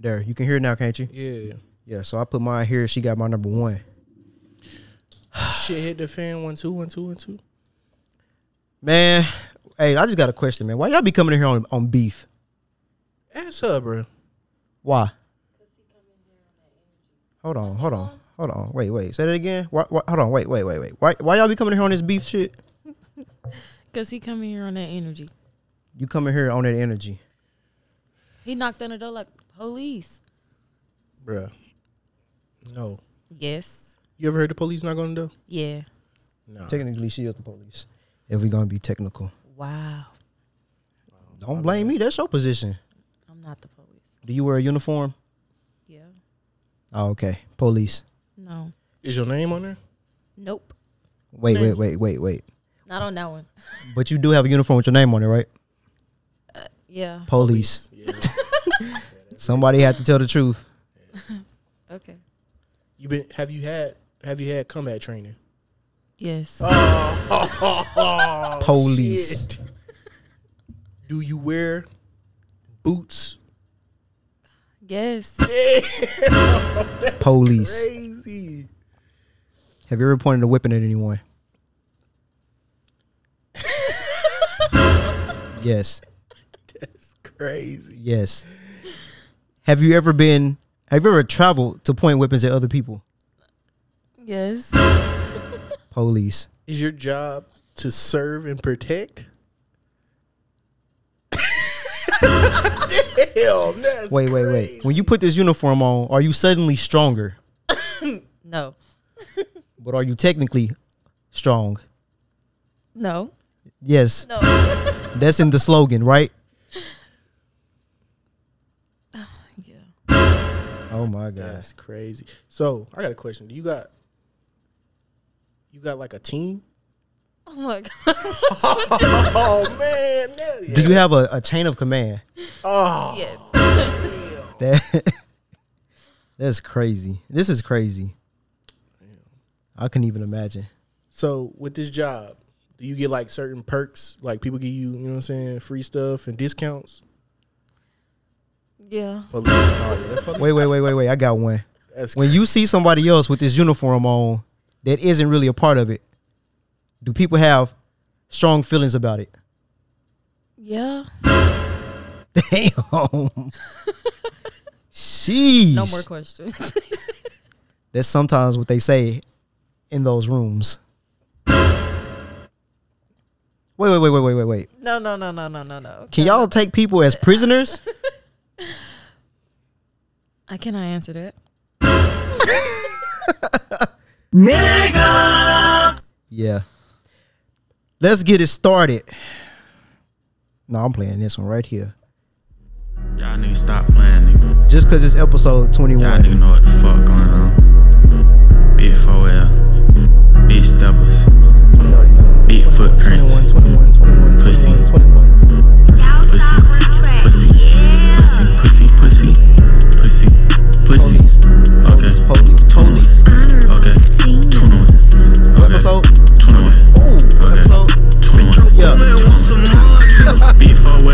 There, you can hear it now, can't you? Yeah. Yeah. So I put mine here. She got my number one. Shit hit the fan. One two one two one two. Man, hey, I just got a question, man. Why y'all be coming in here on on beef? Ask her, bro. Why? Hold on, hold on, hold on. Wait, wait. Say that again. Why, why, hold on. Wait, wait, wait, wait. Why, why y'all be coming in here on this beef shit? Cause he coming here on that energy. You coming here on that energy? He knocked on the door like police. Bruh. No. Yes. You ever heard the police knock on the door? Yeah. No. Technically, she is the police. If we gonna be technical, Wow. don't blame me. That's your position. I'm not the police. Do you wear a uniform? Yeah. Oh, okay. Police. No. Is your name on there? Nope. Wait, Man. wait, wait, wait, wait. Not on that one. But you do have a uniform with your name on it, right? Uh, yeah. Police. Yeah. Somebody had to tell the truth. Okay. you been have you had have you had combat training? Yes. Oh, Police. shit. Do you wear boots? yes. Police. Crazy. Have you ever pointed a weapon at anyone? yes. That's crazy. Yes. Have you ever been? Have you ever traveled to point weapons at other people? Yes. Police. Is your job to serve and protect? Damn, that's Wait, wait, wait. When you put this uniform on, are you suddenly stronger? No. But are you technically strong? No. Yes. No. That's in the slogan, right? Oh my god. That's crazy. So I got a question. Do you got you got like a team? Oh my god. oh man, that- Do you have a, a chain of command? Oh, Yes. That That's crazy. This is crazy. I couldn't even imagine. so with this job, do you get like certain perks? Like people give you, you know what I'm saying, free stuff and discounts? Yeah. Police. Oh, yeah. Wait, wait, wait, wait, wait. I got one. That's When you see somebody else with this uniform on that isn't really a part of it, do people have strong feelings about it? Yeah. Damn. Sheesh. No more questions. That's sometimes what they say in those rooms. Wait, wait, wait, wait, wait, wait, wait. no, no, no, no, no, no, no. Can y'all take people as prisoners? I cannot answer that. Yeah. Let's get it started. No, I'm playing this one right here. Y'all need to stop playing, nigga. Just because it's episode 21. Y'all niggas know what the fuck going on. Big 4L, big steppers, big footprints, 21, 21, 21, Pussy. 21. Pussy. Police. Okay, Police. Police. okay. 21. Okay. Episode. 21. Ooh, Okay. episode. 21. Yeah. Big 4L,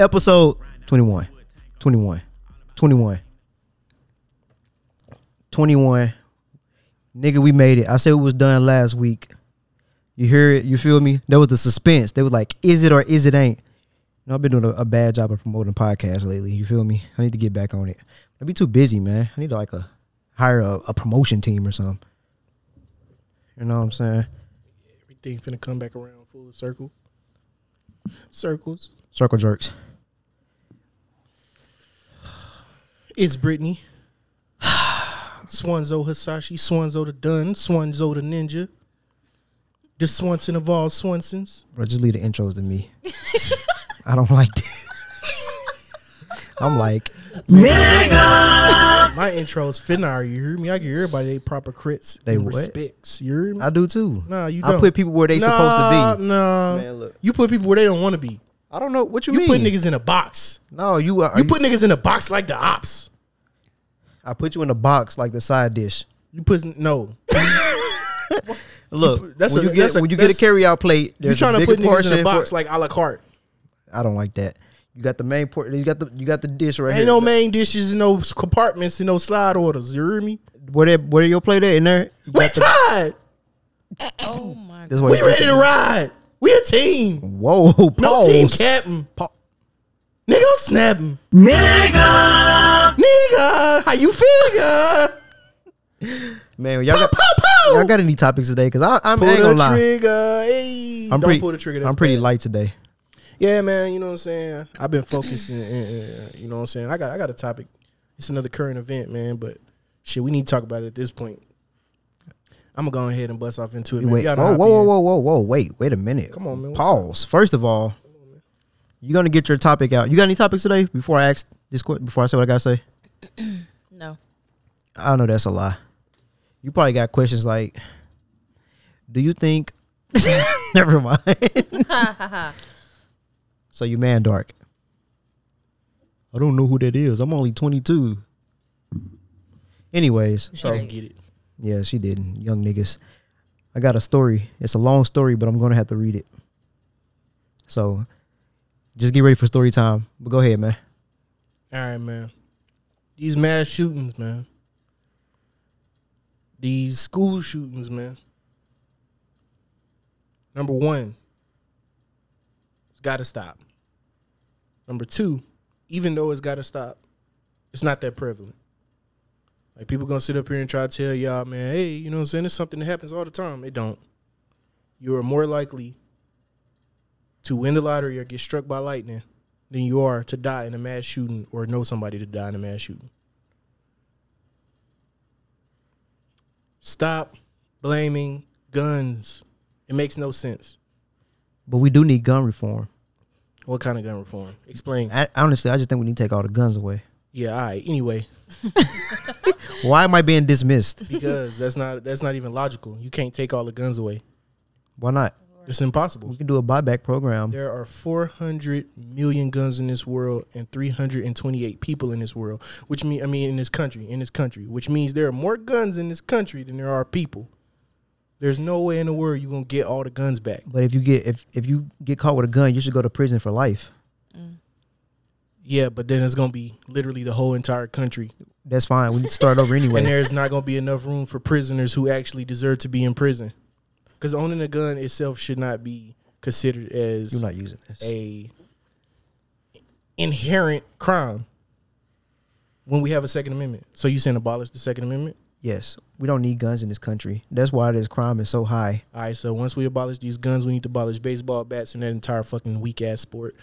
Episode 21. 21. 21. 21. Nigga, we made it. I said it was done last week. You hear it? You feel me? That was the suspense. They was like, is it or is it ain't? You know, I've been doing a, a bad job of promoting podcasts lately. You feel me? I need to get back on it. I'd be too busy, man. I need to like a hire a, a promotion team or something. You know what I'm saying? Everything finna come back around full circle. Circles. Circle jerks. It's Brittany. Swanzo Hasashi, Swanzo the Dun, Swanzo the Ninja. The Swanson of all Swansons. Bro, just leave the intros to me. I don't like this. I'm like, My intro's finnar, you hear me? I give everybody they proper crits. They and what? respects. You hear me? I do too. Nah, you I don't. put people where they supposed to be. Nah, Man, look. You put people where they don't want to be. I don't know what you, You mean. You put niggas in a box. no, you are. You put niggas in a box like the ops. I put you in a box like the side dish. You put no. Look, That's when a- you get that's a- when you get a that's- carry out plate, You're trying a to put niggas in a box for- like a la carte. I don't like that. You got the main port. You got the you got the dish right Ain't here. Ain't no main dishes, and no compartments, and no slide orders. You hear me? Where they where your plate at in there? You We got the- tried. Oh my god. We ready to ride. We a team. Whoa, pause. No team captain. Pa- Nigga, I'm snapping. Nigga. Nigga. How you figure? Man, y'all got Pow, pow. y'all got any topics today? Because I I'm Pull I ain't gonna lie. trigger. Hey. I'm Don't pretty. pull the trigger. That's I'm pretty bad. light today. Yeah, man. You know what I'm saying. I've been focused. In, in- in- you know what I'm saying. I got I got a topic. It's another current event, man. But shit, we need to talk about it at this point. I'm gonna go ahead and bust off into it. Man. Wait, whoa, whoa, whoa, whoa, whoa, whoa! Wait, wait a minute. Come on, man. What's Pause. First of all, you gonna get your topic out. You got any topics today? Before I ask this, que- before I say what I gotta say, No. I know that's a lie. You probably got questions like, "Do you think?" Never mind. so you man dark. I don't know who that is. I'm only 22. Anyways, She so didn't get it. Yeah, she didn't. Young niggas. I got a story. It's a long story, but I'm gonna have to read it. So just get ready for story time. But go ahead, man. All right, man. These mass shootings, man. These school shootings, man. Number one, it's got to stop. Number two, even though it's got to stop, it's not that prevalent. Like people gonna sit up here and try to tell y'all, man, hey, you know what I'm saying? It's something that happens all the time. It don't. You are more likely to win the lottery or get struck by lightning than you are to die in a mass shooting or know somebody to die in a mass shooting. Stop blaming guns. It makes no sense. But we do need gun reform. What kind of gun reform? Explain. I, honestly, I just think we need to take all the guns away. Yeah, all right. Anyway, Why am I being dismissed? because that's not that's not even logical. You can't take all the guns away. Why not? It's impossible. We can do a buyback program. There are 400 million guns in this world and 328 people in this world, which mean I mean in this country, in this country, which means there are more guns in this country than there are people. There's no way in the world you're going to get all the guns back. But if you get if if you get caught with a gun, you should go to prison for life. Yeah, but then it's to be literally the whole entire country. That's fine. We need to start over anyway. And there's not to be enough room for prisoners who actually deserve to be in prison. Cuz owning a gun itself should not be considered as You're not using this. a inherent crime when we have a Second Amendment. So you saying abolish the Second Amendment? Yes, we don't need guns in this country. That's why this crime is so high. All right. So once we abolish these guns, we need to abolish baseball bats and that entire fucking weak ass sport.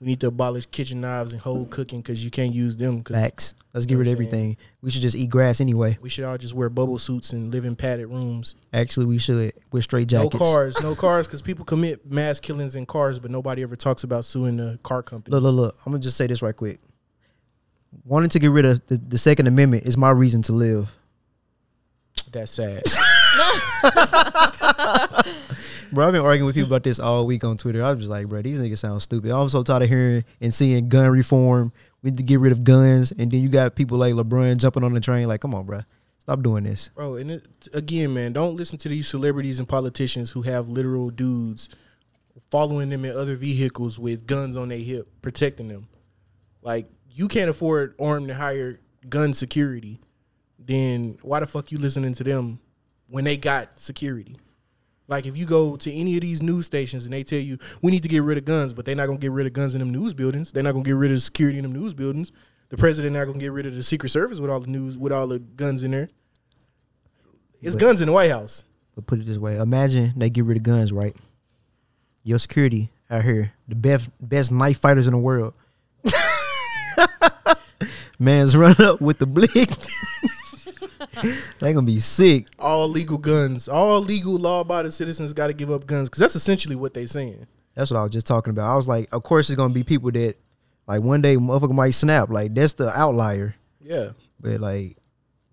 We need to abolish kitchen knives and whole cooking because you can't use them. Cause Facts. Let's You get rid of saying? everything. We should just eat grass anyway. we should all just wear bubble suits and live in padded rooms. Actually, we should with straight jackets. No cars, no cars, because people commit mass killings in cars, but nobody ever talks about suing the car company. Look, look, look. I'm gonna just say this right quick. Wanting to get rid of the, the Second Amendment is my reason to live. That's sad. Bro, I've been arguing with people about this all week on Twitter. I'm just like, bro, these niggas sound stupid. I'm so tired of hearing and seeing gun reform. We need to get rid of guns, and then you got people like LeBron jumping on the train. Like, come on, bro, stop doing this. Bro, and it, again, man, don't listen to these celebrities and politicians who have literal dudes following them in other vehicles with guns on their hip, protecting them. Like you can't afford armed and hired gun security, then why the fuck you listening to them when they got security? Like if you go to any of these news stations and they tell you we need to get rid of guns, but they're not gonna get rid of guns in them news buildings. They're not gonna get rid of security in them news buildings. The president not gonna get rid of the Secret Service with all the news with all the guns in there. It's But- guns in the White House. But put it this way: Imagine they get rid of guns, right? Your security out here, the best best knife fighters in the world. Man's run up with the blick. They gonna be sick. All legal guns, all legal law-abiding citizens got to give up guns because that's essentially what they saying. That's what I was just talking about. I was like, of course, it's gonna be people that, like, one day motherfucker might snap. Like that's the outlier. Yeah. But like,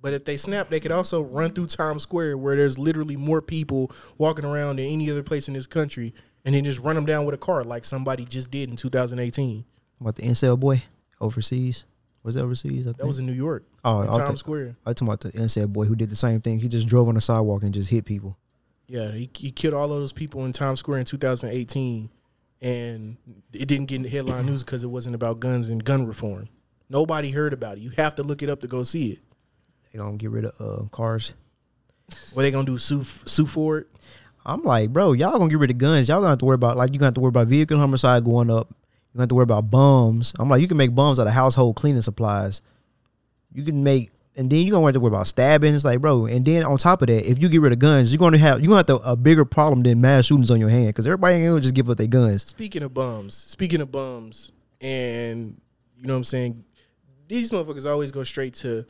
But if they snap, they could also run through Times Square where there's literally more people walking around than any other place in this country and then just run them down with a car like somebody just did in 2018. what the incel boy overseas was that overseas? I think. That was in New York, oh, in. Times Square. I talking about the incel boy who did the same thing. He just drove on the sidewalk and just hit people. Yeah, he, he killed all of those people in Times Square in 2018 and it didn't get in the headline news because it wasn't about guns and gun reform. Nobody heard about it. You have to look it up to go see it. They gonna get rid of uh, cars. What they gonna do? Sue sue for it? I'm like, bro, y'all gonna get rid of guns. Y'all gonna have to worry about like you gonna have to worry about vehicle homicide going up. You gonna have to worry about bums. I'm like, you can make bums out of household cleaning supplies. You can make, and then you gonna have to worry about stabbings, like, bro. And then on top of that, if you get rid of guns, you're gonna have you gonna have to, a bigger problem than mass shootings on your hand because everybody ain't gonna just give up their guns. Speaking of bums, speaking of bums, and you know what I'm saying, these motherfuckers always go straight to.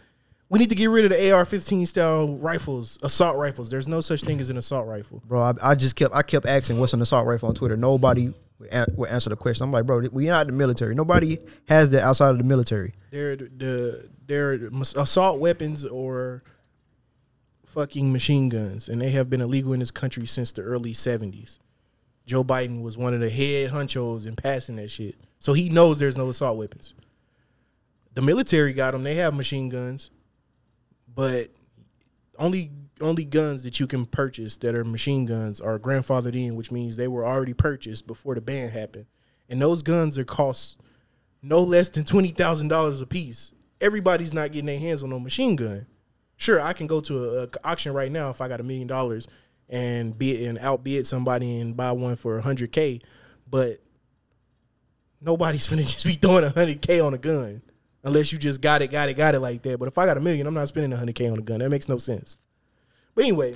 We need to get rid of the AR-15 style rifles, assault rifles. There's no such thing as an assault rifle. Bro, I, I just kept I kept asking what's an assault rifle on Twitter. Nobody a- answer the question. I'm like, bro, we not in the military. Nobody has that outside of the military. They're the they're assault weapons or fucking machine guns, and they have been illegal in this country since the early '70s. Joe Biden was one of the head honchos in passing that shit, so he knows there's no assault weapons. The military got them; they have machine guns, but only only guns that you can purchase that are machine guns are grandfathered in, which means they were already purchased before the ban happened, and those guns are cost no less than twenty thousand dollars a piece. Everybody's not getting their hands on no machine gun. Sure, I can go to a, a auction right now if I got a million dollars and bid and outbid somebody and buy one for hundred k, but nobody's gonna just be throwing hundred k on a gun unless you just got it, got it, got it like that. But if I got a million, I'm not spending hundred k on a gun. That makes no sense. But anyway,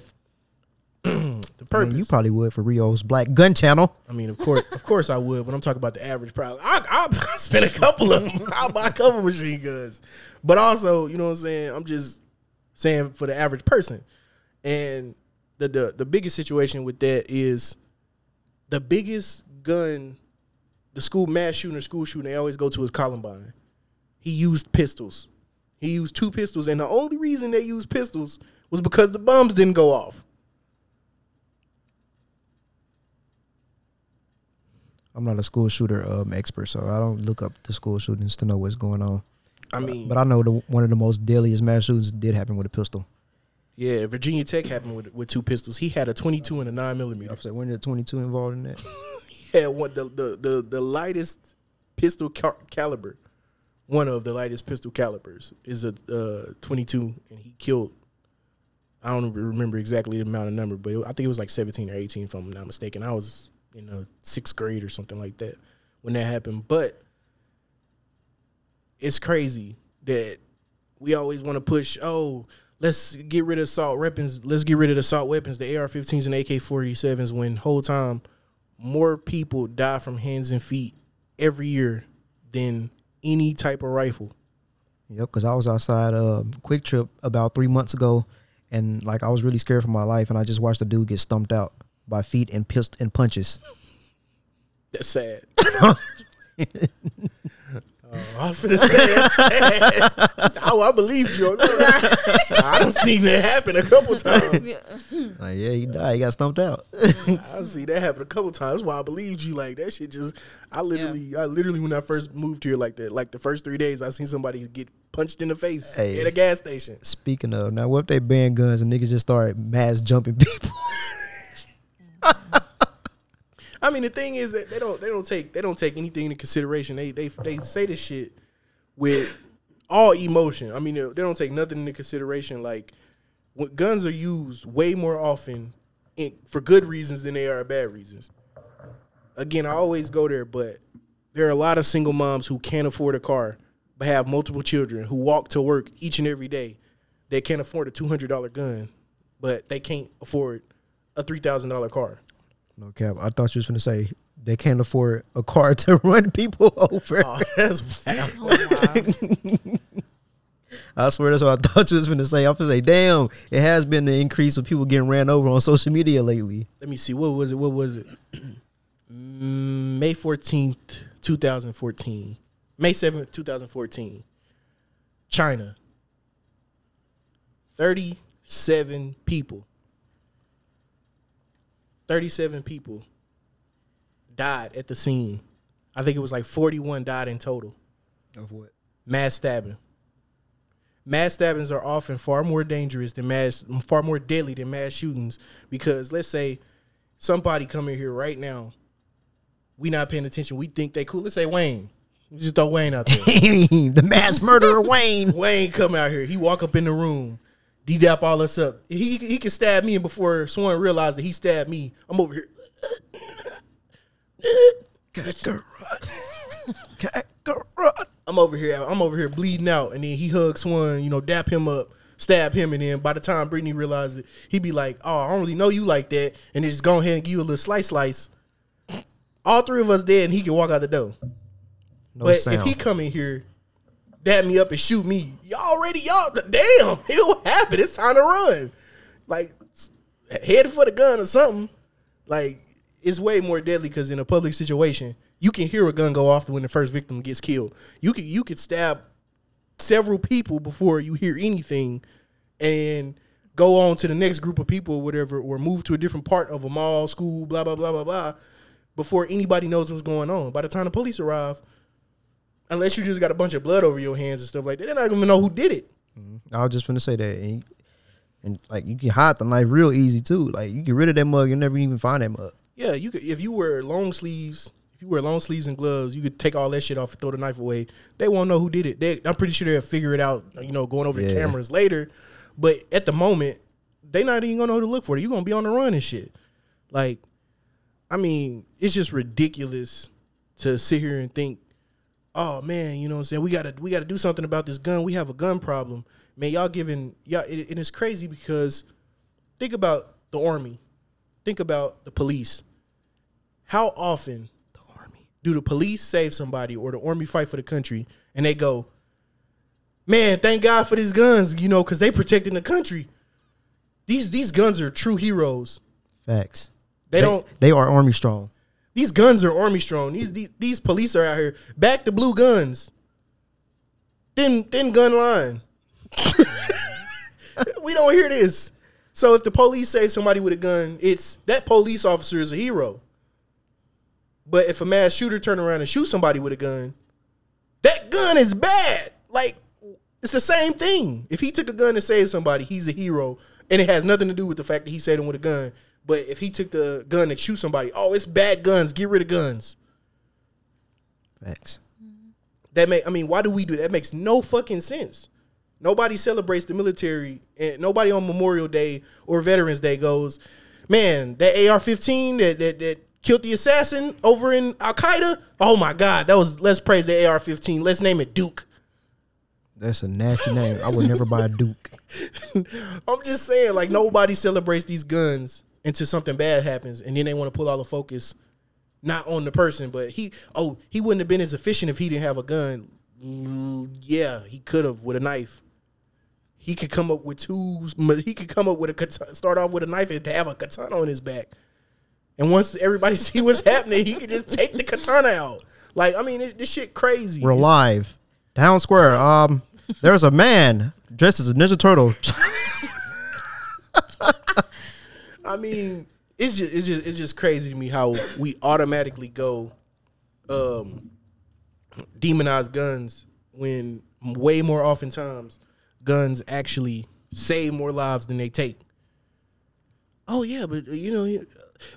the purpose. mean, you probably would for Rio's Black Gun Channel. I mean, of course, of course, I would. But I'm talking about the average Probably, I I spend a couple of them. I'll buy a couple machine guns. But also, you know what I'm saying. I'm just saying for the average person. And the the the biggest situation with that is the biggest gun, the school mass shooting or school shooting they always go to is Columbine. He used pistols. He used two pistols, and the only reason they used pistols was because the bombs didn't go off. I'm not a school shooter um, expert, so I don't look up the school shootings to know what's going on. I mean, But I know the one of the most deadliest mass shootings did happen with a pistol. Yeah, Virginia Tech happened with with two pistols. He had a 22 and a 9 millimeter. I said, when did 22 involved in that? yeah, one the the the, the lightest pistol cal- caliber. One of the lightest pistol calibers is a uh, 22, and he killed. I don't remember exactly the amount of number, but it, I think it was like 17 or 18, if I'm not mistaken. I was in the sixth grade or something like that when that happened. But it's crazy that we always want to push. Oh, let's get rid of assault weapons. Let's get rid of the assault weapons, the AR-15s and AK-47s. When whole time more people die from hands and feet every year than any type of rifle. Yep, because I was outside uh, QuikTrip about three months ago, and like I was really scared for my life, and I just watched a dude get stumped out by feet and pissed and punches. That's sad. Oh, I was finna say that's sad. oh, I believed you. on. I don't seen that happen a couple times. Like, yeah, he died. He got stumped out. I see that happen a couple times. That's why I believed you. Like that shit just. I literally, I literally when I first moved here, like that, like the first three days, I seen somebody get punched in the face Hey. at a gas station. Speaking of, now what if they ban guns and niggas just start mass jumping people? I mean, the thing is that they don't they don't take they don't take anything into consideration. They they they say this shit with all emotion. I mean, they don't take nothing into consideration. Like when guns are used way more often in, for good reasons than they are bad reasons. Again, I always go there, but there are a lot of single moms who can't afford a car but have multiple children who walk to work each and every day. They can't afford a two hundred dollar gun, but they can't afford a three thousand dollar car. No cap. I thought you was gonna say they can't afford a car to run people over. Oh, that's wild. Oh, wow. I swear that's what I thought you was gonna say. I was gonna say, damn, it has been the increase of people getting ran over on social media lately. Let me see. What was it? What was it? Mm, May fourteenth, two thousand fourteen. May seventh, two thousand fourteen. China. Thirty-seven people. Thirty-seven people died at the scene. I think it was like forty-one died in total. Of what? mass stabbing. Mass stabbings are often far more dangerous than mass, far more deadly than mass shootings. Because let's say somebody come in here right now, we not paying attention. We think they cool. Let's say Wayne. We just throw Wayne out there. the mass murderer Wayne. Wayne come out here. He walk up in the room, D-dap all us up. He he can stab me, and before Swan realized that he stabbed me, I'm over here. I'm over here. I'm over here bleeding out, and then he hugs Swan. You know, dap him up, stab him, and then by the time Brittany realized it, he'd be like, "Oh, I don't really know you like that," and then just go ahead and give you a little slice, slice. All three of us dead, and he can walk out the door. No but sound. if he come in here, dab me up and shoot me, y'all already y'all damn, it'll happen. It's time to run. Like head for the gun or something. Like it's way more deadly because in a public situation, you can hear a gun go off when the first victim gets killed. You could you could stab several people before you hear anything, and go on to the next group of people, or whatever, or move to a different part of a mall, school, blah blah blah blah blah, before anybody knows what's going on. By the time the police arrive, unless you just got a bunch of blood over your hands and stuff like that, they're not gonna know who did it. Mm-hmm. I was just gonna say that, and, and like you can hide the knife real easy too. Like you get rid of that mug, you'll never even find that mug. Yeah, you could if you wear long sleeves, if you wear long sleeves and gloves, you could take all that shit off and throw the knife away. They won't know who did it. They, I'm pretty sure they'll figure it out. You know, going over the cameras later. But at the moment, they not even gonna know who to look for. You're gonna be on the run and shit. Like, I mean, it's just ridiculous to sit here and think, oh man, you know what I'm saying? We gotta we gotta do something about this gun. We have a gun problem. Man, y'all giving y'all it, and it's crazy because think about the army. Think about the police. How often do the police save somebody or the army fight for the country and they go, Man, thank God for these guns, you know, because they protecting the country. These these guns are true heroes. Facts. They don't They are army strong. These guns are army strong. These, these these police are out here. Back the blue guns. Thin thin gun line. we don't hear this. So if the police say somebody with a gun, it's that police officer is a hero. But if a mass shooter turn around and shoot somebody with a gun, that gun is bad. Like it's the same thing. If he took a gun and saved somebody, he's a hero, and it has nothing to do with the fact that he saved him with a gun. But if he took the gun and shoot somebody, oh, it's bad guns. Get rid of guns. Facts. That make I mean, why do we do that? That makes no fucking sense. Nobody celebrates the military, and nobody on Memorial Day or Veterans Day goes, "Man, that AR-15 that that, that killed the assassin over in Al Qaeda. Oh my God, that was. Let's praise the AR-15. Let's name it Duke." That's a nasty name. I would never buy a Duke. I'm just saying, like nobody celebrates these guns until something bad happens, and then they want to pull all the focus not on the person, but he. Oh, he wouldn't have been as efficient if he didn't have a gun. Mm, Yeah, he could have with a knife. He could come up with tools. He could come up with a katana, start off with a knife and have a katana on his back. And once everybody see what's happening, he could just take the katana out. Like I mean, this, this shit crazy. We're It's- live. Town Square. Um, there's a man dressed as a Ninja Turtle. I mean, it's just it's just it's just crazy to me how we automatically go um demonize guns when way more oftentimes guns actually save more lives than they take. Oh yeah, but uh, you know,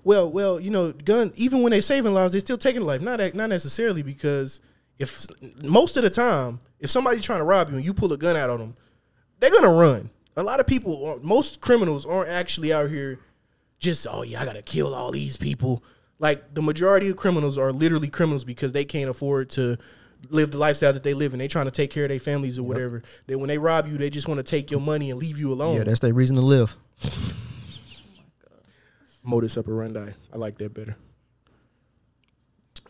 Well, well, you know, gun. Even when they're saving lives, they're still taking life. Not not necessarily because if most of the time, if somebody's trying to rob you and you pull a gun out on them, they're gonna run. A lot of people, most criminals aren't actually out here just oh yeah, I gotta kill all these people. Like the majority of criminals are literally criminals because they can't afford to live the lifestyle that they live and They trying to take care of their families or whatever. Then when they rob you, they just want to take your money and leave you alone. Yeah, that's their reason to live. modus operandi. I like that better.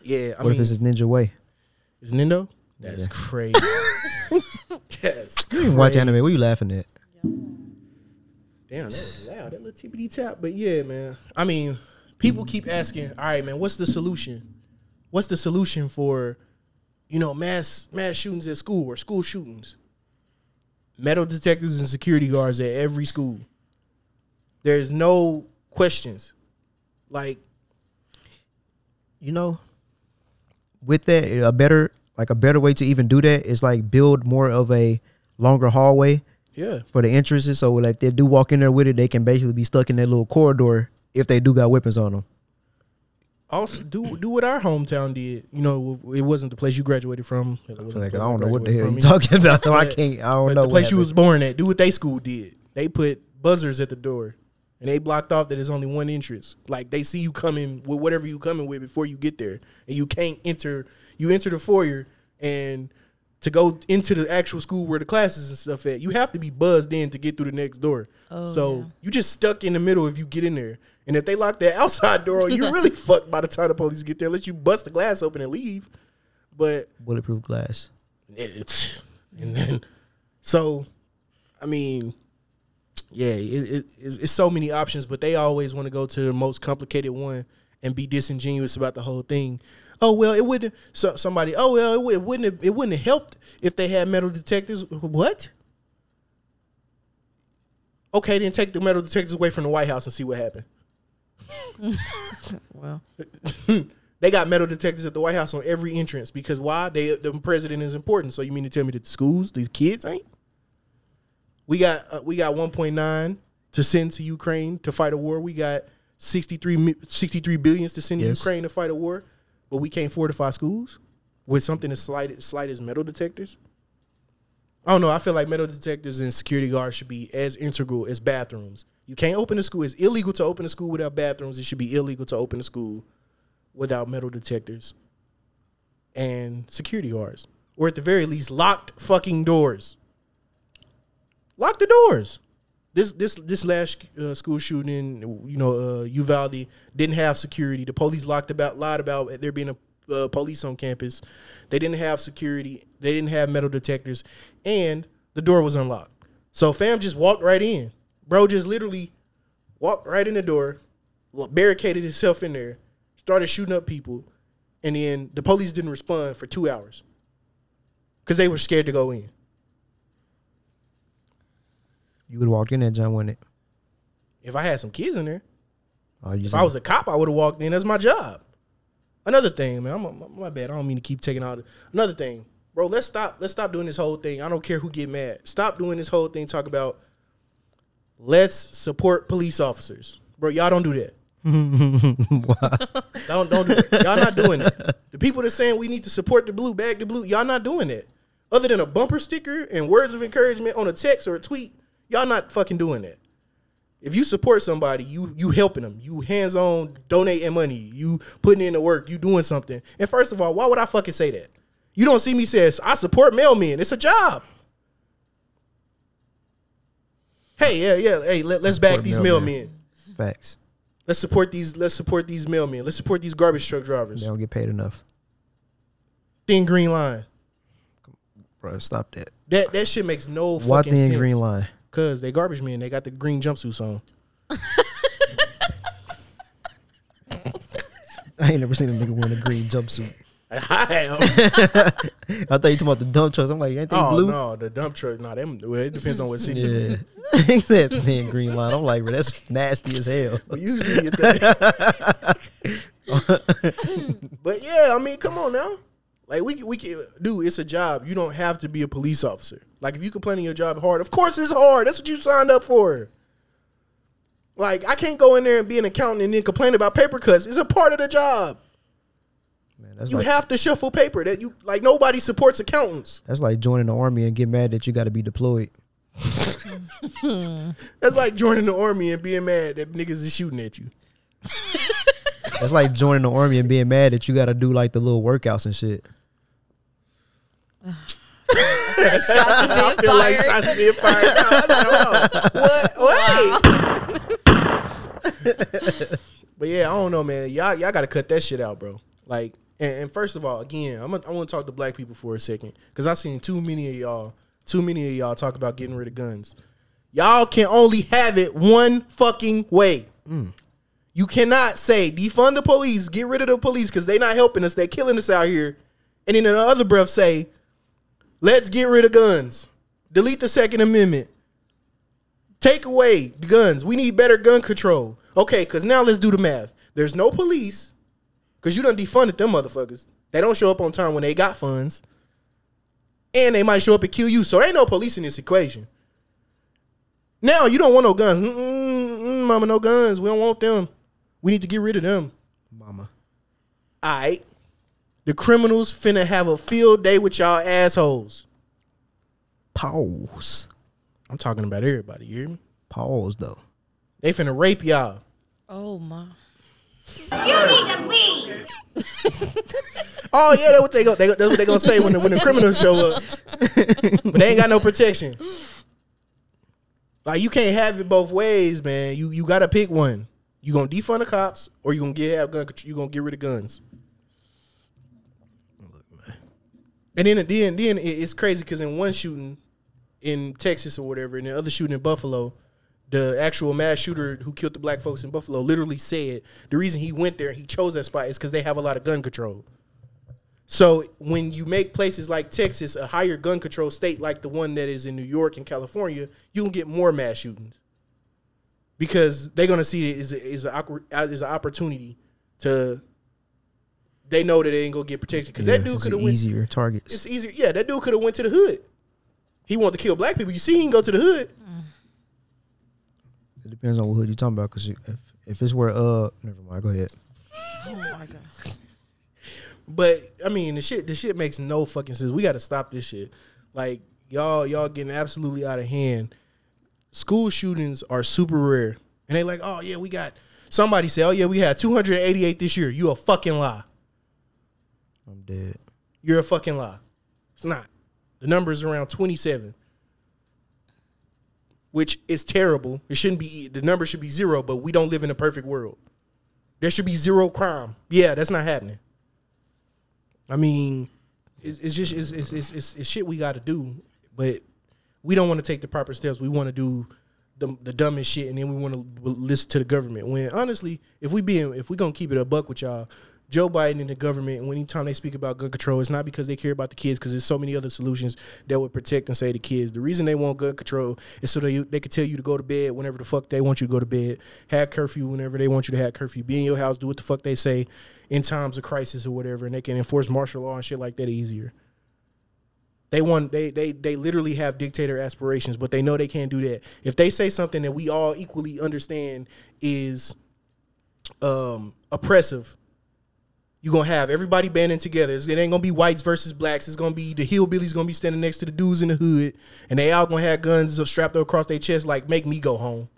Yeah, I what mean, if this is ninja way? is Nindo? That's Yeah. crazy. That's You watch anime. What are you laughing at? Damn, that was loud. That little TPD tap. But yeah, man. I mean, people mm. keep asking, all right, man, what's the solution? What's the solution for, you know, mass mass shootings at school or school shootings? Metal detectors and security guards at every school. There's no questions. Like, you know, with that, a better like a better way to even do that is like build more of a longer hallway yeah. for the entrances. So like if they do walk in there with it, they can basically be stuck in that little corridor if they do got weapons on them. Also, do do what our hometown did. You know, it wasn't the place you graduated from. It Like, I don't know what the hell you talking about. I can't. I don't know. the place you was born at. Do what they school did. They put buzzers at the door, and they blocked off that there's only one entrance. Like they see you coming with whatever you coming with before you get there, and you can't enter. You enter the foyer, and to go into the actual school where the classes and stuff at, you have to be buzzed in to get through the next door. Oh, so yeah. you just stuck in the middle if you get in there. And if they lock that outside door, you're really fucked by the time the police get there. Unless you bust the glass open and leave. But bulletproof glass. it's and then so i mean yeah it, it, it's, it's so many options but they always want to go to the most complicated one and be disingenuous about the whole thing oh well it wouldn't so somebody oh well it, would- it wouldn't have, it wouldn't have helped if they had metal detectors what okay then take the metal detectors away from the white house and see what happened Well, They got metal detectors at the White House on every entrance because why? They the president is important. So you mean to tell me that the schools, these kids ain't? We got uh, we got 1.9 to send to Ukraine to fight a war. We got 63 63 billions to send to Ukraine to fight a war, but we can't fortify schools with something as slight slight as metal detectors. I don't know. I feel like metal detectors and security guards should be as integral as bathrooms. You can't open a school. It's illegal to open a school without bathrooms. It should be illegal to open a school without metal detectors and security guards, or at the very least, locked fucking doors. Lock the doors. This this this last uh, school shooting, you know, uh, Uvalde didn't have security. The police locked about lied about there being a uh, police on campus. They didn't have security. They didn't have metal detectors, and the door was unlocked. So fam just walked right in. Bro just literally walked right in the door, barricaded himself in there, started shooting up people, and then the police didn't respond for two hours because they were scared to go in. You would have walked in there, John, wouldn't it? If I had some kids in there, Oh, you if I was a cop, I would have walked in. That's my job. Another thing, man, I'm my, my bad. I don't mean to keep taking out. Another thing, bro. Let's stop. Let's stop doing this whole thing. I don't care who get mad. Stop doing this whole thing. Talk about let's support police officers, bro. Y'all don't do that. don't don't do that. Y'all not doing it. The people that saying we need to support the blue, bag the blue, y'all not doing it. Other than a bumper sticker and words of encouragement on a text or a tweet, y'all not fucking doing that. If you support somebody, you you helping them. You hands on donating money. You putting in the work. You doing something. And first of all, why would I fucking say that? You don't see me say I support mailmen. It's a job. Hey, yeah, yeah. Hey, let, us back these mailmen. mailmen. facts. Let's support these. Let's support these mailmen. Let's support these garbage truck drivers. They don't get paid enough, Thin green line. bro. Stop that. That that shit makes no Why fucking thin sense. green line? Cause they garbage men. They got the green jumpsuits on. I ain't never seen a nigga wearing a green jumpsuit. I am. I thought you talking about the dump trucks. I'm like, ain't they oh blue? no, the dump truck. No, them. Well, it depends on what city. you. Yeah, thin green line. I'm like, bro, that's nasty as hell. Usually, but yeah, I mean, come on now. Like we can- we can do. It's a job. You don't have to be a police officer. Like if you complaining your job hard, of course it's hard. That's what you signed up for. Like I can't go in there and be an accountant and then complain about paper cuts. It's a part of the job. Man, that's You like have to shuffle paper. That you like nobody supports accountants. that's like joining the army and get mad that you got to be deployed. That's like joining the army and being mad that niggas is shooting at you. That's like joining the army and being mad that you got to do like the little workouts and shit. I feel like shots being fired. now. I was like, oh, what? Wait. but yeah, I don't know, man. Y'all, y'all got to cut that shit out, bro. Like, and, and first of all, again, I'm gonna, I want to talk to black people for a second because I've seen too many of y'all, too many of y'all talk about getting rid of guns. Y'all can only have it one fucking way. Mm. You cannot say defund the police, get rid of the police because they're not helping us, they're killing us out here, and then in the other breath say, let's get rid of guns, delete the Second Amendment, take away the guns. We need better gun control. Okay, because now let's do the math. There's no police because you done defunded them motherfuckers. They don't show up on time when they got funds, and they might show up and kill you. So there ain't no police in this equation. Now you don't want no guns, Mm-mm, mm, mama. No guns. We don't want them. We need to get rid of them. Mama. All right. The criminals finna have a field day with y'all assholes. Pause. I'm talking about everybody. You hear me? Pause though. They finna rape y'all. Oh my. You need to leave. Oh yeah, that's what they go. They, that's what they gonna say when the, when the criminals show up. but they ain't got no protection. Like you can't have it both ways, man. You you gotta pick one. You gonna defund the cops, or you gonna get have gun. You gonna get rid of guns. And then then then it's crazy because in one shooting in Texas or whatever, and the other shooting in Buffalo, the actual mass shooter who killed the black folks in Buffalo literally said the reason he went there, and he chose that spot, is because they have a lot of gun control. So when you make places like Texas a higher gun control state, like the one that is in New York and California, you can get more mass shootings because they're gonna see it a, as an opportunity to. They know that they ain't gonna get protection because that dude could have went. It's easier targets. It's easier. Yeah, that dude could have went to the hood. He wanted to kill black people. You see, he can go to the hood. It depends on what hood you're talking about. Cause if if it's where uh, never mind. Go ahead. Oh my god. But I mean, the shit, the shit makes no fucking sense. We got to stop this shit. Like y'all, y'all getting absolutely out of hand. School shootings are super rare, and they like, oh yeah, we got. Somebody say, oh yeah, we had 288 this year. You a fucking lie. I'm dead. You're a fucking lie. It's not. The number is around 27, which is terrible. It shouldn't be. The number should be zero, but we don't live in a perfect world. There should be zero crime. Yeah, that's not happening. I mean, it's, it's just it's, it's, it's, it's, shit we got to do, but we don't want to take the proper steps. We want to do the, the dumbest shit, and then we want to listen to the government. When honestly, if we being if we gonna keep it a buck with y'all, Joe Biden and the government, and anytime they speak about gun control, it's not because they care about the kids, because there's so many other solutions that would protect and save the kids. The reason they want gun control is so they they can tell you to go to bed whenever the fuck they want you to go to bed, have curfew whenever they want you to have curfew, be in your house, do what the fuck they say in times of crisis or whatever, and they can enforce martial law and shit like that easier. They want they they they literally have dictator aspirations, but they know they can't do that. If they say something that we all equally understand is um oppressive, you're gonna have everybody banding together. It ain't gonna be whites versus blacks. It's gonna be the hillbillies gonna be standing next to the dudes in the hood, and they all gonna have guns strapped across their chest like "Make me go home."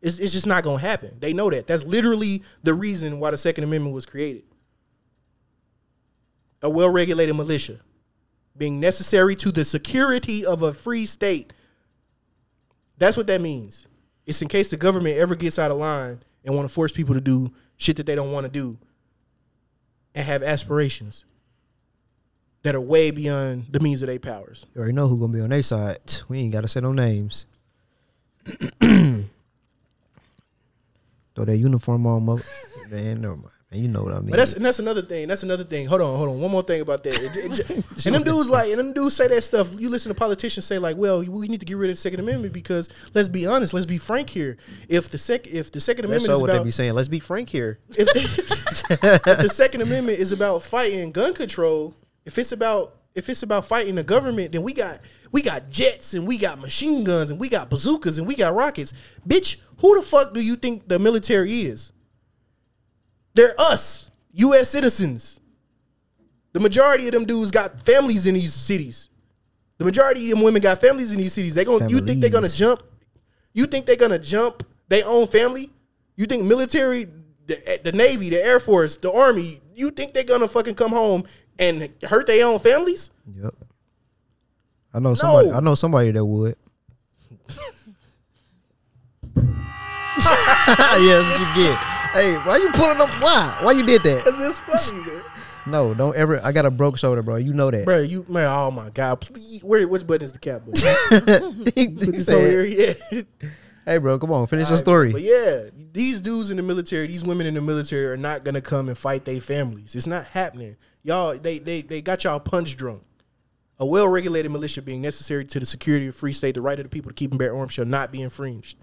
It's, it's just not gonna happen. They know that. That's literally the reason why the Second Amendment was created. A well-regulated militia being necessary to the security of a free state. That's what that means. It's in case the government ever gets out of line and want to force people to do shit that they don't want to do and have aspirations that are way beyond the means of their powers. You already know who gonna be on their side. We ain't gotta say no names. Throw that uniform on, mother. Man, never mind. Man, you know what I mean. But that's and that's another thing. That's another thing. Hold on, hold on. One more thing about that. It- it- it- and them dudes like, and them dudes say that stuff. You listen to politicians say like, "Well, we need to get rid of the Second Amendment because let's be honest, let's be frank here. If the sec, if the Second That's Amendment is what they about, be saying. Let's be frank here. if if the Second Amendment is about fighting gun control, if it's about if it's about fighting the government, then we got We got jets and we got machine guns and we got bazookas and we got rockets. Bitch, who the fuck do you think the military is? They're us, U.S. citizens. The majority of them dudes got families in these cities. The majority of them women got families in these cities. They going you think they're gonna jump? You think they're gonna jump their own family? You think military, the, the Navy, the Air Force, the Army, you think they're gonna fucking come home and hurt their own families? Yep. I know somebody. No. I know somebody that would. yes, you get. Hey, why you pulling up? Why? Why you did that? Cause it's funny, man. No, don't ever. I got a broke shoulder, bro. You know that. Bro, you man, oh my god, please where which button is the cap he, he said, yeah. "Hey, bro, come on, finish your story." But yeah, these dudes in the military, these women in the military are not gonna come and fight their families. It's not happening. Y'all, they they they got y'all punch drunk. A well-regulated militia being necessary to the security of free state, the right of the people to keep and bear arms shall not be infringed.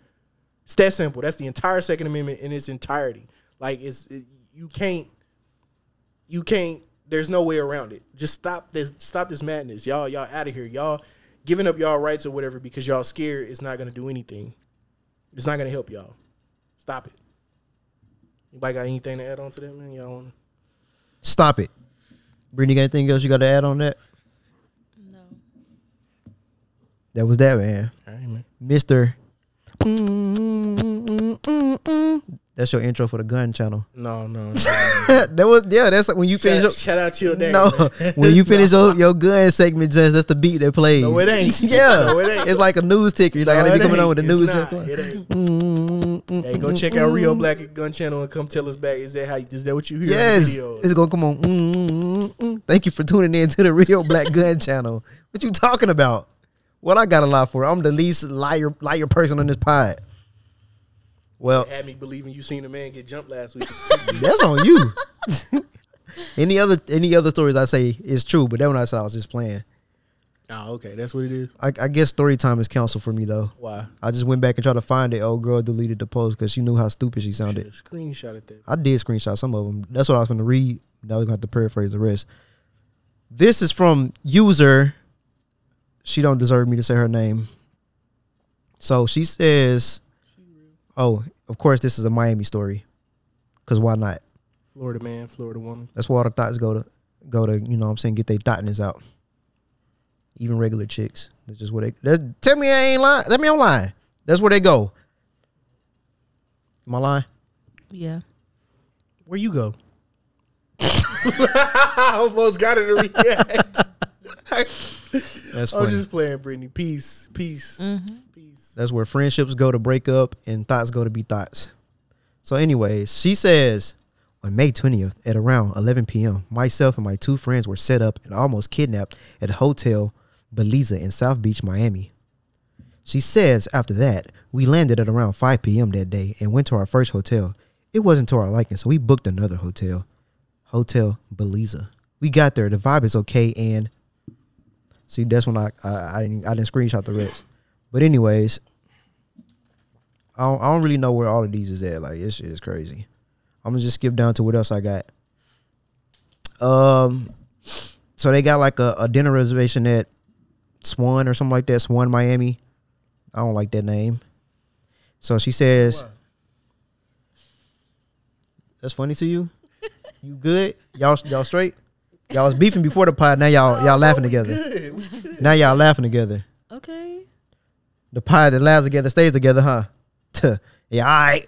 It's that simple. That's the entire Second Amendment in its entirety. Like it's it, you can't you can't there's no way around it. Just stop this stop this madness. Y'all y'all out of here. Y'all giving up y'all rights or whatever because y'all scared is not gonna do anything. It's not gonna help y'all. Stop it. Anybody got anything to add on to that, man? Y'all want to? Stop it. Brittany, got anything else you got to add on that? No. That was that, man. all right, man. Mister. That's your intro for the gun channel. No, no, no. that was yeah. That's like when you finish. shout, Your, out, shout out to your dad. no, when you finish your, your gun segment, just that's the beat that plays. No, it ain't. yeah, No, it ain't. it's like a news ticker. You're like, No, I be coming on with the It's news. not. ticker. It ain't. Mm-mm-mm. Hey, go mm, check out Rio mm. Black Gun Channel and come tell us back. Is that how? Is that what you hear? Yes, it's gonna come on. Mm, Thank you for tuning in to the Rio Black Gun Channel. What you talking about? What I got a lot for? I'm the least liar liar person on this pod. Well, had me believing you seen a man get jumped last week. that's on you. any other any other stories I say is true, but that one I said I was just playing. oh, okay, that's what it is. I, I guess story time is counsel for me though. Why? I just went back and tried to find it. Old girl deleted the post because she knew how stupid she sounded. Screenshot that. I did screenshot some of them. That's what I was going to read. Now we're going to have to paraphrase the rest. This is from user. She don't deserve me to say her name. So she says, "Oh, of course, this is a Miami story. Cause why not? Florida man, Florida woman. That's where all the thoughts go to go to. You know, what I'm saying, get their thoughtness out. Even regular chicks. That's just where they. That, tell me I ain't lying. Tell me I'm lying. That's where they go. Am I lying? Yeah. Where you go? I almost got her to react. That's I'm just playing, Brittany. Peace, peace, mm-hmm. peace. That's where friendships go to break up and thoughts go to be thoughts. So, anyways, she says on May 20th at around 11 p.m., myself and my two friends were set up and almost kidnapped at a hotel Beliza in South Beach, Miami. She says after that, we landed at around 5 p.m. that day and went to our first hotel. It wasn't to our liking, so we booked another hotel, Hotel Beliza. We got there, the vibe is okay, and see, that's when I I, I, didn't, I didn't screenshot the rest. But anyways, I don't, I don't really know where all of these is at. Like this shit is crazy. I'm gonna just skip down to what else I got. Um, so they got like a, a dinner reservation at Swan or something like that. Swan, Miami. I don't like that name. So she says, "That's funny to you. You good? Y'all y'all straight? Y'all was beefing before the pod. Now y'all y'all oh, laughing together. Good. Now y'all laughing together." Okay. the pie that laughs together stays together, huh? Tuh. yeah, all right.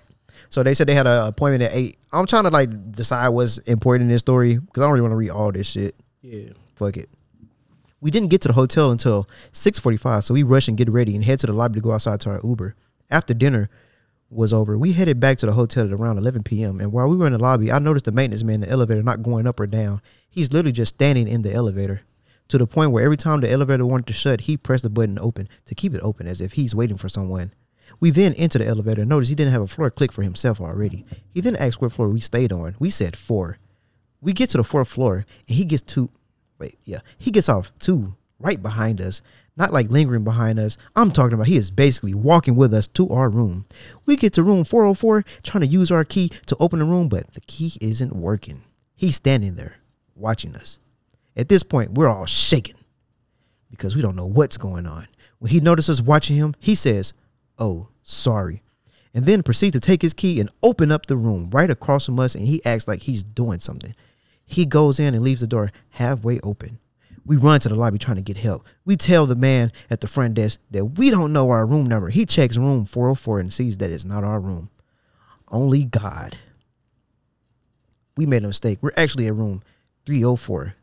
So they said they had an appointment at eight. I'm trying to like decide what's important in this story because I don't really want to read all this shit. Yeah. Fuck it. We didn't get to the hotel until 6:45, so we rush and get ready and head to the lobby to go outside to our Uber. After dinner was over, we headed back to the hotel at around 11 p.m. And while we were in the lobby, I noticed the maintenance man in the elevator not going up or down. He's literally just standing in the elevator to the point where every time the elevator wanted to shut, he pressed the button open to keep it open as if he's waiting for someone. We then entered the elevator and noticed he didn't have a floor click for himself already. He then asked what floor we stayed on. We said four. We get to the fourth floor and he gets to wait, yeah. He gets off two right behind us. Not like lingering behind us. I'm talking about he is basically walking with us to our room. We get to room 404, trying to use our key to open the room, but the key isn't working. He's standing there watching us. At this point, we're all shaking. because we don't know what's going on. When he notices us watching him, he says, "Oh, sorry." And then proceeds to take his key and open up the room right across from us and he acts like he's doing something. He goes in and leaves the door halfway open. We run to the lobby trying to get help. We tell the man at the front desk that we don't know our room number. He checks room 404 and sees that it's not our room. Only God. We made a mistake. We're actually at room 304.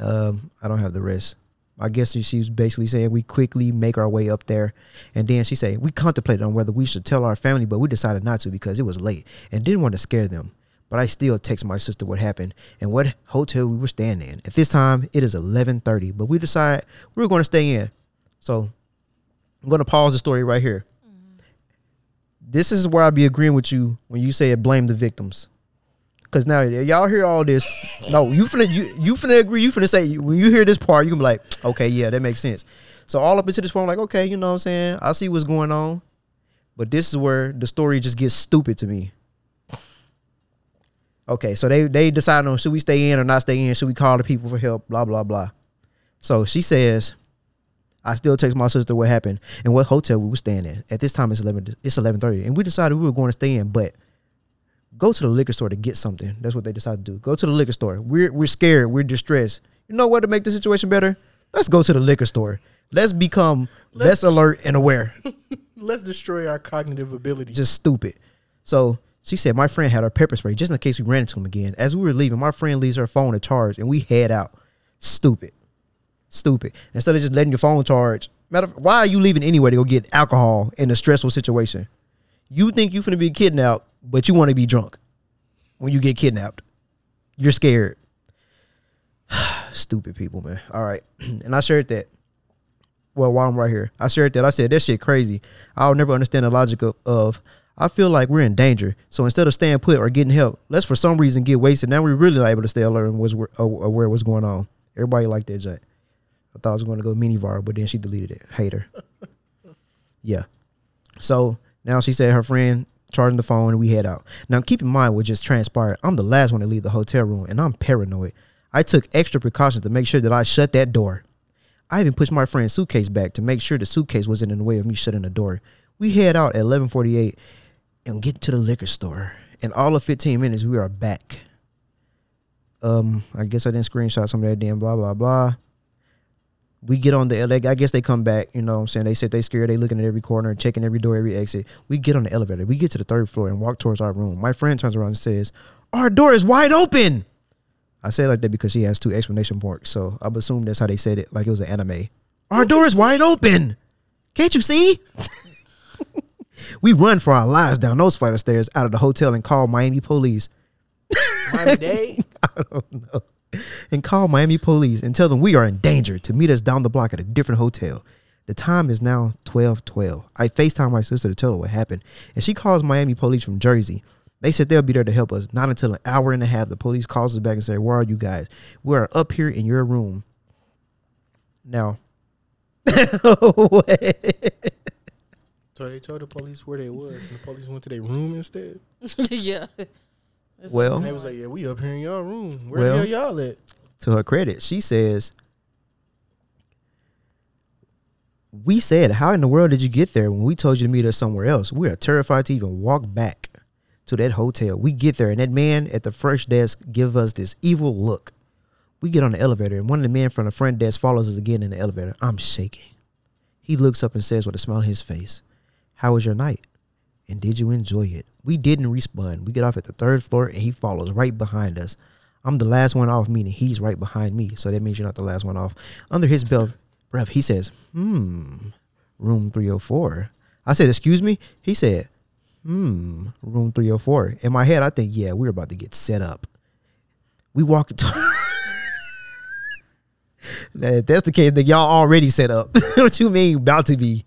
Um, I don't have the rest. I guess she was basically saying we quickly make our way up there, and then she said we contemplated on whether we should tell our family, but we decided not to because it was late and didn't want to scare them. But I still text my sister what happened and what hotel we were staying in. At this time, it is eleven thirty, but we decide we are going to stay in. So I'm going to pause the story right here. Mm-hmm. This is where I'll be agreeing with you when you say blame the victims. Cause now y'all hear all this. No, you finna you you finna agree. You finna say when you hear this part, you can be like, okay, yeah, that makes sense. So all up into this point, I'm like, okay, you know what I'm saying? I see what's going on. But this is where the story just gets stupid to me. Okay, so they they decide on should we stay in or not stay in? Should we call the people for help? Blah blah blah. So she says, I still text my sister what happened and what hotel we were staying in. At this time, it's eleven. It's eleven thirty, and we decided we were going to stay in, but go to the liquor store to get something. That's what they decided to do. Go to the liquor store. We're we're scared. We're distressed. You know what to make the situation better? Let's go to the liquor store. Let's become less alert and aware. Let's destroy our cognitive ability. Just stupid. So she said my friend had her pepper spray just in case we ran into him again. As we were leaving, my friend leaves her phone to charge and we head out. Stupid. Stupid. Instead of just letting your phone charge. Matter of, why are you leaving anyway to go get alcohol in a stressful situation? You think you finna be kidnapped, but you want to be drunk when you get kidnapped. You're scared. Stupid people, man. All right. and I shared that. Well, while I'm right here, I shared that. I said, that shit crazy. I'll never understand the logic of, of I feel like we're in danger. So instead of staying put or getting help, let's for some reason get wasted. Now we're really not able to stay alert and was uh, aware what's going on. Everybody liked that Jack. I thought I was going to go mini viral, but then she deleted it. Hater. yeah. So now she said her friend charging the phone and we head out. Now keep in mind what just transpired. I'm the last one to leave the hotel room and I'm paranoid. I took extra precautions to make sure that I shut that door. I even pushed my friend's suitcase back to make sure the suitcase wasn't in the way of me shutting the door. We head out at 11:48 and get to the liquor store. In all of 15 minutes, we are back. Um, I guess I didn't screenshot some of that damn blah blah blah. We get on the I guess they come back, you know what I'm saying? They said they scared, they looking at every corner, checking every door, every exit. We get on the elevator. We get to the third floor and walk towards our room. My friend turns around and says, Our door is wide open. I say it like that because she has two exclamation marks. So I'm assuming that's how they said it, like it was an anime. Our door is wide open. Can't you see? we run for our lives down those flight of stairs out of the hotel and call Miami police. Miami Dade. I don't know. And call Miami police and tell them we are in danger to meet us down the block at a different hotel. The time is now 1212. I FaceTime my sister to tell her what happened. And she calls Miami police from Jersey. They said they'll be there to help us. Not until an hour and a half. The police calls us back and say, Where are you guys? We are up here in your room. Now. So they told the police where they was, and the police went to their room instead. yeah. well, And they was like, "Yeah, we up here in your room. Where Well- the hell y'all at?" to her credit, she says, We said, How in the world did you get there when we told you to meet us somewhere else? We are terrified to even walk back to that hotel. We get there, and that man at the front desk give us this evil look. We get on the elevator, and one of the men from the front desk follows us again in the elevator. I'm shaking. He looks up and says with a smile on his face, How was your night? And did you enjoy it? We didn't respond. We get off at the third floor, and he follows right behind us. I'm the last one off, meaning he's right behind me. So that means you're not the last one off. Under his belt breath, he says, Hmm, room 304. I said, Excuse me? He said, Hmm, room 304. In my head, I think, Yeah, we're about to get set up. We walk into. That's the case, then y'all already set up. what you mean about to be?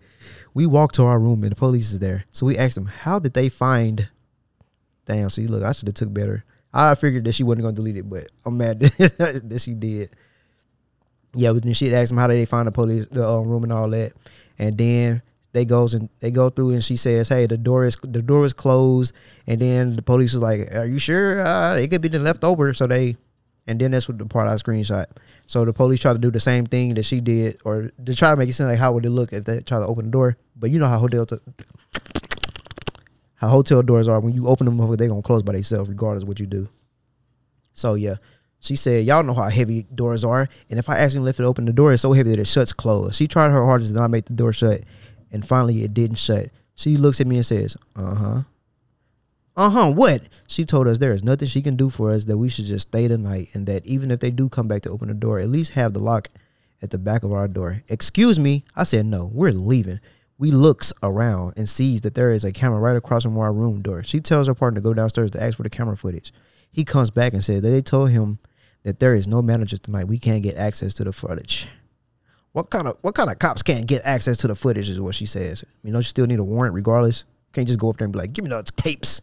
We walk to our room and the police is there. So we asked them, how did they find? Damn, see, look, I should have took better. I figured that she wasn't gonna delete it, but I'm mad that that she did. Yeah, but then she asked them how did they find the police the uh, room and all that, and then they goes and they go through and she says, "Hey, the door is the door is closed," and then the police is like, "Are you sure? Uh, it could be the leftover." So they And then that's what the part I screenshot. So the police try to do the same thing that she did, or to try to make it seem like how would it look if they try to open the door. But you know how hotel how hotel doors are when you open them, they're gonna close by themselves regardless of what you do. So yeah, she said, "Y'all know how heavy doors are, and if I accidentally lift it open, the door is so heavy that it shuts closed." She tried her hardest to not make the door shut, and finally it didn't shut. She looks at me and says, "Uh huh." Uh huh. What? She told us there is nothing she can do for us. That we should just stay the night, and that even if they do come back to open the door, at least have the lock at the back of our door. Excuse me. I said no. We're leaving. We looks around and sees that there is a camera right across from our room door. She tells her partner to go downstairs to ask for the camera footage. He comes back and said that they told him that there is no manager tonight. We can't get access to the footage. What kind of what kind of cops can't get access to the footage is what she says. You know, you still need a warrant regardless. Can't just go up there and be like, "Give me those tapes."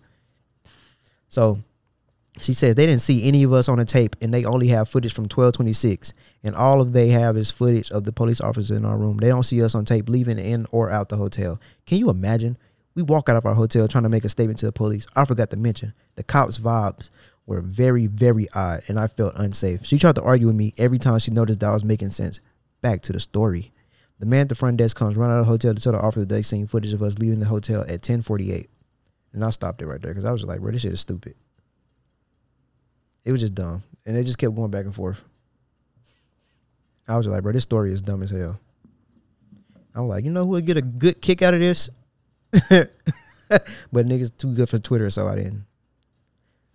So she says they didn't see any of us on the tape, and they only have footage from twelve twenty six, and all of they have is footage of the police officers in our room. They don't see us on tape leaving in or out the hotel. Can you imagine? We walk out of our hotel trying to make a statement to the police. I forgot to mention the cops' vibes were very, very odd, and I felt unsafe. She tried to argue with me every time she noticed that I was making sense. Back to the story. The man at the front desk comes running out of the hotel to tell the officer they seen footage of us leaving the hotel at 1048. And I stopped it right there because I was like, bro, this shit is stupid. It was just dumb. And they just kept going back and forth. I was like, bro, this story is dumb as hell. I was like, you know who would get a good kick out of this? but niggas too good for Twitter, so I didn't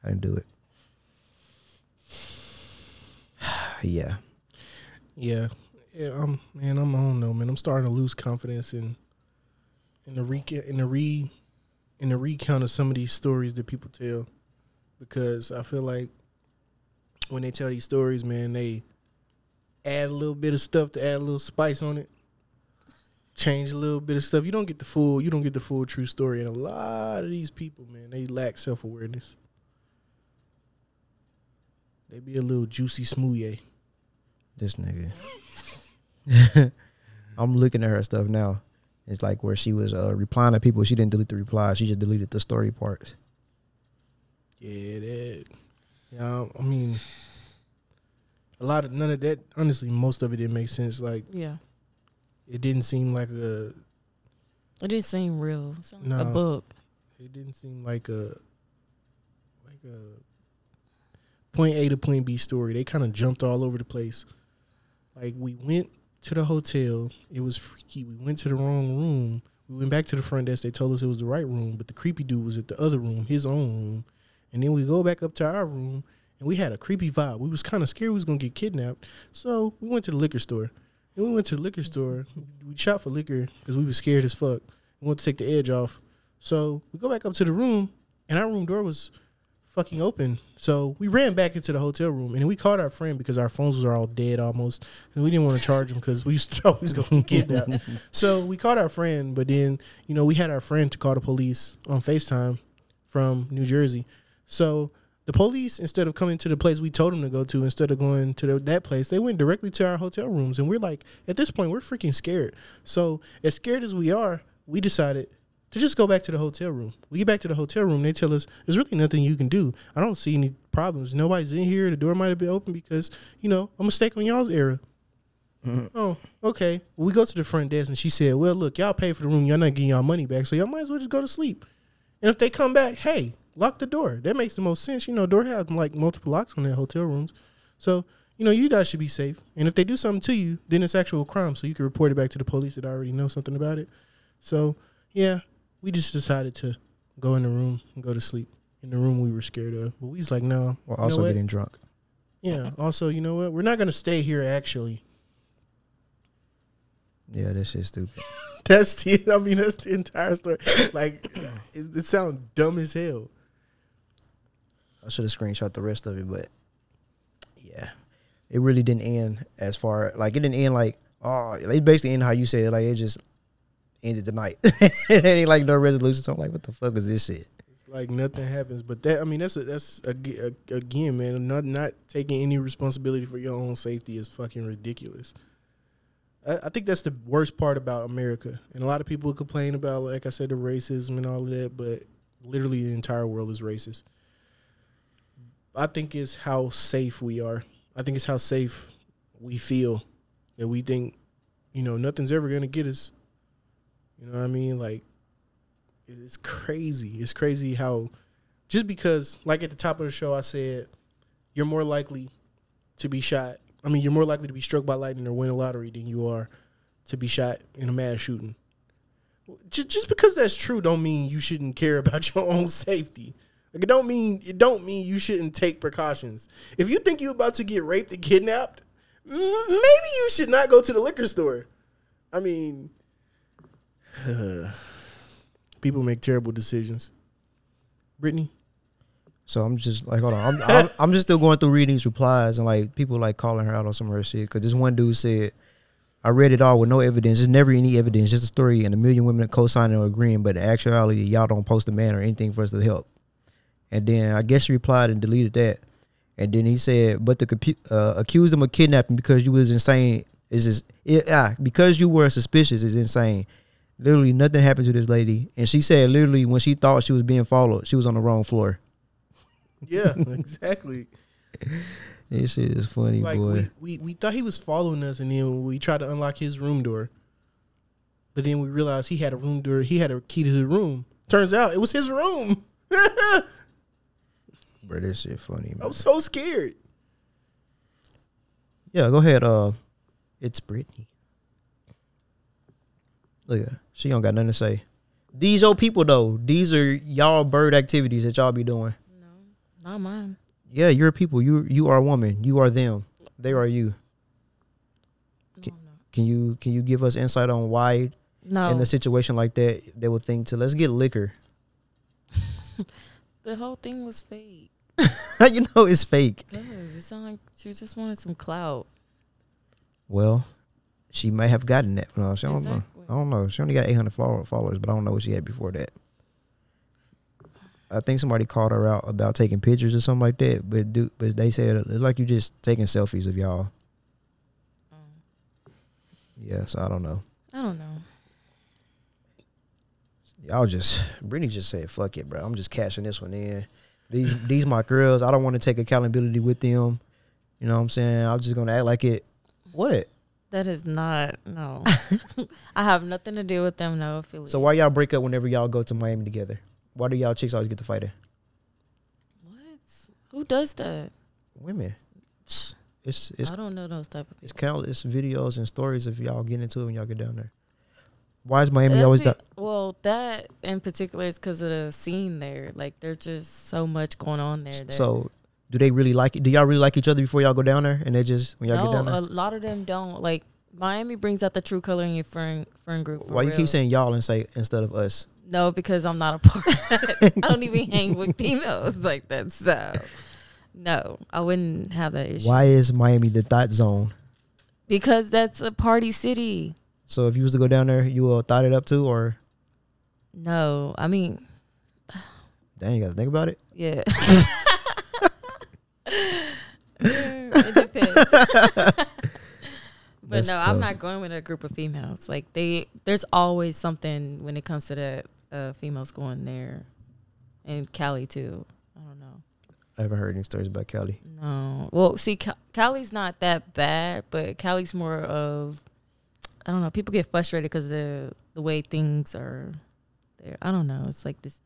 I didn't do it. yeah. Yeah, yeah. I'm man. I'm don't know, man. I'm starting to lose confidence in in the re in the re in the recount of some of these stories that people tell, because I feel like when they tell these stories, man, they add a little bit of stuff to add a little spice on it, change a little bit of stuff. You don't get the full. You don't get the full true story. And a lot of these people, man, they lack self awareness. They be a little juicy smoothie. This nigga. I'm looking at her stuff now. It's like where she was uh, replying to people. She didn't delete the replies. She just deleted the story parts. Yeah, that. Yeah, I mean, a lot of none of that. Honestly, most of it didn't make sense. Like Yeah. it didn't seem like a. It didn't seem real. It sounded like No. a book. It didn't seem like a. Like a. Point A to point B story. They kind of jumped all over the place. Like we went to the hotel. It was freaky. We went to the wrong room. We went back to the front desk. They told us it was the right room, but the creepy dude was at the other room, his own room. And then we go back up to our room, and we had a creepy vibe. We was kind of scared we was gonna get kidnapped. So we went to the liquor store. And we went to the liquor store. We shot for liquor because we was scared as fuck. We wanted to take the edge off. So we go back up to the room, and our room door was fucking open. So we ran back into the hotel room, and we called our friend because our phones were all dead almost, and we didn't want to charge him because we used to we get kidnapped. so we called our friend, but then you know we had our friend to call the police on Facetime from New Jersey. So the police, instead of coming to the place we told them to go to, instead of going to the, that place, they went directly to our hotel rooms, and we're like, at this point, we're freaking scared. So as scared as we are, we decided to just go back to the hotel room. We get back to the hotel room. They tell us there's really nothing you can do. I don't see any problems. Nobody's in here. The door might have been open because you know a mistake on y'all's era. Mm-hmm. Oh, okay. We go to the front desk and she said, "Well, look, y'all pay for the room. Y'all not getting y'all money back, so y'all might as well just go to sleep. And if they come back, hey, lock the door. That makes the most sense. You know, door has like multiple locks on their hotel rooms, so you know you guys should be safe. And if they do something to you, then it's actual crime, so you can report it back to the police that already know something about it. So yeah, we just decided to go in the room and go to sleep in the room we were scared of. But we was like, no. You know also what? getting drunk. Yeah. Also, you know what? We're not gonna stay here. Actually, Yeah, this shit's stupid. that's the. I mean, that's the entire story. Like, it, it sounds dumb as hell. I should have screenshot the rest of it, but yeah, it really didn't end as far like it didn't end like oh it basically ended how you said like it just ended the night. it ain't like no resolution. So I'm like, what the fuck is this shit? It's like nothing happens. But that. I mean, that's a, that's a, a, again, man. Not not taking any responsibility for your own safety is fucking ridiculous. I, I think that's the worst part about America, and a lot of people complain about, like I said, the racism and all of that. But literally, the entire world is racist. I think it's how safe we are. I think it's how safe we feel that we think, you know, nothing's ever gonna get us. You know what I mean? Like, it's crazy. It's crazy how just because, like at the top of the show, I said you're more likely to be shot. I mean, you're more likely to be struck by lightning or win a lottery than you are to be shot in a mass shooting. Just just because that's true, don't mean you shouldn't care about your own safety. Like it don't mean it don't mean you shouldn't take precautions. If you think you're about to get raped and kidnapped, maybe you should not go to the liquor store. I mean, people make terrible decisions. Brittany, So I'm just like, hold on. I'm, I'm, I'm just still going through reading these replies and like people like calling her out on some of her shit. Cause this one dude said, I read it all with no evidence. There's never any evidence, just a story and a million women are co-signing or agreeing. But in actuality, y'all don't post a man or anything for us to help. And then I guess she replied and deleted that. And then he said, but the compu- uh, accused him of kidnapping because you was insane. Is this it, ah, because you were suspicious is insane. Literally nothing happened to this lady, and she said literally when she thought she was being followed, she was on the wrong floor. yeah, exactly. This shit is funny, like boy. we, we we thought he was following us, and then we tried to unlock his room door, but then we realized he had a room door. He had a key to the room. Turns out it was his room. Bro, this shit funny, man. was so scared. Yeah, go ahead. Uh, it's Brittany. Look at her. She don't got nothing to say. These your people though. These are y'all bird activities that y'all be doing. No, not mine. Yeah, you're people. You you are a woman. You are them. They are you. Can- no. Can you can you give us insight on why No. in a situation like that they would think to let's get liquor? the whole thing was fake. You know it's fake? Because it sounded like she just wanted some clout. Well, she may have gotten that. No, she don't know. I don't know. She only got 800 followers, but I don't know what she had before that. I think somebody called her out about taking pictures or something like that. But do, but they said it's like you just taking selfies of y'all. Mm. Yeah, so I don't know. I don't know. Y'all just Brittany just said fuck it, bro. I'm just cashing this one in. These these my girls. I don't want to take accountability with them. You know what I'm saying? I'm just gonna act like it. What? That is not no. I have nothing to do with them. No affiliate. So why y'all break up whenever y'all go to Miami together? Why do y'all chicks always get to fighting? what? Who does that? Women. It's it's I don't know those type of People. it's countless videos and stories of y'all getting into it when y'all get down there. Why is Miami That's always be- that? well, that in particular is because of the scene there. Like, there's just so much going on there. That, So do they really like it? Do y'all really like each other before y'all go down there? And they just when y'all no, get down there? a lot of them don't. Like, Miami brings out the true color in your friend friend group. for Why you keep saying y'all and say instead of us? No, because I'm not a part. I don't even hang with females like that. So, no, I wouldn't have that issue. Why is Miami the thought zone? Because that's a party city. So if you was to go down there, you will thought it up too, or No, I mean, dang, you got to think about it. yeah. it depends. but That's no, tough. I'm not going with a group of females. Like they, there's always something when it comes to that. Uh, females going there, and Cali too. I don't know. I haven't heard any stories about Cali. No. Well, see, Ca- Cali's not that bad, but Cali's more of, I don't know. People get frustrated because the the way things are there. I don't know. It's like this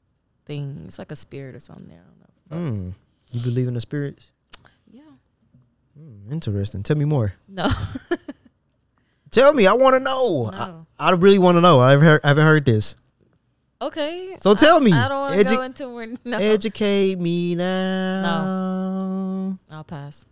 thing. It's like a spirit or something there. I don't know. Mm. You believe in the spirits? Mm, interesting. Tell me more. No. Tell me. I want to know. No. I, I really want to know. I've heard, I haven't heard this. Okay. So tell I, me. I don't want to Edu- go into where. No. Educate me now. No. I'll pass.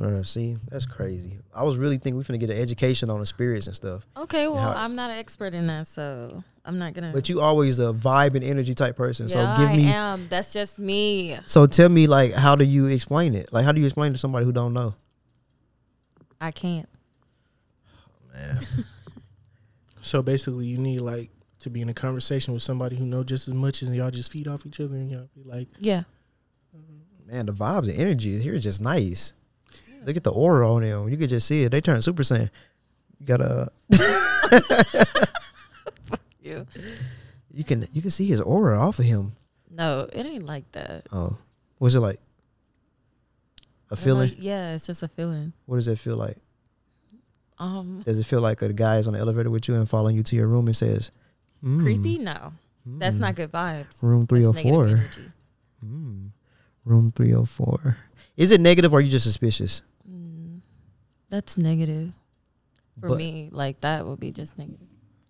Uh, see, that's crazy. I was really thinking we finna get an education on the spirits and stuff. Okay. Well, How- I'm not an expert in that, so I'm not gonna. But you always a vibe and energy type person. yeah, so give me. I am. That's just me. So tell me, like, how do you explain it? Like, how do you explain to somebody who don't know? I can't. Man, So basically, you need like to be in a conversation with somebody who know just as much as y'all just feed off each other, and y'all be like, Yeah. man, the vibes and energies here is just nice. Look at the aura on them. You could just see it. They turn super saiyan. You gotta. You. You can you can see his aura off of him. No, it ain't like that. Oh, what's it like? A don't know, feeling. Yeah, it's just a feeling. What does it feel like? Um, Does it feel like a guy is on the elevator with you and following you to your room and says, "Mm, creepy? No, that's mm, not good vibes. Room That's three hundred negative four. energy. Mm, room three hundred four. Is it negative or are you just suspicious? Mm, that's negative for But- me. Like that would be just negative.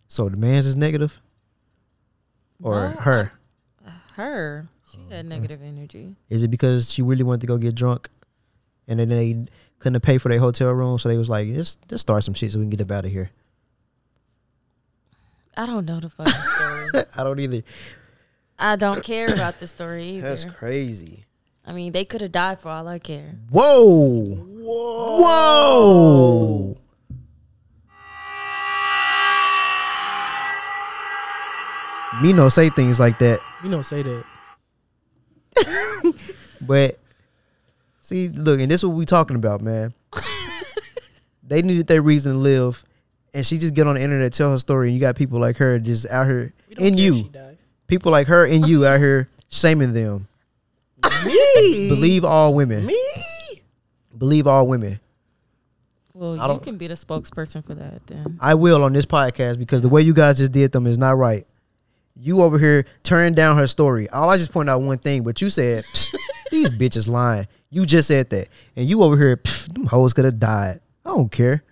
So the man's is negative, or No, her? I- her, she had negative energy. Is it because she really wanted to go get drunk, and then they couldn't pay for their hotel room, so they was like, "Let's let's start some shit so we can get up out of here." I don't know the fucking story. I don't either. I don't care about the story either. That's crazy. I mean, they could have died for all I care. Whoa! Whoa! Whoa! Me no say things like that, You don't say that. but see, look, and this is what we talking about, man. they needed their reason to live, and she just get on the internet tell her story, and you got people like her just out here in you, people like her and you out here shaming them. Me. Believe all women. me. Believe all women. Well, I you can be the spokesperson for that then. I will on this podcast because the way you guys just did them is not right. You over here turning down her story. All I just pointed out one thing, but you said these bitches lying. You just said that, and you over here, "Pff, them hoes could have died. I don't care,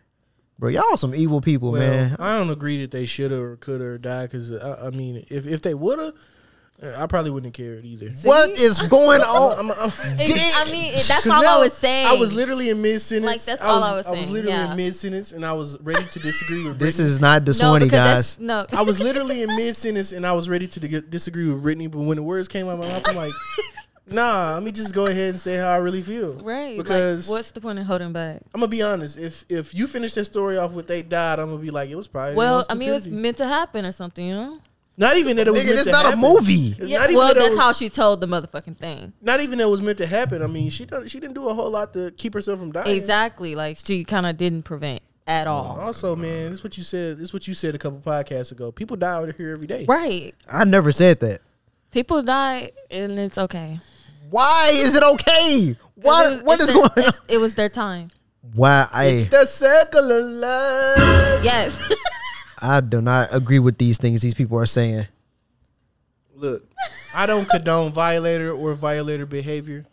bro. Y'all some evil people, Well, man. I don't agree that they should have or could have or died because I, uh, I mean, if if they would have, I probably wouldn't have cared either. What is going on? I'm, I'm, It's- I mean, it- that's 'Cause all I was saying. I was literally in mid sentence. Like, that's I was, all I was saying. I was literally yeah. in mid sentence, and I was ready to disagree with. This is not no, Swannie, because guys. no. I was literally in mid sentence, and I was ready to dig- disagree with Brittany. But when the words came out of my mouth, I'm like, Nah, let me just go ahead and say how I really feel. right. Because like, what's the point of holding back? I'm gonna be honest. If if you finish that story off with they died, I'm gonna be like, it was probably. Well, I mean, it was meant to happen or something, you know. Not even that it was. Nigga, meant it's to not a movie. Yeah, not even well, that that's was- how she told the motherfucking thing. Not even that it was meant to happen. I mean, she done, she didn't do a whole lot to keep herself from dying. Exactly. Like she kind of didn't prevent at all. Also, man, this is what you said. This is what you said a couple podcasts ago. People die out here every day. Right. I never said that. People die, and it's okay. Why is it okay? What it was- what it's going on? It was their time. Why I It's the circle of life. Yes. I do not agree with these things these people are saying. Look, I don't condone violator or violator behavior.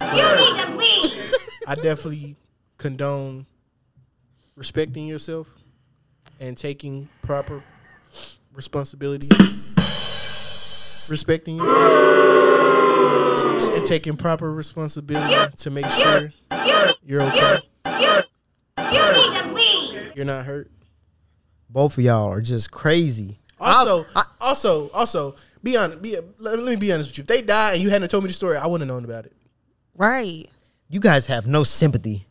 You need to leave. I definitely condone respecting yourself and taking proper responsibility. Respecting yourself and taking proper responsibility to make sure you're okay. You need to leave. You're not hurt. Both of y'all are just crazy. Also, I- also, also, be honest. Be let, let me be honest with you. If they died and you hadn't told me the story, I wouldn't have known about it. right. You guys have no sympathy.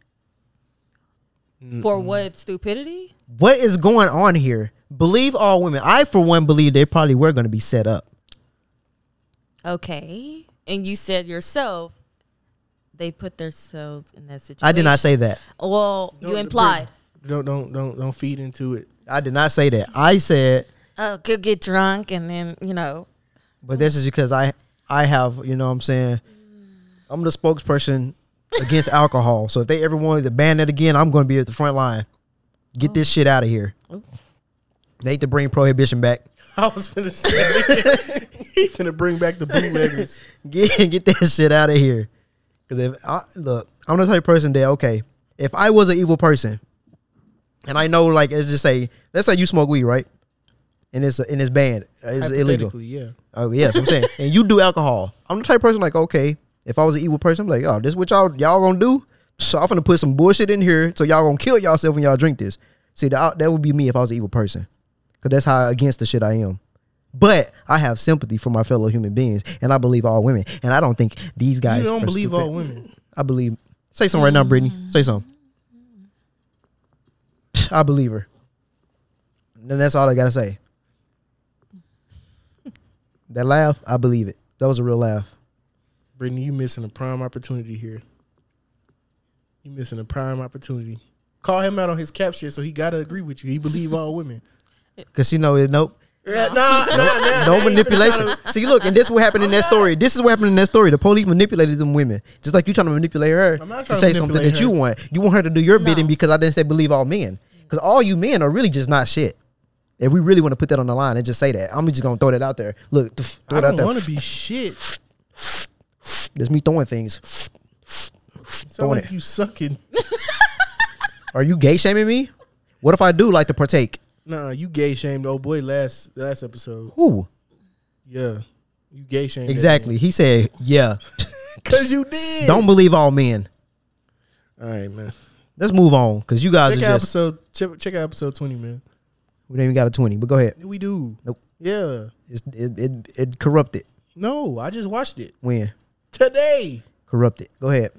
For what stupidity? What is going on here? Believe all women. I, for one, believe they probably were going to be set up. Okay. And you said yourself they put themselves in that situation. I did not say that. Well, you Don't- implied. Don't don't don't don't feed into it. I did not say that. I said, Oh, could get drunk and then you know. but this is because I, I have, you know, what I'm saying, I'm the spokesperson against alcohol. So if they ever wanted to ban it again, I'm going to be at the front line. Get this shit out of here. Oh. They need to bring prohibition back. I was gonna say he finna bring back the bootleggers. Get get that shit out of here. Because if I, look, I'm the type of person that okay, if I was an evil person, and I know like let's just say let's say you smoke weed right, and it's in it's banned, it's illegal. Yeah. Oh yes, I'm saying, and you do alcohol. I'm the type of person like okay, if I was an evil person, I'm like oh this what y'all y'all gonna do? So I'm gonna put some bullshit in here, so y'all gonna kill yourself when y'all drink this. See that that would be me if I was an evil person, because that's how against the shit I am. But I have sympathy for my fellow human beings, and I believe all women. And I don't think these guys. You don't believe stupid. all women. I believe. Say something right now, Brittany. Say something. I believe her. And that's all I gotta say. That laugh, I believe it. That was a real laugh. Brittany, you missing a prime opportunity here. You missing a prime opportunity. Call him out on his cap shit, so he gotta agree with you. He believe all women. Cause you know, it, nope. Yeah, nah, nah, nah, no nah, manipulation. See, look, and this what happened in that story. This is what happened in that story. The police manipulated them women, just like you trying to manipulate her I'm not to trying to say something manipulate that you want. You want her to do your No. bidding because I didn't say believe all men. Because all you men are really just not shit. If we really want to put that on the line and just say that, I'm just gonna throw that out there. Look, th- throw I it out there. want to be shit. There's me throwing things. Sound Throwing like it. you sucking. Are you gay shaming me? What if I do like to partake? Nah, you gay shamed old boy last last episode. Who? Yeah, you gay shamed. Exactly. He said, "Yeah." Because you did. Don't believe all men. All right, man. Let's move on because you guys Check are out just episode. Check, check out episode twenty, man. we don't even got a twenty. But go ahead. We do. Nope. Yeah. It's, it, it it corrupted. No, I just watched it When today. corrupted. Go ahead.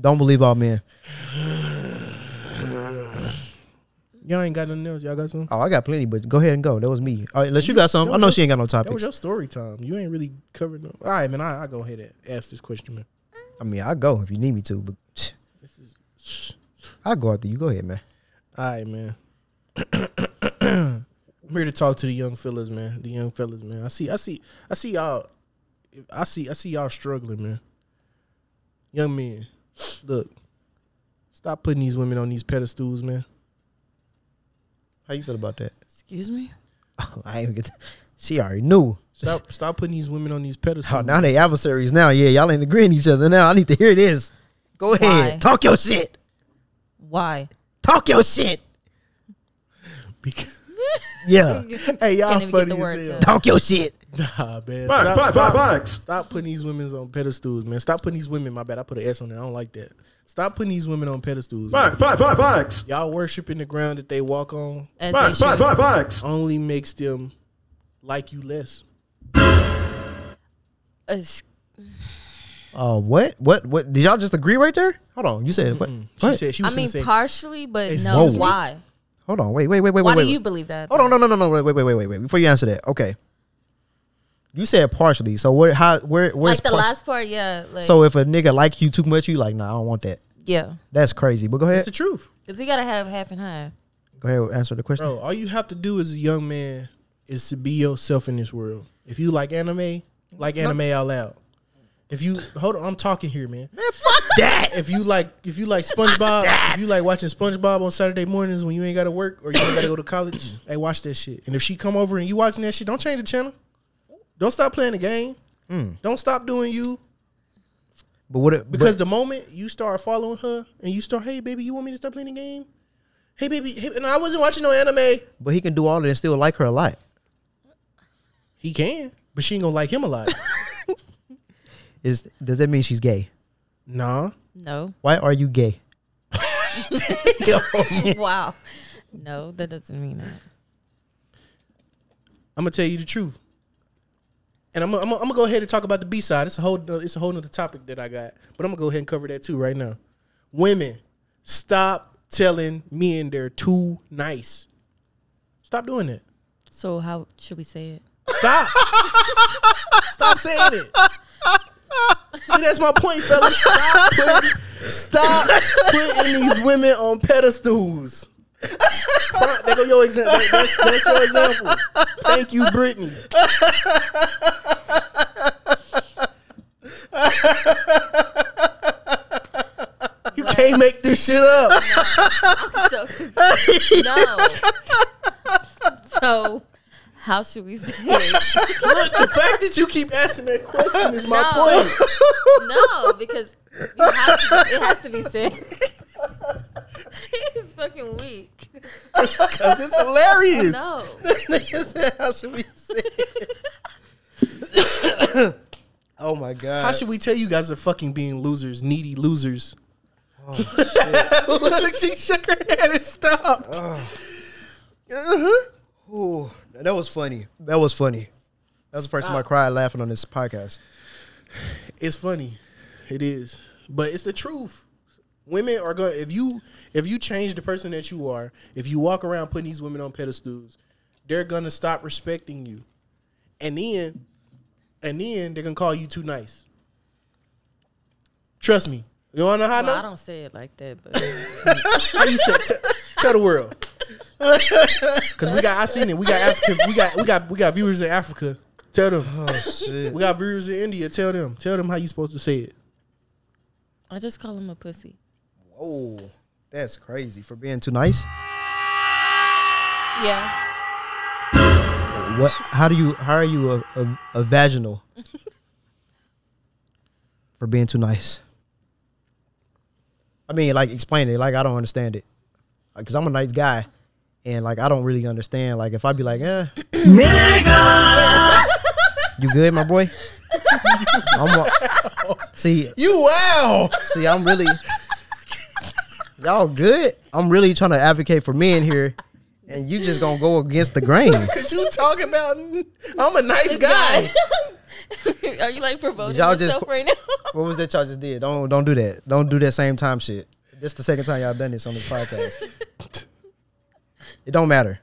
Don't believe all men. Y'all ain't got nothing else. Y'all got something. Oh, I got plenty, but go ahead and go. That was me. All right, unless you got some. I know she ain't got no topics. That was your story time. You ain't really covered. No. All right, man. I I go ahead and ask this question, man. I mean, I go if you need me to, but I'll go after you. Go ahead, man. All right, man. I'm here to talk to the young fellas, man. The young fellas, man. I see, I see, I see y'all. I see, I see y'all struggling, man. Young men, look, stop putting these women on these pedestals, man. How you feel about that? Excuse me. I ain't even get. She already knew. Stop, stop putting these women on these pedestals. Oh, now they adversaries. Now, yeah, y'all ain't agreeing each other. Now I need to hear this. Go ahead, Why? talk your shit. Why? Talk your shit. Because, Yeah, hey, y'all Can't even funny get the as words hell. out. talk your shit. Nah, man. Facts, Stop, facts, stop, facts. stop putting these women on pedestals, man. Stop putting these women. My bad. I put an S on it. I don't like that. Stop putting these women on pedestals. man. Facts, facts, facts, facts. Y'all worshiping the ground that they walk on As Facts, they facts, should. facts, facts. only makes them like you less. As- Uh, what? What? What? Did y'all just agree right there? Hold on. You said what? She What? said she I mean, say partially, but Excuse no. me? Why? Hold on. Wait. Wait. Wait. Wait. Wait. Why wait, do wait. you believe that? Hold on. No. No. No. No. Wait. Wait. Wait. Wait. Wait. Wait. Before you answer that, okay. You said partially. So where? How? Where? Where's like the par- last part, yeah. Like, So if a nigga like you too much, you like, nah, I don't want that. yeah, That's crazy. But go ahead. it's ahead. the truth, because you gotta have half and half. Go ahead. Answer the question. bro. All you have to do as a young man is to be yourself in this world. If you like anime, like anime out loud. If you hold on, I'm talking here, man. Man, fuck that. If you like, if you like SpongeBob, if you like watching SpongeBob on Saturday mornings when you ain't got to work or you ain't got to go to college, hey, watch that shit. And if she come over and you watching that shit, don't change the channel. Don't stop playing the game. Mm. Don't stop doing you. But what? It, Because but, the moment you start following her and you start, hey baby, you want me to stop playing the game? Hey baby, hey, and I wasn't watching no anime. but he can do all that and still like her a lot. He can, but she ain't gonna like him a lot. Is does that mean she's gay? No. No. Why are you gay? wow. No, that doesn't mean that. I'm gonna tell you the truth. And I'm, gonna- I'm, gonna- I'm gonna go ahead and talk about the B side. It's a whole it's a whole other topic that I got, but I'm gonna go ahead and cover that too right now. Women, stop telling men they're too nice. Stop doing that. So how should we say it? Stop. stop saying it. See, that's my point, fellas. Stop putting, stop putting these women on pedestals. Go your example. That's, that's your example. Thank you, Brittany. You can't make this shit up. So, no. so how should we say it? Look, the fact that you keep asking that question is my No. point. No, because you have to, it has to be said. He's fucking weak. Because it's hilarious. No. How should we say? it? oh my god! How should we tell you guys are fucking being losers, needy losers? Oh, Look, she shook her head and stopped. Uh-huh. Ooh, that was funny. That was funny. That was the first time I cried laughing on this podcast. It's funny, it is, but it's the truth. Women are going. to If you if you change the person that you are, if you walk around putting these women on pedestals, they're gonna stop respecting you, and then, and then they're gonna call you too nice. Trust me. You wanna know how I know? Well, I don't say it like that, but How you say? T- tell the world. Cause we got I seen it. We got African. We got we got we got viewers in Africa. Tell them. Oh shit. We got viewers in India. Tell them. Tell them how you supposed to say it. I just call him a pussy. Whoa, that's crazy for being too nice. Yeah. What? How do you? How are you a, a, a vaginal for being too nice? I mean, like explain it. Like I don't understand it. Like, cause I'm a nice guy, and like I don't really understand. Like if I be like, eh, you good, my boy? I'm a, see, You wow. see, I'm really y'all good. I'm really trying to advocate for men here, and you just gonna go against the grain. Cause you talking about I'm a nice guy. Are you like promoting Y'all just- yourself right now? What was that y'all just did? Don't don't do that. Don't do that same time shit. This the second time y'all done this on this podcast. It don't matter.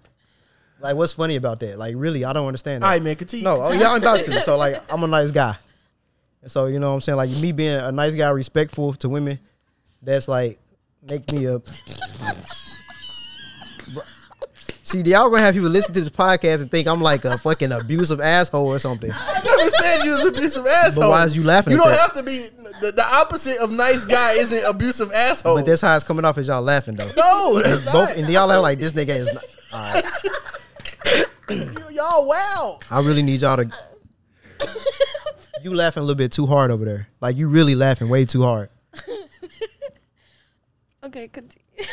Like, what's funny about that? Like, really, I don't understand. That. All right, man. Continue. no, oh, y'all ain't about to. So, like, I'm a nice guy. And so, you know what I'm saying? Like, me being a nice guy, respectful to women, that's like, make me a. See, y'all gonna have people listen to this podcast and think I'm like a fucking abusive asshole or something. I never said you was an abusive asshole. But why is you laughing You at don't that? have to be the, the opposite of nice guy. Isn't abusive asshole. But that's how it's coming off as y'all laughing though. no, that's Both not. and y'all are like this nigga is. Not, all right, y'all wow. I really need y'all to. You laughing a little bit too hard over there. Like you really laughing way too hard. okay, continue.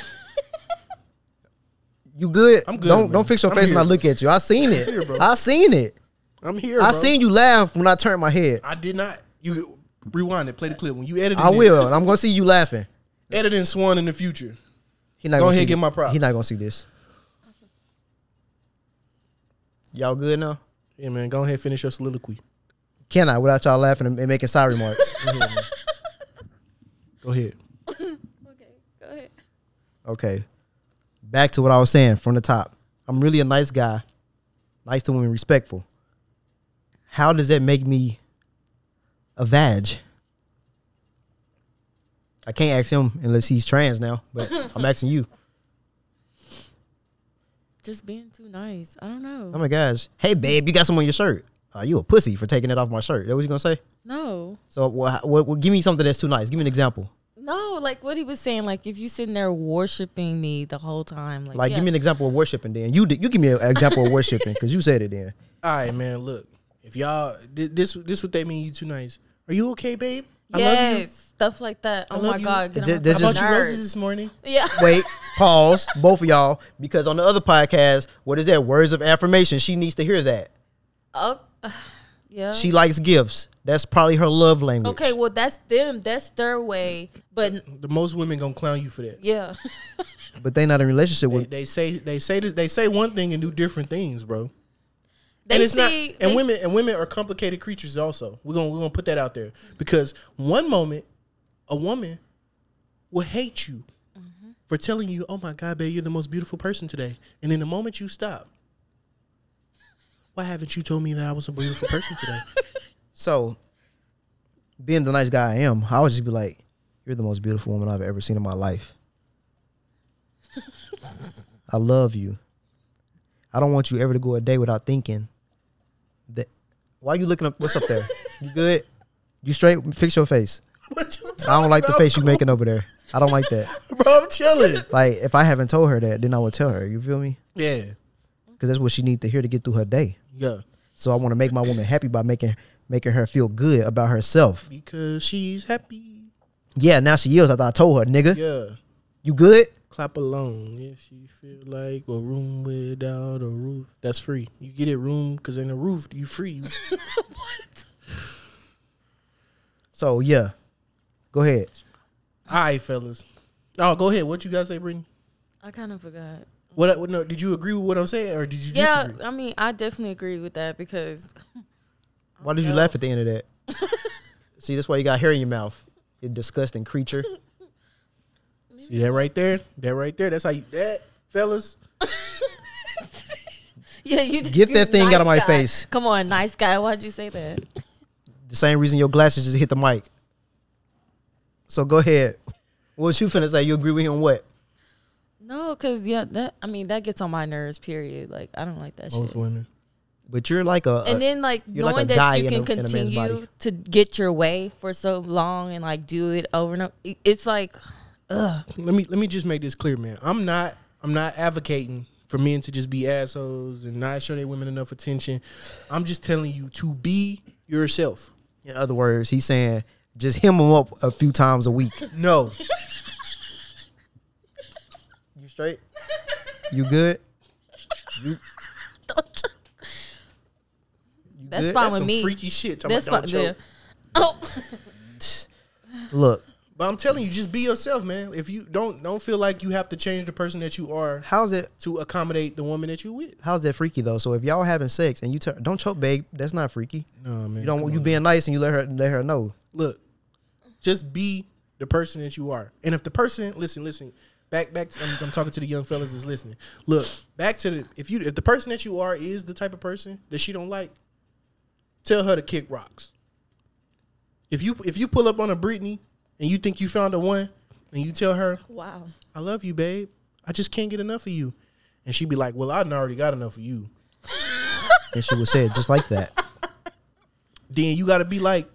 You good? I'm good, Don't man. don't fix your I'm face when I look at you. I seen it. here, bro. I seen it. I'm here. I bro. seen you laugh when I turned my head. I did not. You rewind it. Play the clip when you edit. I will. I'm gonna see you laughing. Editing Swan in the future. He not Go gonna ahead, see give my props. He not gonna see this. Y'all good now? Yeah, man. Go ahead, finish your soliloquy. Can I without y'all laughing and and making side remarks? Go ahead. okay, go ahead. Okay. Back to what I was saying from the top. I'm really a nice guy, nice to women, respectful. How does that make me a vag? I can't ask him unless he's trans now, but I'm asking you. Just being too nice. I don't know. Oh my gosh. Hey, babe, you got some on your shirt. Uh, you a pussy for taking it off my shirt. That what you gonna say? no. So, what, what, what, give me something that's too nice. Give me an example. No, like what he was saying, like if you sitting there worshiping me the whole time, like, Like, yeah. give me an example of worshiping. Then you, you give me an example of worshiping because you said it. Then All right, man. Look, if y'all this this what they mean. You too nice. Are you okay, babe? I yes, love you. stuff like that. I Oh love my you. god, get Th- on I my just- bought you roses this morning. Yeah, wait, pause, both of y'all, because on the other podcast, what is that? Words of affirmation. She needs to hear that. oh, yeah. She likes gifts. That's probably her love language. okay, well that's them. That's their way. But The most women gonna clown you for that. yeah, but they not in relationship with. they say they say this, they say one thing and do different things, bro. they and it's not see. and they- women and women are complicated creatures also. We're gonna we're gonna put that out there because one moment a woman will hate you Mm-hmm. for telling you, "Oh my God, babe, you're the most beautiful person today," and then the moment you stop, why haven't you told me that I was a beautiful person today? So, being the nice guy I am, I would just be like, "You're the most beautiful woman I've ever seen in my life. I love you. I don't want you ever to go a day without thinking that. Why are you looking up? What's up there? You good? You straight? Fix your face. you I don't like the face you making over there. I don't like that. bro? I'm chilling. Like if I haven't told her that, then I would tell her. You feel me? Yeah, Because that's what she needs to hear to get through her day. yeah. So I want to make my woman happy by making making her feel good about herself. Because she's happy. Yeah, now she is. I thought I told her, nigga. Yeah. You good? Clap along if you feel like a room without a roof. That's free. You get it room because in a roof you free. what? So yeah, go ahead. All right, fellas. Oh, go ahead. What you guys say, Brittany? I kind of forgot. What? what no, did you agree with what I'm saying, or did you Yeah, disagree? I mean, I definitely agree with that because Why did you No. laugh at the end of that? See, that's why you got hair in your mouth. You disgusting creature. See that right there? That right there. That's how you that, fellas. yeah, you Get that thing out of my guy. face. Come on, nice guy. Why'd you say that? The same reason your glasses just hit the mic. So go ahead. What you finna say? You agree with him? What? No, because yeah, that I mean that gets on my nerves. Period. Like I don't like that Most shit. women. But you're like a, And then like you're like knowing a that guy you can a- in a man's continue to get your way for so long and like do it over and over, it's like, ugh. let me let me just make this clear, man. I'm not I'm not advocating for men to just be assholes and not show their women enough attention. I'm just telling you to be yourself. in other words, he's saying just hem him up a few times a week. No, You straight? You good? You, You That's good? fine that's with some me. freaky shit. Talking That's about fine. don't Yeah. choke. Oh, Look, But I'm telling you, just be yourself, man. If you don't don't feel like you have to change the person that you are how's it? to accommodate the woman that you with. How's that freaky though? So if y'all having sex and you turn, don't choke, babe. That's not freaky. No, man. You don't. come You on. being nice and you let her let her know. look, just be the person that you are. And if the person, listen, listen, back, back. To, I'm, I'm talking to the young fellas that's listening. Look, back to the if you if the person that you are is the type of person that she don't like, tell her to kick rocks. If you if you pull up on a Britney and you think you found a one, and you tell her, wow. "I love you, babe. I just can't get enough of you," and she'd be like, "Well, I done already got enough of you." And she would say it just like that. Then you got to be like,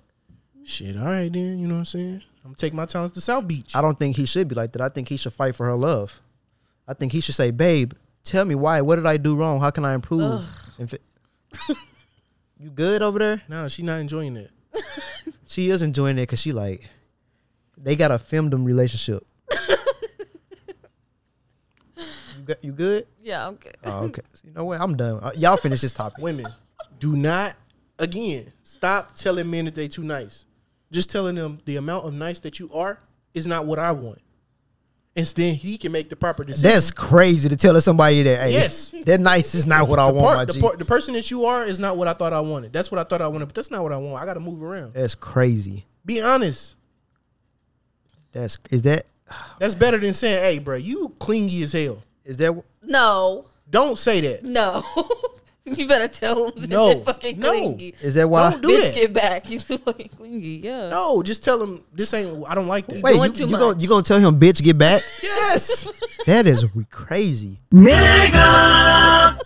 "Shit, all right, then." You know what I'm saying? I'm gonna take my talents to South Beach. I don't think he should be like that. I think he should fight for her love. I think he should say, "Babe, tell me why. What did I do wrong? How can I improve?" And fi- you good over there? No, she not enjoying it. She is enjoying it because she like they got a femdom relationship. you, got, you good? Yeah. Okay. Oh, okay. You know what? I'm done. Uh, y'all finish this topic. Women, do not again stop telling men that they too nice. Just telling them the amount of nice that you are is not what I want. And then he can make the proper decision. That's crazy to tell somebody that. Hey, Yes. that nice is not what I the, want, part- my the, G. part- the person that you are is not what I thought I wanted. That's what I thought I wanted, but that's not what I want. I got to move around. That's crazy. Be honest. That's is that That's better than saying, "Hey, bro, you clingy as hell." is that No. Don't say that. No. you better tell him that No. they're fucking No. clingy. is that why? Don't do Bitch, that. get back. He's fucking clingy. Yeah. No, just tell him this ain't. I don't like that. Wait, doing you, too you gonna you gonna tell him, bitch, get back? Yes. That is crazy. Mega.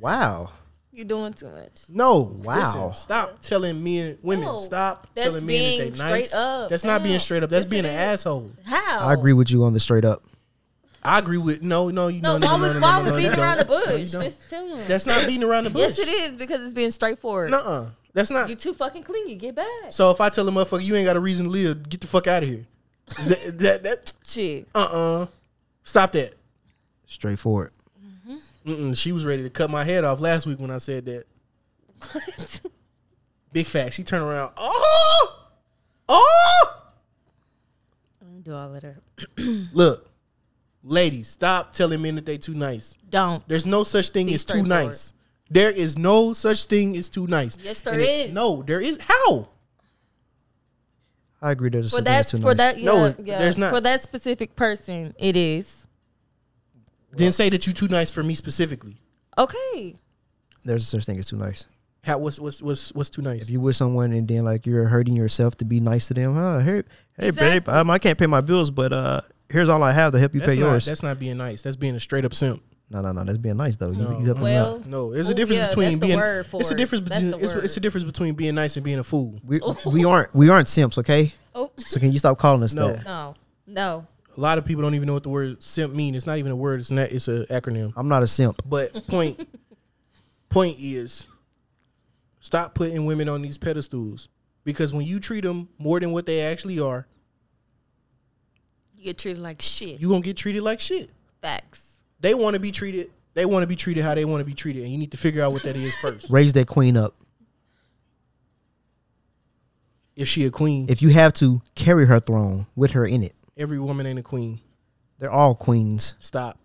Wow. You're doing too much. No. Wow. Listen, stop telling men, women. No. stop That's telling men that they being nice. straight up. That's not being straight up. That's Yes, being it an is. asshole. How? I agree with you on the straight up. I agree with no, no, you No, no, why no, was no, why no, was beating around the don't. No, you bush? Just tell him. That's not beating around the bush. yes, it is because it's being straightforward. Nuh-uh. That's not. You too fucking clingy. Get back. So if I tell a motherfucker you ain't got a reason to live, get the fuck out of here. that, that, that Shit. uh uh Stop that. Straightforward. Mm-mm, she was ready to cut my head off last week when I said that. Big fact. She turned around. Oh, oh. Don't do all of that. Look, ladies, stop telling men that they too nice. Don't. There's no such thing Be as too nice. There is no such thing as too nice. Yes, there And it- is. No, there is. How? I agree. There's For that, that's too for nice. that, yeah, No, yeah. there's not. For that specific person, it is Then say that you too nice for me specifically. okay. There's a such thing as too nice. How? What's what's what's what's too nice? If you with someone and then like you're hurting yourself to be nice to them, huh? Hey, hey, babe, Exactly. um, I can't pay my bills, but uh, here's all I have to help you that's pay not, yours. That's not being nice. That's being a straight up simp. No, no, no. That's being nice though. No. You, you help them out. No, there's a Ooh, difference yeah, between being. word for it's a it. difference That's between. the It's, it's a difference between being nice and being a fool. We oh. we aren't we aren't simps, okay? Oh So can you stop calling us No. that? no, no. A lot of people don't even know what the word simp mean. It's not even a word. It's not. It's an acronym. I'm not a simp. But point point is, stop putting women on these pedestals because when you treat them more than what they actually are, You get treated like shit. you gonna get treated like shit. Facts. They want to be treated. They want to be treated how they want to be treated, and you need to figure out what that is first. Raise that queen up. If she a queen, If you have to carry her throne with her in it, every woman ain't a queen. they're all queens. Stop.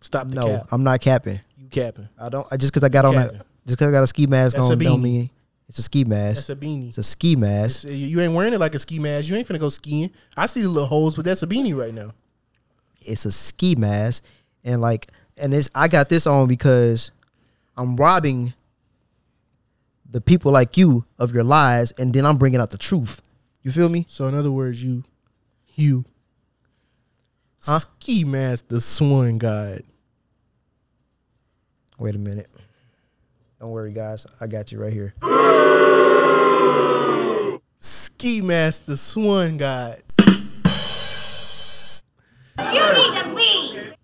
Stop the No, cap. I'm not capping. You capping. I don't. I just because I got on a Capping. just because I got a ski mask That's a on don't mean it's a ski mask. That's a beanie. it's a ski mask. It's- you ain't wearing it like a ski mask. You ain't finna go skiing. I see the little holes, but that's a beanie right now. it's a ski mask and like and it's I got this on because I'm robbing the people like you of your lies and then I'm bringing out the truth. You feel me? So in other words, you, you Huh? Ski Master Swan God. Wait a minute. Don't worry, guys. I got you right here. Ski Master Swan God. You need to leave.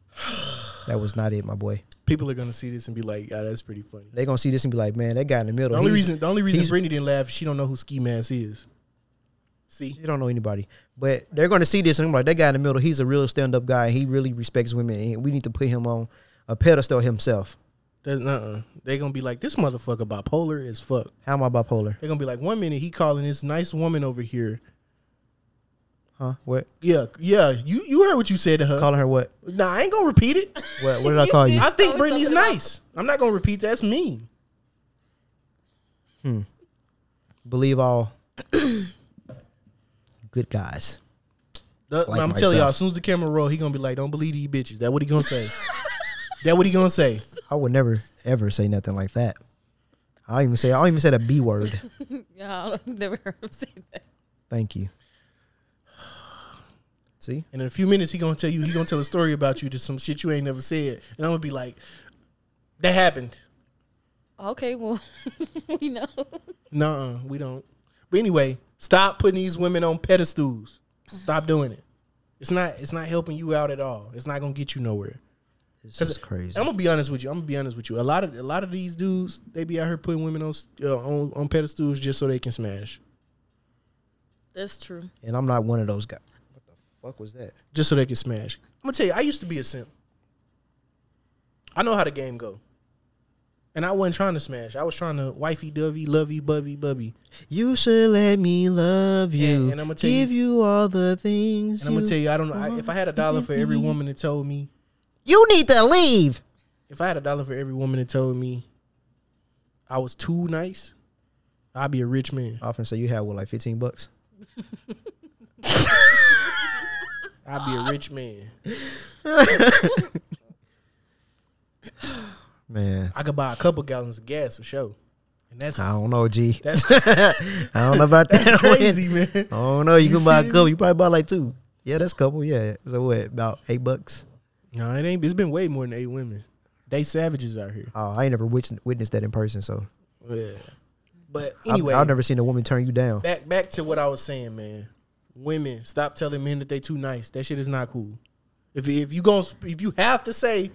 That was not it, my boy. People are gonna see this and be like, "Yeah, that's pretty funny." They're gonna see this and be like, man, that guy in the middle. The only he's- reason, the only reason he's- Brittany didn't laugh, is she don't know who Ski Mask is. See, You don't know anybody, but they're going to see this and be like, that guy in the middle, he's a real stand up guy. He really respects women, and we need to put him on a pedestal himself. There's uh They're gonna be like, "This motherfucker bipolar as fuck." How am I bipolar? They're gonna be like, one minute he calling this nice woman over here. Huh? What? Yeah, yeah. You you heard what you said to her. Calling her what? Nah, I ain't gonna repeat it. What, what did I call you? I think Brittany's nice. I'm not gonna repeat that. That's mean. Hmm. Believe all good guys. The- Like I'm telling y'all, as soon as the camera roll, he gonna be like, "Don't believe these bitches." That what he gonna say. that what he gonna say. I would never ever say nothing like that. I don't even say I don't even say the B word. Yeah, I've never heard him say that. Thank you. See? And in a few minutes, he gonna tell you. He gonna tell a story about you to some shit you ain't never said, and I'm gonna be like, "That happened." Okay, well, we know. Nuh-uh, we don't. But anyway, stop putting these women on pedestals. Stop doing it. It's not. It's not helping you out at all. It's not gonna get you nowhere. It's 'Cause just crazy. I'm gonna be honest with you. I'm gonna be honest with you. A lot of a lot of these dudes, they be out here putting women on uh, on, on pedestals just so they can smash, That's true. And I'm not one of those guys. What the fuck was that? just so they can smash. I'm gonna tell you, I used to be a simp. I know how the game go, and I wasn't trying to smash. I was trying to wifey dovey, lovey, bubby, bubby. You should let me love you. and I'ma tell give you, all the things. And I'm gonna tell you, I don't know I, if I had a dollar for every woman that told me You need to leave. if I had a dollar for every woman that told me I was too nice, I'd be a rich man. I often say you have what, like 15 bucks? I'd be a rich man. Man, I could buy a couple gallons of gas for sure. And that's I don't know, G. that's, I don't know about that. that's crazy, man. I don't know. You can buy a couple. You probably buy like two. Yeah, that's a couple. Yeah. So what? About eight bucks. No, it ain't. It's been way more than eight women. They savages out here. Oh, I ain't never witnessed, witnessed that in person. So Yeah. But I've- anyway, I've, never seen a woman turn you down. back back to what I was saying, man. Women, stop telling men that they too nice. That shit is not cool. If if you going if you have to say,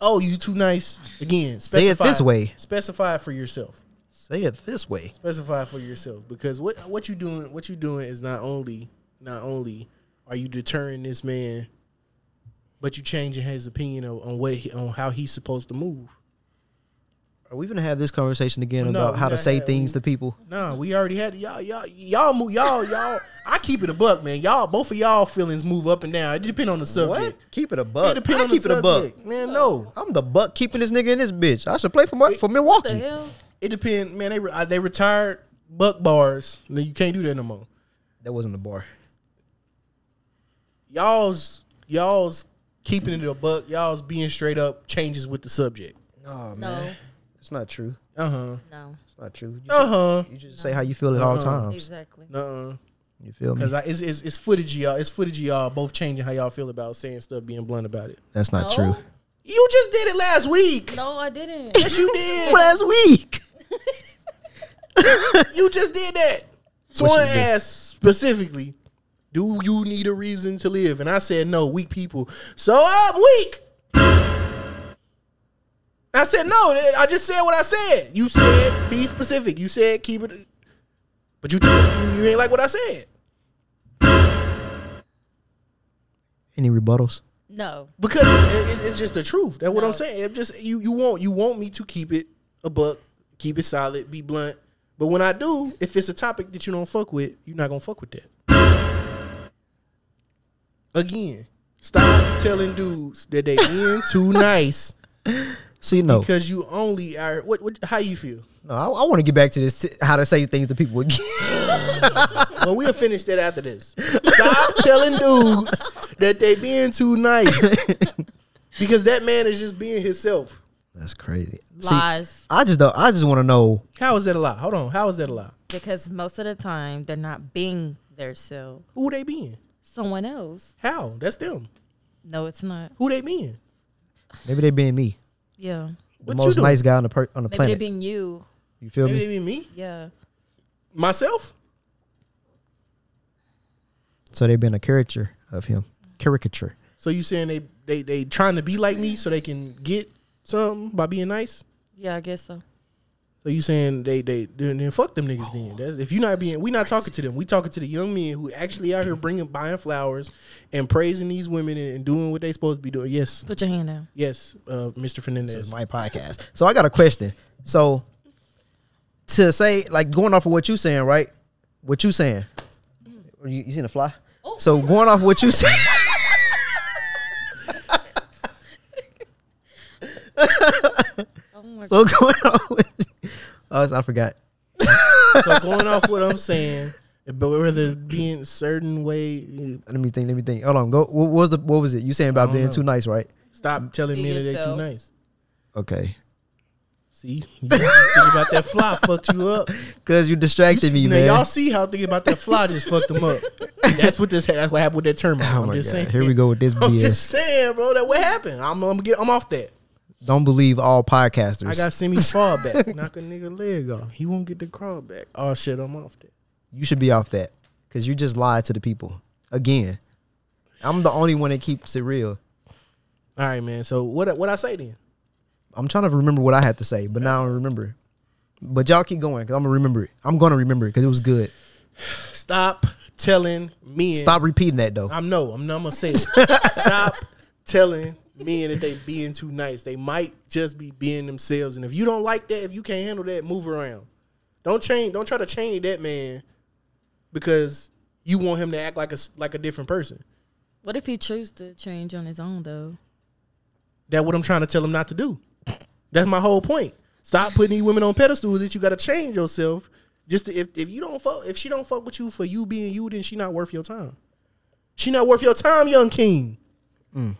"Oh, you too nice," again, Say it this way. Specify it for yourself. Say it this way. Specify for yourself because what what you doing what you doing is not only not only are you deterring this man, but you're changing his opinion on, on what he, on how he's supposed to move. Are we gonna have this conversation again No, about we how to say have- things to people? No, we already had y'all y'all y'all move y'all y'all. I keep it a buck, man. Y'all both of y'all feelings move up and down. It depends on the subject. What? Keep it a It buck. depends I on the keep it a buck. man. No, I'm the buck keeping this nigga in this bitch. I should play for my, for What Milwaukee. the hell? it depends, man. They re- they retired buck bars. Then you can't do that no more. That wasn't a bar. Y'all's y'all's keeping it a buck. Y'all's being straight up changes with the subject. Oh No, it's not true. Uh huh. no, It's not true. Uh huh. you just say how you feel at all Uh-huh. times. exactly. Uh huh. You feel me? Because it's, it's it's footage of y'all. It's footage of y'all both changing how y'all feel about saying stuff, being blunt about it. That's not No? true. You just did it last week. No, I didn't. Yes, you did. Last week. You just did that. What Someone you did? asked specifically, "Do you need a reason to live?" And I said, "No, weak people." So I'm weak. I said, "No." I just said what I said. You said be specific. You said keep it, but you you ain't like what I said Any rebuttals? No, because it's, it's just the truth. That's what No. I'm saying. It just you you want you want me to keep it a buck, keep it solid, be blunt. But when I do, if it's a topic that you don't fuck with, you're not gonna fuck with that. Again, stop telling dudes that they being too nice See, no, because you only are. What, what? How you feel? no. I, I want to get back to this. How to say things to people again. Well, we'll finish that after this. Stop telling dudes that they being too nice because that man is just being himself. That's crazy. See, lies. I just don't. I just want to know. How is that a lie? Hold on. How is that a lie? Because most of the time they're not being their self. Who they being? Someone else. How? That's them. No, it's not. Who they being? Maybe they being me, Yeah. the What you most doing? nice guy on the per- on the Maybe they planet. being you. you feel Maybe me? they being me? Yeah. Myself? So they been a caricature of him, caricature. So you saying they they they trying to be like me so they can get something by being nice? Yeah, I guess so. So you saying they they then, then fuck them niggas then? That's, if you not being, we not talking to them. We talking to the young men who actually out here bringing buying flowers and praising these women and, and doing what they supposed to be doing. Yes, Put your hand down. yes, uh, Mr. This Fernandez. is my podcast. So I got a question. So to say, like going off of what you saying, right? What you saying? You, you seen a fly? Oh. So going off what you saying. Oh my so going off. With, oh, I forgot. so going off what I'm saying, but whether being a certain way, Let me think. Let me think. Hold on. Go. What was the? What was it? You saying about being know. too nice, right? stop telling Be me that they too nice. Okay. See, you thinking about that fly fucked you up. Cause you distracted me, now, man. Y'all see how thinking about that fly just fucked them up. That's what this. That's what happened with that termite. Oh I'm my just god. saying. Here we go with this I'm just saying, bro. That what happened. I'm. I'm get. I'm off that. Don't believe all podcasters. I got Semi's fall back. Knock a nigga leg off. He won't get the crawl back. Oh shit, I'm off that. you should be off that because you just lied to the people again. I'm the only one that keeps it real. All right, man. So what? What I say then? I'm trying to remember what I had to say, but now I don't remember. But y'all keep going because I'm gonna remember it. I'm gonna remember it because it was good. Stop telling men. Stop repeating that though. I'm no. I'm not gonna say it. Stop telling men that they being too nice. They might just be being themselves. And if you don't like that, if you can't handle that, move around. Don't change. Don't try to change that man because you want him to act like a s- like a different person. What if he choose to change on his own though? That's what I'm trying to tell him not to do. That's my whole point. Stop putting these women on pedestals that you got to change yourself. Just to, if if you don't fuck if she don't fuck with you for you being you, then she not worth your time. She not worth your time, young king. Mm.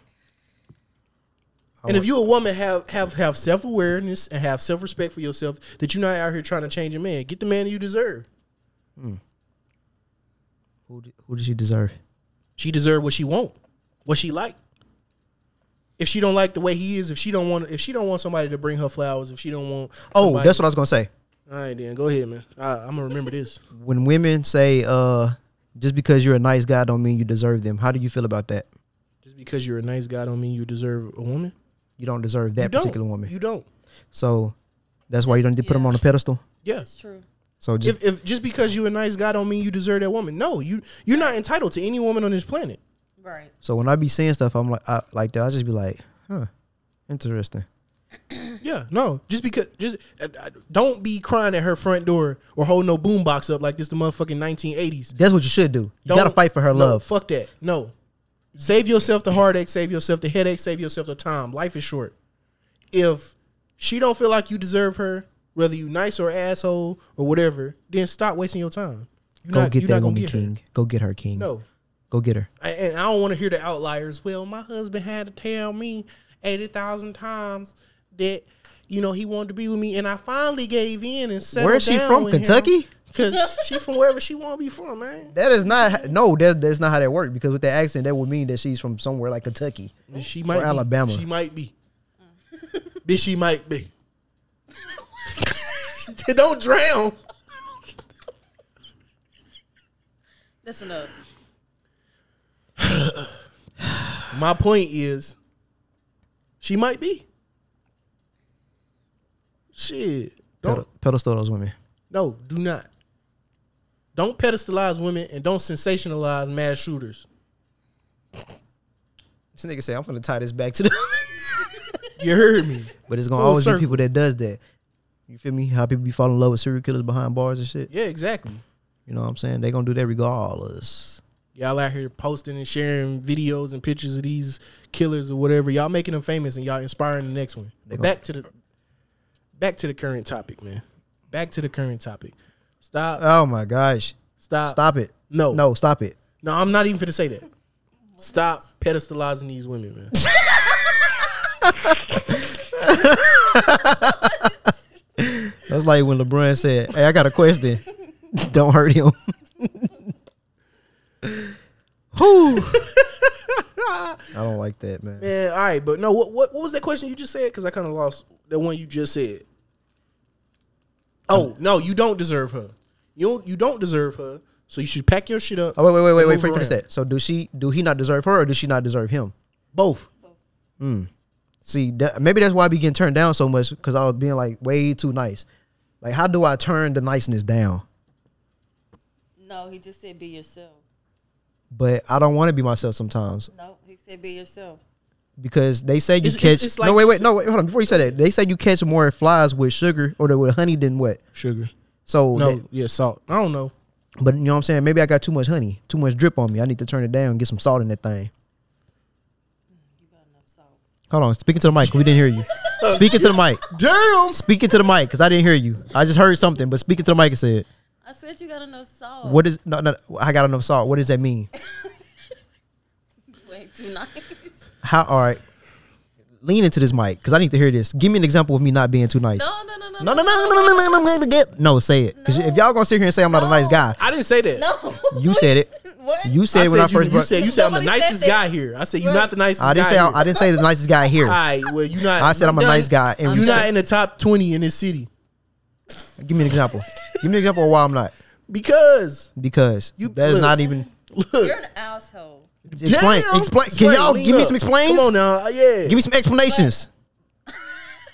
And if you a woman have have have self awareness and have self respect for yourself, that you're not out here trying to change a man. Get the man you deserve. Who, d- who does she deserve? She deserve what she want, what she like. If she don't like the way he is, if she don't want, if she don't want somebody to bring her flowers, if she don't want, Oh, somebody- that's what I was gonna say. All right, then go ahead, man. I, I'm gonna remember this. When women say, "Uh, just because you're a nice guy, don't mean you deserve them." How do you feel about that? Just because you're a nice guy, don't mean you deserve a woman. You don't deserve that you don't. particular woman. You don't. so that's why you don't need to put them Yeah. on a pedestal. Yes. True. So just If, if just because you're a nice guy, don't mean you deserve that woman. No, you you're not entitled to any woman on this planet. Right. so when I be saying stuff, I'm like, I, like that. I just be like, huh, interesting. Yeah, no. Just because, just uh, uh, don't be crying at her front door or holding no boombox up like this the motherfucking 1980s. That's what you should do. You Don't- gotta fight for her no, love. Fuck that. No. Save yourself the heartache. Save yourself the headache. Save yourself the time. Life is short. If she don't feel like you deserve her, whether you nice or asshole or whatever, then stop wasting your time. You're Go not- get that woman, get her. King. Go get her, King. No. Go get her. I- and I don't want to hear the outliers. Well, my husband had to tell me eighty thousand times that you know he wanted to be with me, and I finally gave in and settled Where's she from? Kentucky. him. Kentucky? Cause she from wherever she want to be from, man. That is not no. That, that's not how that works. Because with that accent, that would mean that she's from somewhere like Kentucky. She might be. Alabama. She might be. Bitch, she might be. don't drown. That's enough. My point is, she might be. Shit. Don't Pedal, pedestal those women. No, do not. Don't pedestalize women and don't sensationalize mass shooters. This nigga say I'm gonna tie this back to the. You heard me. but it's gonna Full always circle. be people that does that. You feel me? How people be falling in love with serial killers behind bars and shit. Yeah, exactly. You know what I'm saying? They gonna do that regardless. Y'all out here posting and sharing videos and pictures of these killers or whatever. Y'all making them famous and y'all inspiring the next one. They But gon- back to the back to the current topic, man. Back to the current topic. Stop. Oh my gosh! stop. Stop it! No. No, stop it! No, I'm not even going to say that. Stop pedestalizing these women, man. That's like when LeBron said, "Hey, I got a question. Don't hurt him." Whew. I don't like that, man. Man, all right, but no, what what, what was that question you just said? Because I kind of lost the one you just said. Oh no, you don't deserve her. You don't. You don't deserve her. So you should pack your shit up. Oh wait, wait, wait, wait, wait. move Before you finish around. that, so do she? Do he not deserve her, or does she not deserve him? Both. Hmm. See, that, maybe that's why I be getting turned down so much because I was being like way too nice. Like, how do I turn the niceness down? No, he just said be yourself. But I don't want to be myself sometimes No, he said be yourself. Because they say you It's- catch. it's- it's no, wait, wait, no, wait, hold on. Before you say that, they say you catch more flies with sugar or with honey than what. Sugar. So, No, that- yeah, salt. I don't know. but you know what I'm saying? Maybe I got too much honey, too much drip on me. I need to turn it down, get some salt in that thing. You got enough salt. Hold on, speaking to the mic. We didn't hear you. speaking to the mic. Damn. Speaking to the mic because I didn't hear you. I just heard something, but speaking to the mic and said, I said you got enough salt. "What is no, no? I got enough salt. What does that mean? Way too nice. How? All right, lean into this mic because I need to hear this. Give me an example of me not being too nice. No, no, no, no, No, no, no, no, no, no, no, no, no, get no. Say it because if y'all gonna sit here and say I'm not a nice guy, I didn't say that. No. you said it. What? You said I it when I said you, first you brought. said you said I'm the Nobody said nicest that. guy here. I said you're not the nicest. I didn't guy say I, here. I didn't say the nicest guy here. All right, well, you're not. I said I'm a you're nice guy, and you're you not said- in the top twenty in this city Give me an example. Give me an example of why I'm not. because Because You- that is look. not even look. You're an asshole. Explain. Damn. Explain. Can y'all lean give me up. some explains? Come on now, Uh, yeah. Give me some explanations.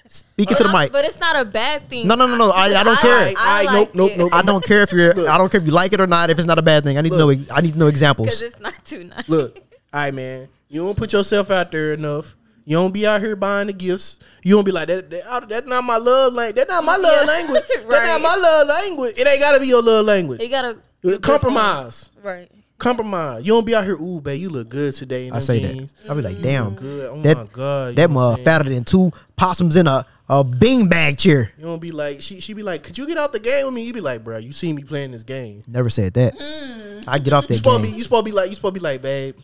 Speaking to the mic. But it's not a bad thing. No, no, no, no. I, I don't I care. like- I, like nope, nope, it. nope. I don't care if you're. Look. I don't care if you like it or not. If it's not a bad thing, I need Look. to know. I need to know examples. because examples. it's not too nice. Look, all right, man. You don't put yourself out there enough. You don't be out here buying the gifts. You don't be like that. that that's not my love language. That's not my love Yeah. language. That's not my love language. It ain't gotta be your love language. You gotta Compromise. Right. Compromise. You don't be out here. Ooh, babe, you look good today. In I say jeans. that. I'll be like, damn, Good. Oh that my god. That know mug fatter than two possums in a a beanbag chair. You don't be like she. She be like, could you get out the game with me? You be like, bro, you see me playing this game. Never said that. Mm. I get off You that supposed to be. game. You supposed to be like. You supposed to be like, babe,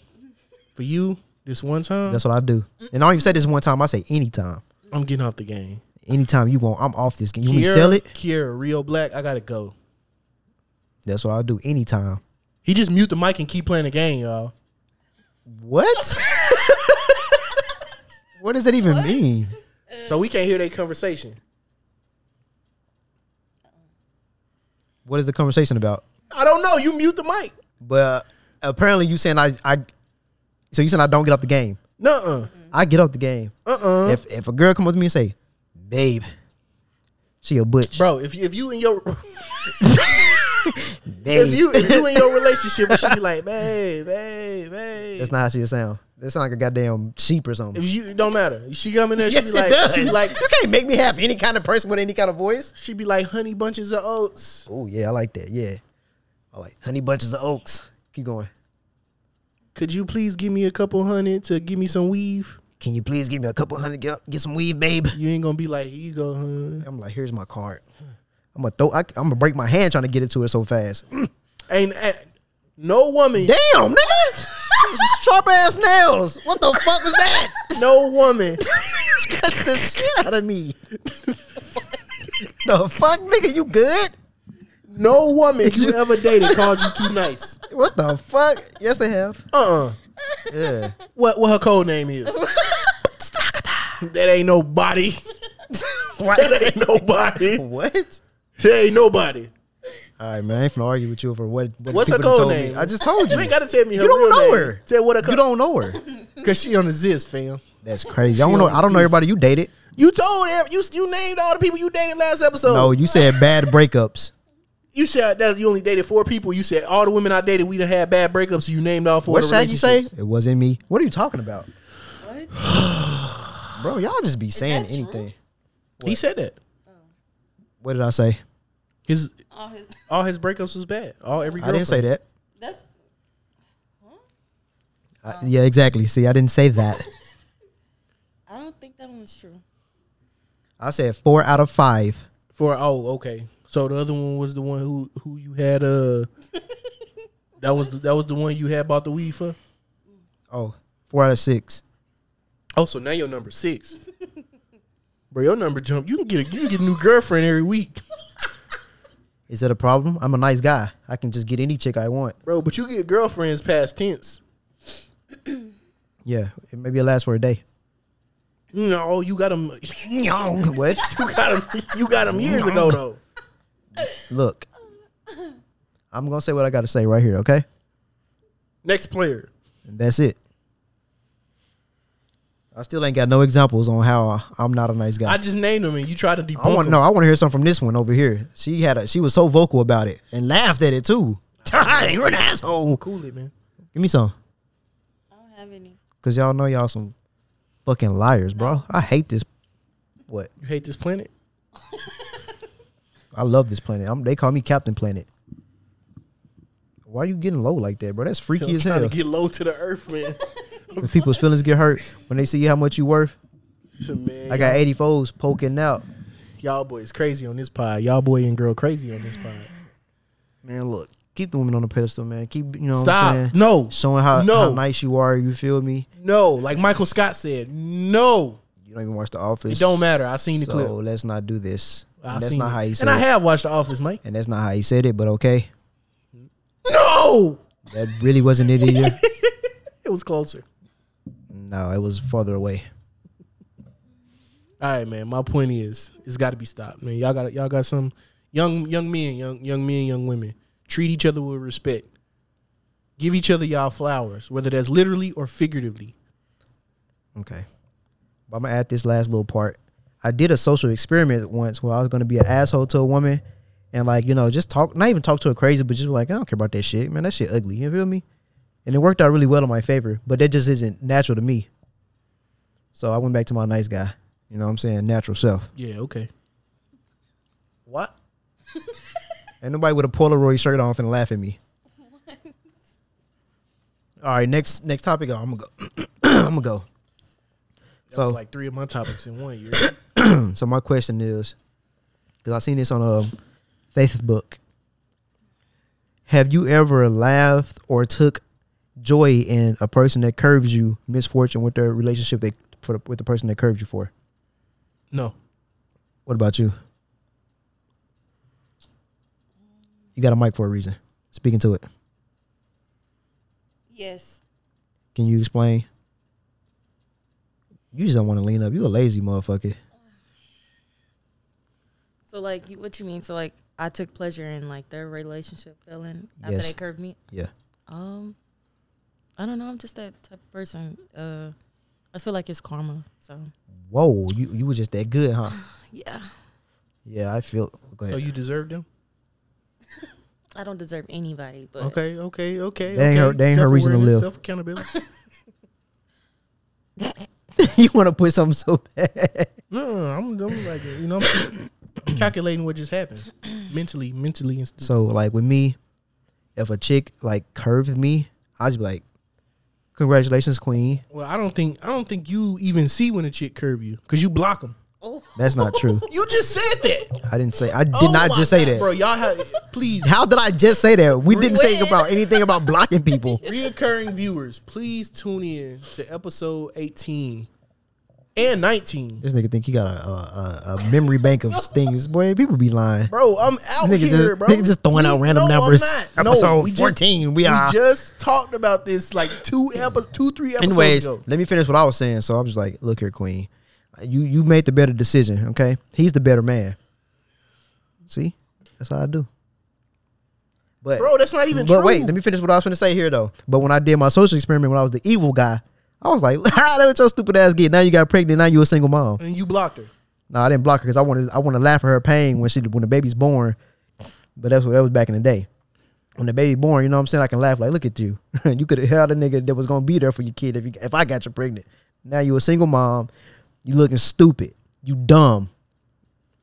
for you this one time. That's what I do. And I don't even say this one time. I say anytime. I'm getting off the game. Anytime you want, I'm off this game. You want me to Kiera- sell it? Kiera, real black. I gotta go. That's what I'll do. Anytime. He just mute the mic and keep playing the game, y'all. What? what does that even mean? So we can't hear their conversation. What is the conversation about? I don't know. You mute the mic. But uh, apparently you saying I I so you saying I don't get off the game. Nuh-uh. I get off the game. Uh-uh. If if a girl come up to me and say, "Babe, she a butch," Bro, if you if you in your babe, if you if you in your relationship she be like, babe, babe, babe. that's not how she sound. That sound like a goddamn sheep or something. if you it don't matter. She come in there, she yes, be it like does. she be like you can't make me have any kind of person with any kind of voice. she be like honey bunches of oats. Oh yeah, I like that. Yeah, I like honey bunches of oaks. Keep going. Could you please give me a couple hundred to give me some weave? Can you please give me a couple hundred? Get, get some weave, babe. You ain't gonna be like, here you go, hun. I'm like, here's my card. I'm gonna throw. I, I'm gonna break my hand trying to get it to her so fast. Ain't eh, no woman, Damn, nigga. Sharp ass nails. What the fuck was that? no woman Scratch the shit out of me. the fuck, nigga? You good? No woman you ever dated called you too nice. What the fuck? Yes, they have. Uh uh Yeah. What what her code name is? that ain't nobody. that ain't nobody. What? That ain't nobody. All right, man. I ain't finna argue with you over what. what What's her people done code told me. name? I just told you. You ain't gotta tell me her You don't real know name. her. Tell what her You don't know her. Cause she on the Ziz fam. That's crazy. I don't know. I don't know everybody you dated. You told her you you named all the people you dated last episode. No, you said bad breakups. you said that you only dated four people. You said all the women I dated we done had bad breakups. So you named all four. What of the should you say? relationships. It wasn't me. What are you talking about, What? bro? Y'all just be saying that true? anything. He said that What did I say? His All his, all his breakups was bad. All every I didn't say that. that's I- yeah, exactly. See, I didn't say that. I don't think that one's true. I said four out of five. For oh okay, so the other one was the one who who you had uh that was the, that was the one you had bought the weed for. Oh, four out of six. Oh, so now your number six, bro. Your number jump. You can get a, you can get a new girlfriend every week, Is that a problem? I'm a nice guy. I can just get any chick I want. bro. But you get girlfriends past tense. Yeah, it maybe it lasts for a day. No, you got them. what? You got them. You got them years ago though. Look, I'm gonna say what I got to say right here. Okay, Next player. and that's it. I still ain't got no examples on how I, I'm not a nice guy. I just named him and you tried to debunk I want him. no. I want to hear something from this one over here. She had a. She was so vocal about it and laughed at it too. You're an asshole. Cool it, man. Give me some, I don't have any. cause y'all know y'all some fucking liars, bro. I hate this. What? You hate this planet? I love this planet. I'm, they call me Captain Planet. Why are you getting low like that, bro? That's freaky I'm as trying hell. to get low to the earth, man. When people's feelings get hurt when they see how much you worth. man I got 80 foes poking out. y'all boys crazy on this pod. Y'all boy and girl crazy on this pod. Man, look, keep the women on the pedestal, man. Keep you know what I'm Stop. saying? No. Showing how, No. how nice you are. You feel me? No, like Michael Scott said, no. You don't even watch The Office. It don't matter. I seen the so clip. let's not do this. I And that's not it. how you said it. And I have watched The Office, Mike. and that's not how you said it, but okay. No. That really wasn't it either. It was closer. No, it was farther away. All right, man. My point is, it's got to be stopped, man. Y'all got y'all got some young young men, young young men, young women. Treat each other with respect. Give each other y'all flowers, whether that's literally or figuratively. Okay. But I'm gonna add this last little part. I did a social experiment once where I was gonna be an asshole to a woman and like, you know, just talk not even talk to her crazy, but just be like, I don't care about that shit. Man, that shit ugly. You feel me? And it worked out really well in my favor. But that just isn't natural to me. So I went back to my nice guy. You know what I'm saying? Natural self. Yeah, okay. What? Ain't nobody with a Polaroid shirt on finna laugh at me. All right, next next topic. I'm gonna go. I'm gonna go. That was So- like three of my topics in one year. So my question is, because I seen this on a Facebook. Have you ever laughed or took joy in a person that curves you misfortune with their relationship they for the, with the person that curved you for? no. What about you? You got a mic for a reason. Speaking to it. Yes. Can you explain? You just don't want to lean up. You a lazy motherfucker. So like, you, what you mean? So like, I took pleasure in like their relationship failing after Yes. they curved me. Yeah. Um, I don't know. I'm just that type of person. Uh, I feel like it's karma. So Whoa, you you were just that good, huh? yeah, Yeah, I feel. Go So you deserve them? I don't deserve anybody. But Okay, okay, okay. That ain't her- that ain't her reason to live. Self accountability. you want to put something so bad. no, I'm, I'm like, you know, I'm calculating what just happened mentally, mentally, and stuff. So like with me, if a chick like curved me, I just be like, "Congratulations, queen." Well, I don't think I don't think you even see when a chick curve you because you block them. oh, That's not true. You just said that. I didn't say. I did Oh not my just say God, that. bro. Y'all have please How did I just say that? We didn't say When? about anything about blocking people. reoccurring viewers. Please tune in to episode 18 and 19. This nigga think he got a, a, a, memory bank of things. Boy, people be lying. Bro, I'm out Nigga here, just- bro. nigga just throwing out random no, I'm numbers. No, Episode we just- 14, we are- just talked about this like two episodes, two, three episodes Anyways, ago. let me finish what I was saying. So I was just like, look here, queen. You you made the better decision, okay? He's the better man. See? That's how I do. But Bro, that's not even but true. But wait, let me finish what I was going to say here though. But when I did my social experiment when I was the evil guy, I was like, how ah, that what your stupid ass get? Now you got pregnant, now you a single mom. and you blocked her. No, I didn't block her because I wanted I want to laugh at her pain when she when the baby's born. But that's what that was back in the day. When the baby born, you know what I'm saying? I can laugh like, look at you. you could have held a nigga that was gonna be there for your kid if you if I got you pregnant. Now you a single mom, you looking stupid, you dumb.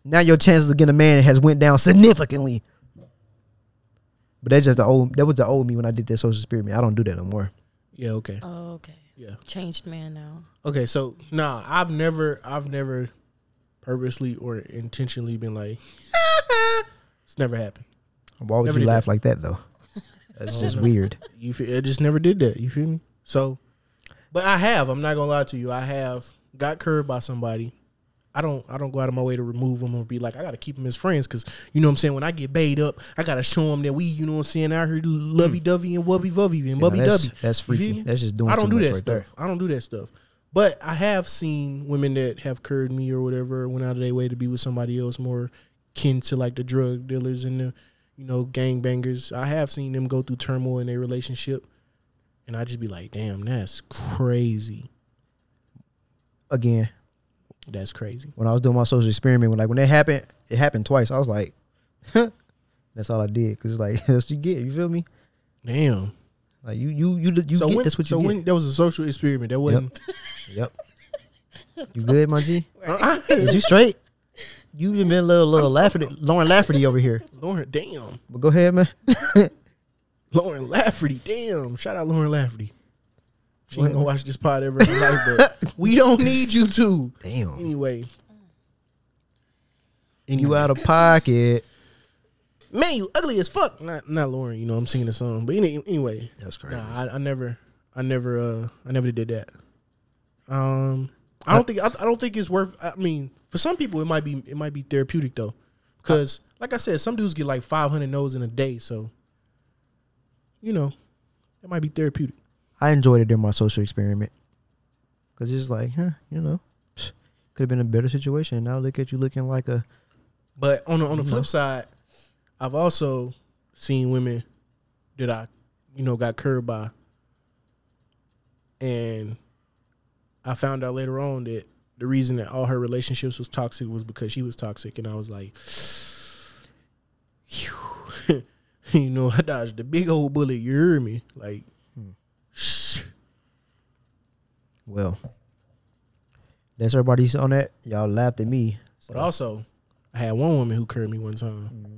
Now your chances of getting a man has went down significantly. But that's just the old that was the old me when I did that social experiment. I don't do that no more. Yeah, okay. oh, okay. Yeah. Changed man now. Okay, so nah, I've never I've never purposely or intentionally been like it's never happened. Why would Never you laugh that. like that though? That's just weird. You feel, I just never did that. You feel me? So, but I have. I'm not gonna lie to you. I have got curved by somebody, I don't I don't go out of my way to remove them or be like I got to keep them as friends because you know what I'm saying when I get baited up I got to show them that we you know what I'm saying out here lovey dovey and wubby vovey and bubby that's- dubby. that's freaky. That's just doing I don't do that right there. stuff. I don't do that stuff. But I have seen women that have curved me or whatever went out of their way to be with somebody else more kin to like the drug dealers and the you know gang bangers. I have seen them go through turmoil in their relationship, and I just be like, damn, that's crazy. Again, That's crazy. when I was doing my social experiment, when like when it happened, it happened twice. I was like, that's all I did because it's like that's what you get. You feel me? Damn. Like you you you you so get when, that's what you so get. when that was a social experiment, that wasn't. Yep. You good, my G? Uh-uh. Is you straight? You even been a little little Lafferty, Lauren Lafferty over here. Lauren, damn. But go ahead, man. Lauren Lafferty, damn. Shout out Lauren Lafferty. She ain't gonna watch this pod ever in her life, but we don't need you to. Damn. Anyway. And you out of pocket. Man, you ugly as fuck. Not not Lauren, you know, I'm singing a song. But any, anyway. That's crazy. Nah, I, I never I never uh I never did that. Um I don't think I, I don't think it's worth I mean, for some people it might be it might be therapeutic though. Cuz like I said, some dudes get like 500 no's in a day, so you know, it might be therapeutic. I enjoyed it during my social experiment. Cause it's like, huh, you know, could have been a better situation. Now look at you looking like a But on the on the flip know. side, I've also seen women that I, you know, got curbed by, and I found out later on that the reason that all her relationships was toxic was because she was toxic, and I was like, you know, I dodged the big old bullet. You heard me, like. Well. That's everybody's on that. Y'all laughed at me. But also, I had one woman who curved me one time. Mm-hmm.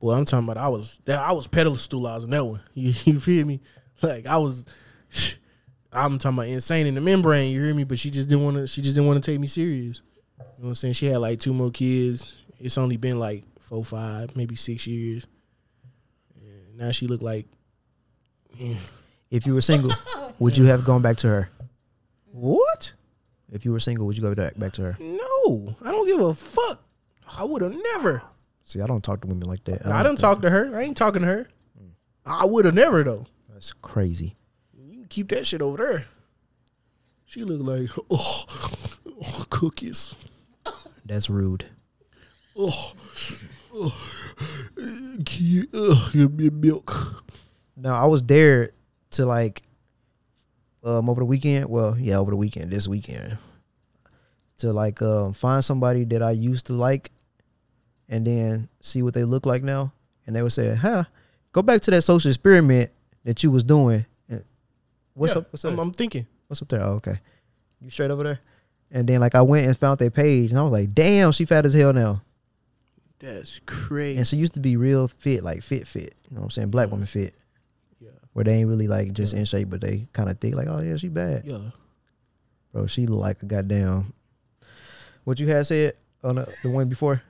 Well, I'm talking about I was that I was pedestal on that one. You, you feel me? Like I was, I'm talking about insane in the membrane. You hear me? But she just didn't want to. She just didn't want to take me serious. You know what I'm saying? She had like two more kids. It's only been like four, five, maybe six years. And now she look like If you were single, would you have gone back to her? what? If you were single, would you go back back to her? No, I don't give a fuck. I would have never. See, I don't talk to women like that. I, don't talk to her. I ain't talking to her. Mm. I would have never though. That's crazy. You can keep that shit over there. She look like oh, oh, cookies. That's rude. Oh, oh kid, oh, uh, give me milk. No, I was there to like um over the weekend. Well, yeah, over the weekend, this weekend. To like um find somebody that I used to like and then see what they look like now. And they would say, huh, go back to that social experiment that you was doing. And what's Yeah, up? What's up? I'm, I'm thinking. what's up there? Oh, okay. You straight over there? And then like I went and found their page and I was like, damn, she fat as hell now. That's crazy. And she used to be real fit, like fit fit. You know what I'm saying? Black woman fit. Yeah. Where they ain't really like just in shape, but they kind of think like, oh yeah, she bad. Yeah. Bro, she look like a goddamn. What you had said on the, the one before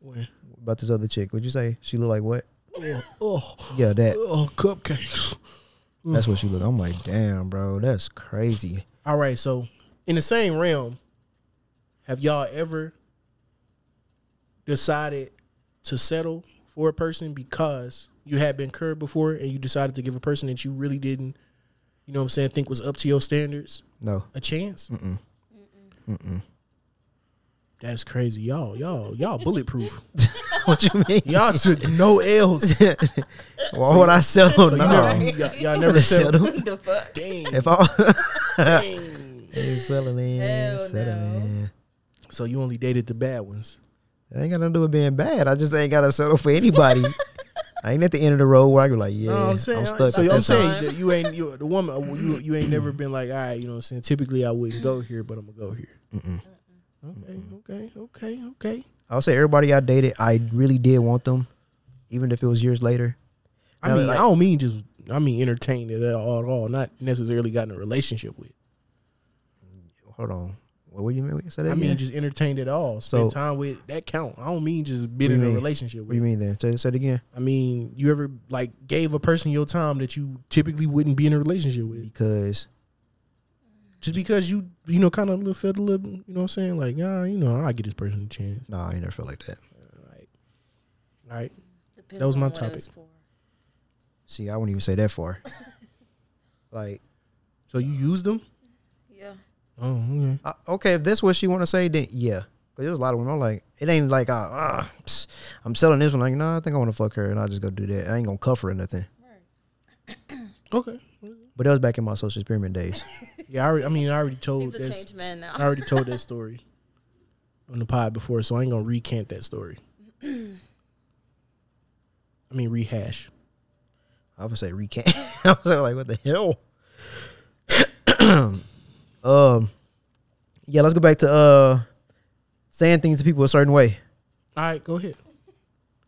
When? about this other chick? What'd you say? She look like what? Oh, oh, Yeah, that. oh, cupcakes. Mm. That's what she look. I'm like, damn, bro, that's crazy. All right, so in the same realm, have y'all ever decided to settle for a person because you had been curbed before and you decided to give a person that you really didn't, you know what I'm saying, think was up to your standards No, a chance? mm-mm, mm-mm. That's crazy. Y'all, y'all, y'all bulletproof. what you mean? Y'all took no L's. Why would I settle? So you no, never, y'all, y'all never sell them. the fuck? Dang, If I dang. ain't settling, Hell settling. So you only dated the bad ones. That ain't got nothing to do with being bad. I just ain't gotta settle for anybody. I ain't at the end of the road where I go like, yeah, No, I'm, I'm saying. stuck. so I'm saying that you ain't you the woman. uh, You you ain't never been like, all right, you know what I'm saying. Typically, I wouldn't go here, but I'm gonna go here. Mm-mm. Okay, okay, okay, okay. I'll say everybody I dated, I really did want them, even if it was years later. I Now, mean, like- I don't mean just. I mean entertained it at all, at all. Not necessarily got in a relationship with. Hold on, what, what do you mean? Say that I mean again? just entertained it all. Spend So- time with that count. I don't mean just been What do in you a mean? relationship what with. do you mean then? Say, say it again. I mean, you ever like gave a person your time that you typically wouldn't be in a relationship with? Because Just because you you know kind of felt a little, you know what I'm saying? Like, yeah, you know, I get this person a chance. Nah, I never felt like that. All right. Depends That was my topic. was for. See, I wouldn't even say that far. like, So you used them? Yeah. Oh, okay. I, okay, if that's what she want to say, then yeah. Cause there's a lot of women. I'm like, it ain't like, uh, uh, psst, I'm selling this one. Like, no, I think I want to fuck her, and I just go do that. I ain't gonna cuff her or nothing. Okay. But that was back in my social experiment days. Yeah, I, already, I mean, I already told He's a that. changed man now. I already told that story on the pod before, so I ain't gonna recant that story. I mean, rehash. I would say recant. I was like, what the hell? um, yeah, let's go back to uh saying things to people a certain way. All right, go ahead.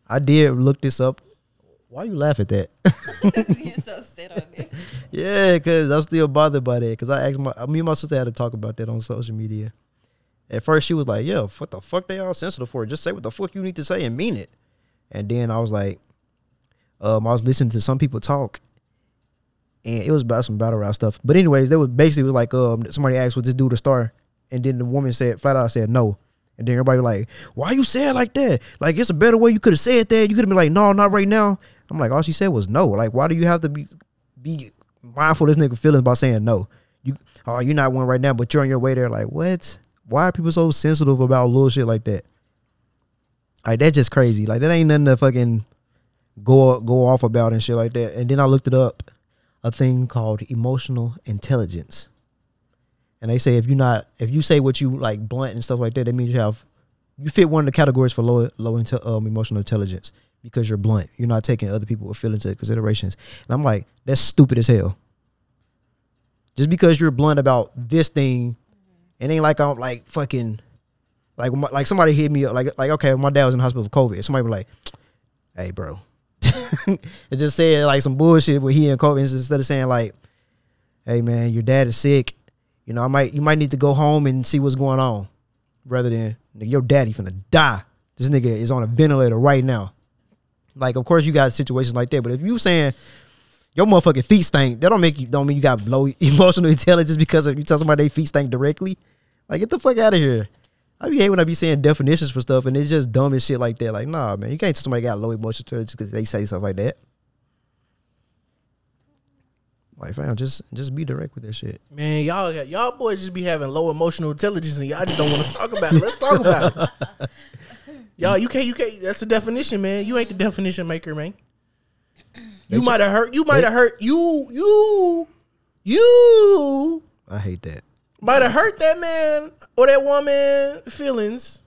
I did look this up. Why you laugh at that? You're so set on this. yeah, because I'm still bothered by that. Because I asked my me and my sister had to talk about that on social media. At first, she was like, "Yeah, what the fuck they all sensitive for? Just say what the fuck you need to say and mean it." And then I was like, um, I was listening to some people talk, and it was about some battle rap stuff. But anyways, they was basically was like, um, somebody asked, "Was this dude a star?" And then the woman said, flat out said no. And then everybody was like, "Why you say it like that? Like it's a better way. You could have said that. You could have been like, no, not right now." I'm like, all she said was no. Like, why do you have to be be mindful of this nigga feelings by saying no? You oh, you're not one right now, but you're on your way there. Like, what? Why are people so sensitive about little shit like that? Like that's just crazy. Like that ain't nothing to fucking go go off about and shit like that. And then I looked it up, a thing called emotional intelligence. And they say if you're not if you say what you like blunt and stuff like that, that means you have you fit one of the categories for low low inte- um, emotional intelligence because you're blunt. You're not taking other people's feelings into considerations. And I'm like, that's stupid as hell. Just because you're blunt about this thing, it ain't like I'm like fucking like like somebody hit me up like like okay, my dad was in the hospital for COVID. Somebody was like, "Hey, bro," it just said like some bullshit with he and Kobe instead of saying like, "Hey, man, your dad is sick. You know, I might you might need to go home and see what's going on," rather than "Nigga, your daddy finna die. This nigga is on a ventilator right now. Like, of course, you got situations like that, but if you saying your motherfucking feet stink, that don't make you don't mean you got low emotional intelligence because if you tell somebody they feet stink directly. Like, get the fuck out of here. I be hate when I be saying definitions for stuff and it's just dumb as shit like that. Like, nah, man, you can't tell somebody got low emotional intelligence because they say stuff like that. Like, fam, just just be direct with that shit. Man, y'all y'all boys just be having low emotional intelligence and y'all just don't want to talk about it. Let's talk about it. Y'all, you can't you can't that's the definition, man. You ain't the definition maker, man. You might have hurt you might have hurt you you you I hate that. Might have hurt that man or that woman feelings.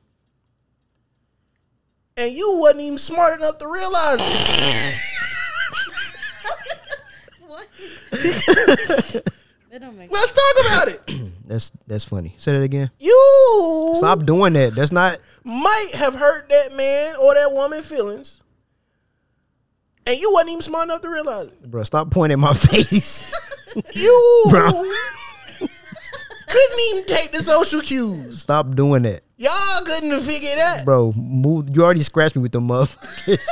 And you wasn't even smart enough to realize it. What? that don't make Let's talk about it. That's that's funny. Say that again. You Stop doing that. That's not might have hurt that man or that woman feelings. And you wasn't even smart enough to realize it. bro. Stop pointing my face. You Bro. Couldn't even take the social cues. Stop doing that, Y'all couldn't have figured that. bro. Move. You already scratched me with the motherfuckers.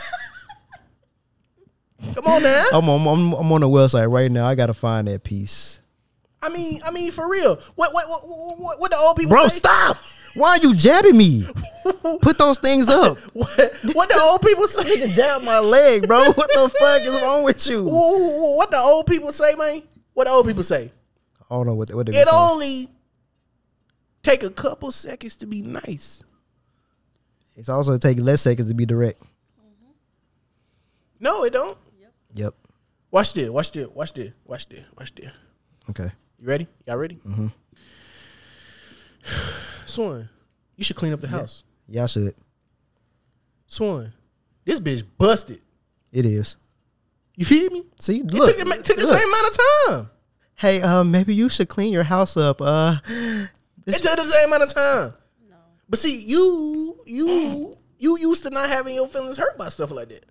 Come on now. I'm on. I'm, I'm on the website right now. I gotta find that piece. I mean, I mean, for real. What what what what, what the old people say? Bro, say? stop. Why are you jabbing me? Put those things up. What, what the old people say? Jab my leg, bro. What the fuck is wrong with you? What the old people say, man? What the old people say? I don't know what they, what they It only take a couple seconds to be nice. It's also take less seconds to be direct. No, it don't. Yep. Watch this. Watch this. Watch this. Watch this. Watch this. Okay. You ready? Y'all ready? Mm-hmm. Swan, you should clean up the house. Y'all should. Swan, this bitch busted. It is. You feel me? See, It look. took, it took the look. same amount of time. Hey, um, maybe you should clean your house up. Uh, It took the same amount of time. But see, you, you, you used to not having your feelings hurt by stuff like that.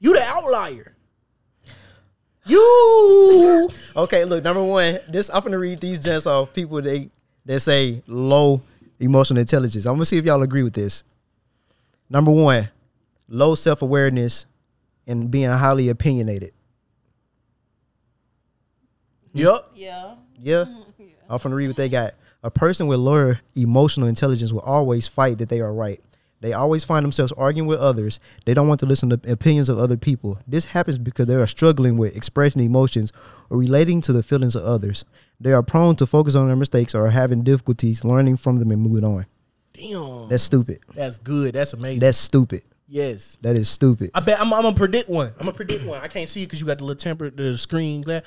You the outlier. You Okay, look, number one, this I'm gonna read these gents off people they that say low emotional intelligence. I'm gonna see if y'all agree with this. Number one, low self awareness and being highly opinionated. Yup. Yeah. Yeah. I'm finna read what they got. A person with lower emotional intelligence will always fight that they are right. They always find themselves arguing with others. They don't want to listen to opinions of other people. This happens because they are struggling with expressing emotions or relating to the feelings of others. They are prone to focus on their mistakes or are having difficulties learning from them and moving on. Damn. That's stupid. That's good. That's amazing. That's stupid. yes. That is stupid. I bet I'm, I'm gonna predict one. I'm gonna predict one. I can't see it because you got the little temper, the screen glare.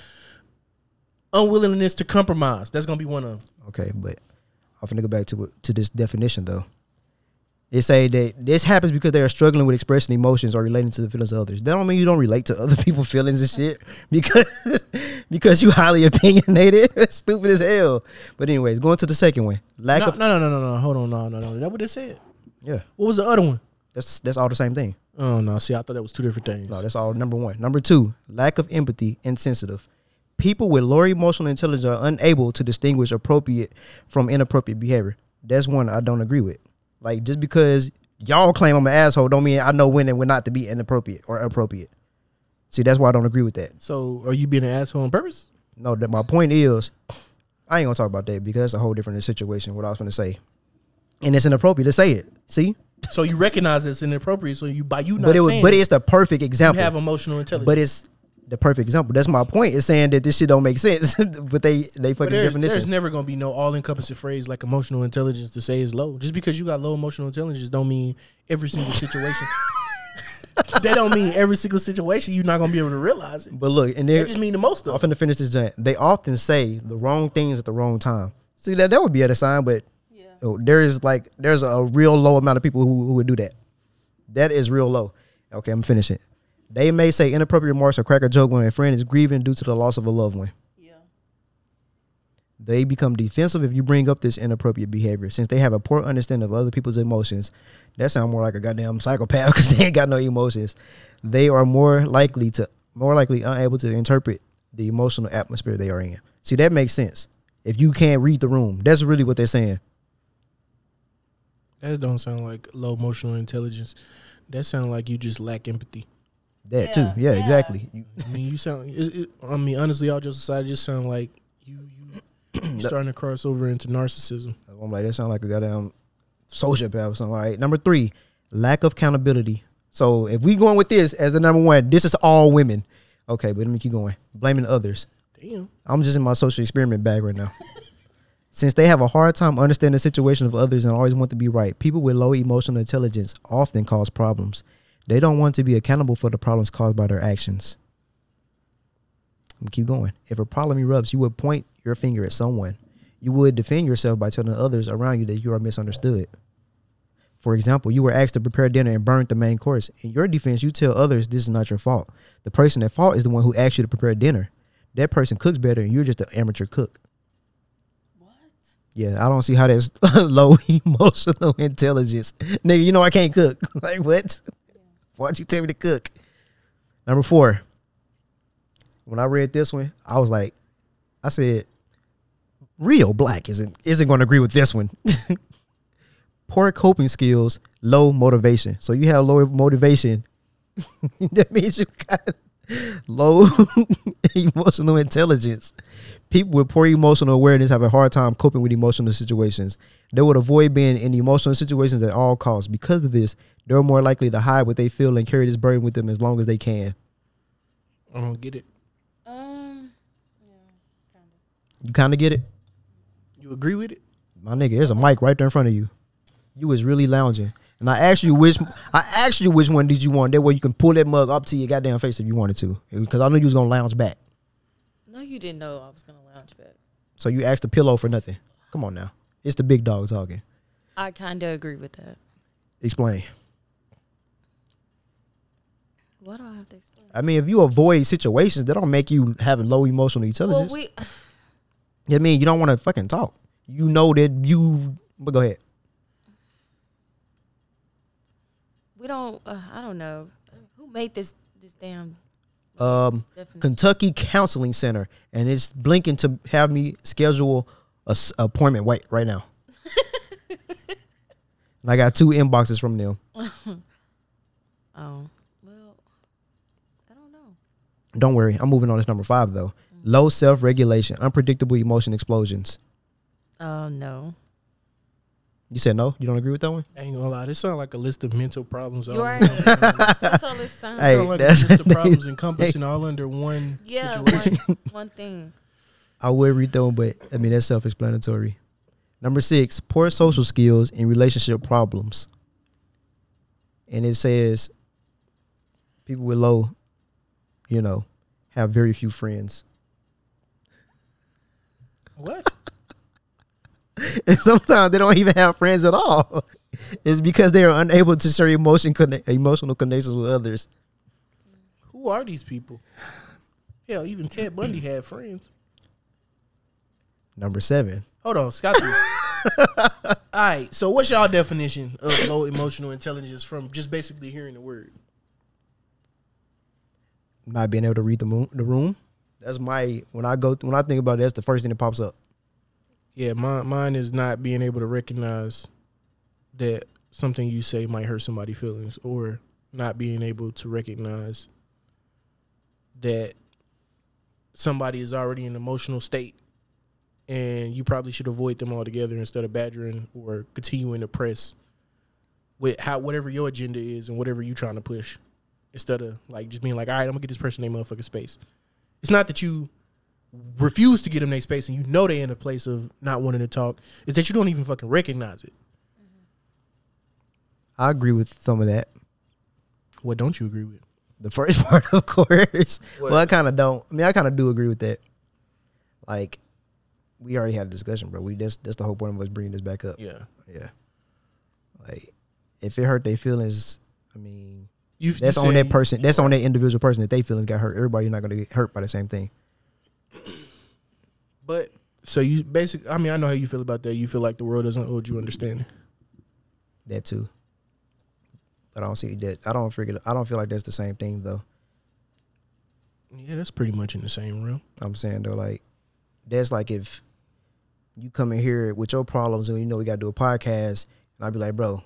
Unwillingness to compromise. That's gonna be one of them. Okay, but I'm finna go back to to this definition though. It say that this happens because they are struggling with expressing emotions or relating to the feelings of others. That don't mean you don't relate to other people's feelings and shit because because you highly opinionated. Stupid as hell. But anyways, going to the second one. Lack No, of no, no, no, no, no. Hold on, no, no, no. Is that what it said? yeah. What was the other one? That's that's all the same thing. Oh no. See, I thought that was two different things. No, that's all number one. Number two, lack of empathy and sensitive. People with lower emotional intelligence are unable to distinguish appropriate from inappropriate behavior. That's one I don't agree with. Like just because y'all claim I'm an asshole, don't mean I know when and when not to be inappropriate or appropriate. See, that's why I don't agree with that. So, are you being an asshole on purpose? No, that my point is, I ain't gonna talk about that because that's a whole different situation. What I was gonna say, and it's inappropriate to say it. See, So you recognize it's inappropriate. So you by you not but it was, saying but it's the perfect you example. have emotional intelligence. But it's the perfect example. That's my point. Is saying that this shit don't make sense, but they they fucking there's, definitions. there's never gonna be no all encompassing phrase like emotional intelligence to say is low. Just because you got low emotional intelligence don't mean every single situation. that don't mean every single situation you're not gonna be able to realize it. but look, and they're just mean the most I'm finna finish this giant. They often say the wrong things at the wrong time. See that that would be at a sign, but oh, there is like there's a real low amount of people who, who would do that. That is real low. Okay, I'm finishing. They may say inappropriate remarks or crack a joke when a friend is grieving due to the loss of a loved one. Yeah. They become defensive if you bring up this inappropriate behavior. Since they have a poor understanding of other people's emotions, that sounds more like a goddamn psychopath because they ain't got no emotions. They are more likely to more likely unable to interpret the emotional atmosphere they are in. See, that makes sense. If you can't read the room, that's really what they're saying. That don't sound like low emotional intelligence. That sound like you just lack empathy. That Yeah, too. Yeah, yeah. exactly. You- I mean, you sound. It, it, I mean, honestly, all just aside, it just sound like you you you starting to cross over into narcissism. I'm like, that sound like a goddamn sociopath or something. All right. Number three, lack of accountability. So if we going with this as the number one, this is all women. Okay, but let me keep going. Blaming others. Damn. I'm just in my social experiment bag right now. Since they have a hard time understanding the situation of others and always want to be right, people with low emotional intelligence often cause problems. They don't want to be accountable for the problems caused by their actions. I'm keep going. If a problem erupts, you would point your finger at someone. You would defend yourself by telling others around you that you are misunderstood. For example, you were asked to prepare dinner and burned the main course. In your defense, you tell others this is not your fault. The person at fault is the one who asked you to prepare dinner. That person cooks better, and you're just an amateur cook. What? Yeah, I don't see how that's low emotional intelligence. Nigga, you know I can't cook. like what? Why'd you tell me to cook? Number four. When I read this one, I was like, I said, Rio Black isn't isn't gonna agree with this one. Poor coping skills, low motivation. So you have low motivation. that means you got low emotional intelligence. People with poor emotional awareness have a hard time coping with emotional situations. They would avoid being in emotional situations at all costs. Because of this, they're more likely to hide what they feel and carry this burden with them as long as they can. I don't get it. Um. yeah, kind of. You kind of get it? You agree with it? My nigga, there's a mic right there in front of you. You was really lounging. And I actually wish I asked you which one did you want. That way you can pull that mug up to your goddamn face if you wanted to. Because I knew you was gonna lounge back. No, you didn't know I was gonna lounge back. So you asked the pillow for nothing. Come on now. It's the big dog talking. I kind of agree with that. Explain. What do I have to explain? I mean, if you avoid situations, that don't make you having low emotional Well, intelligence. we I mean, you don't want to fucking talk. You know that you. But go ahead. we don't. Uh, I don't know who made this this damn Um, definition. Kentucky Counseling Center, and it's blinking to have me schedule a s- appointment right right now. and I got two inboxes from them. oh, well, I don't know. Don't worry, I'm moving on to number five though. Low self regulation, unpredictable emotion explosions. Oh no. You said no. You don't agree with that one? I ain't gonna lie, this sounds like a list of mental problems. You all are. in. That's all it sounds. Hey, sound like a list of problems encompassing all under one yeah, one, one thing. I would read them, but I mean that's self-explanatory. Number six, poor social skills and relationship problems. And it says people with low, you know, have very few friends. What? And sometimes they don't even have friends at all. It's because they are unable to share emotion connect, emotional connections with others. Who are these people? Hell, even Ted Bundy had friends. Number seven, Hold on, Scott. All right, so what's y'all definition of low emotional intelligence from just basically hearing the word? Not being able to read the moon, the room. That's my when I go when I think about it, that's the first thing that pops up. Yeah, mine, mine is not being able to recognize that something you say might hurt somebody's feelings, or not being able to recognize that somebody is already in an emotional state, and you probably should avoid them altogether instead of badgering or continuing to press with how whatever your agenda is and whatever you're trying to push, instead of like just being like, all right, I'm gonna get this person their motherfucking space. It's not that you refuse to get them their space and you know they're in a place of not wanting to talk, It's that you don't even fucking recognize it. Mm-hmm. I agree with some of that. What don't you agree with? The first part, of course. What? Well, I kind of don't. I mean, I kind of do agree with that. Like, we already had a discussion, bro. We that's that's the whole point of us bringing this back up. Yeah. Yeah. Like, if it hurt their feelings, I mean, You, that's you on that person. That's on that individual person that they feelings got hurt. Everybody's not gonna get hurt by the same thing. But so you basically, I mean, I know how you feel about that. You feel like the world doesn't hold you understanding. That too. But I don't see that. I don't figure. I don't feel like that's the same thing though. Yeah, that's pretty much in the same realm. I'm saying though, like that's like if you come in here with your problems and you know we gotta do a podcast, and I'd be like, bro,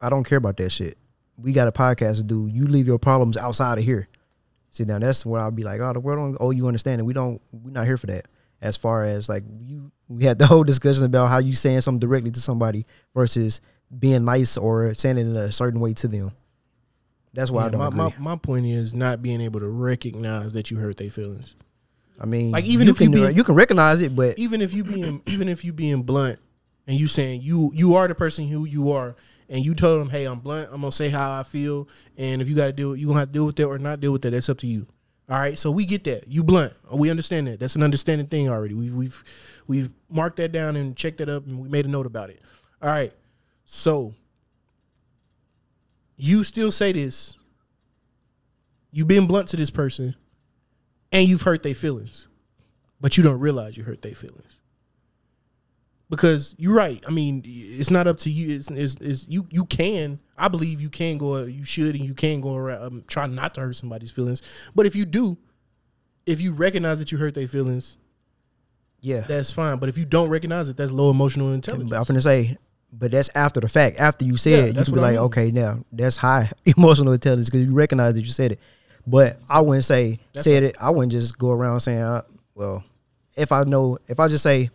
I don't care about that shit. We got a podcast to do. You leave your problems outside of here. See now that's where I'll be like, oh, the world don't owe you understanding. We don't. We're not here for that. As far as like you, we had the whole discussion about how you saying something directly to somebody versus being nice or saying it in a certain way to them. That's why I Yeah, don't my, my my point is not being able to recognize that you hurt their feelings. I mean, Like, even you if you can, be- you can recognize it, but Even if you being even if you being blunt and you saying you you are the person who you are and you told them, hey, I'm blunt. I'm gonna say how I feel, and if you got to do it, you gonna have to deal with it or not deal with it. That's up to you. All right, so we get that. You blunt. We understand that. That's an understanding thing already. We, we've we've marked that down and checked that up, and we made a note about it. All right, so you still say this. You've been blunt to this person, and you've hurt their feelings, but you don't realize you hurt their feelings because you're right. I mean, it's not up to you. It's, it's, it's you. You can. I believe you can go. You should, and you can go around um, try not to hurt somebody's feelings. But if you do, if you recognize that you hurt their feelings, yeah, that's fine. But if you don't recognize it, that's low emotional intelligence. But I'm gonna say, but that's after the fact. After you said, it, you can be I like, mean. okay, now that's high emotional intelligence because you recognize that you said it. But I wouldn't say That's said it. I wouldn't just go around saying, uh, well, if I know, if I just say,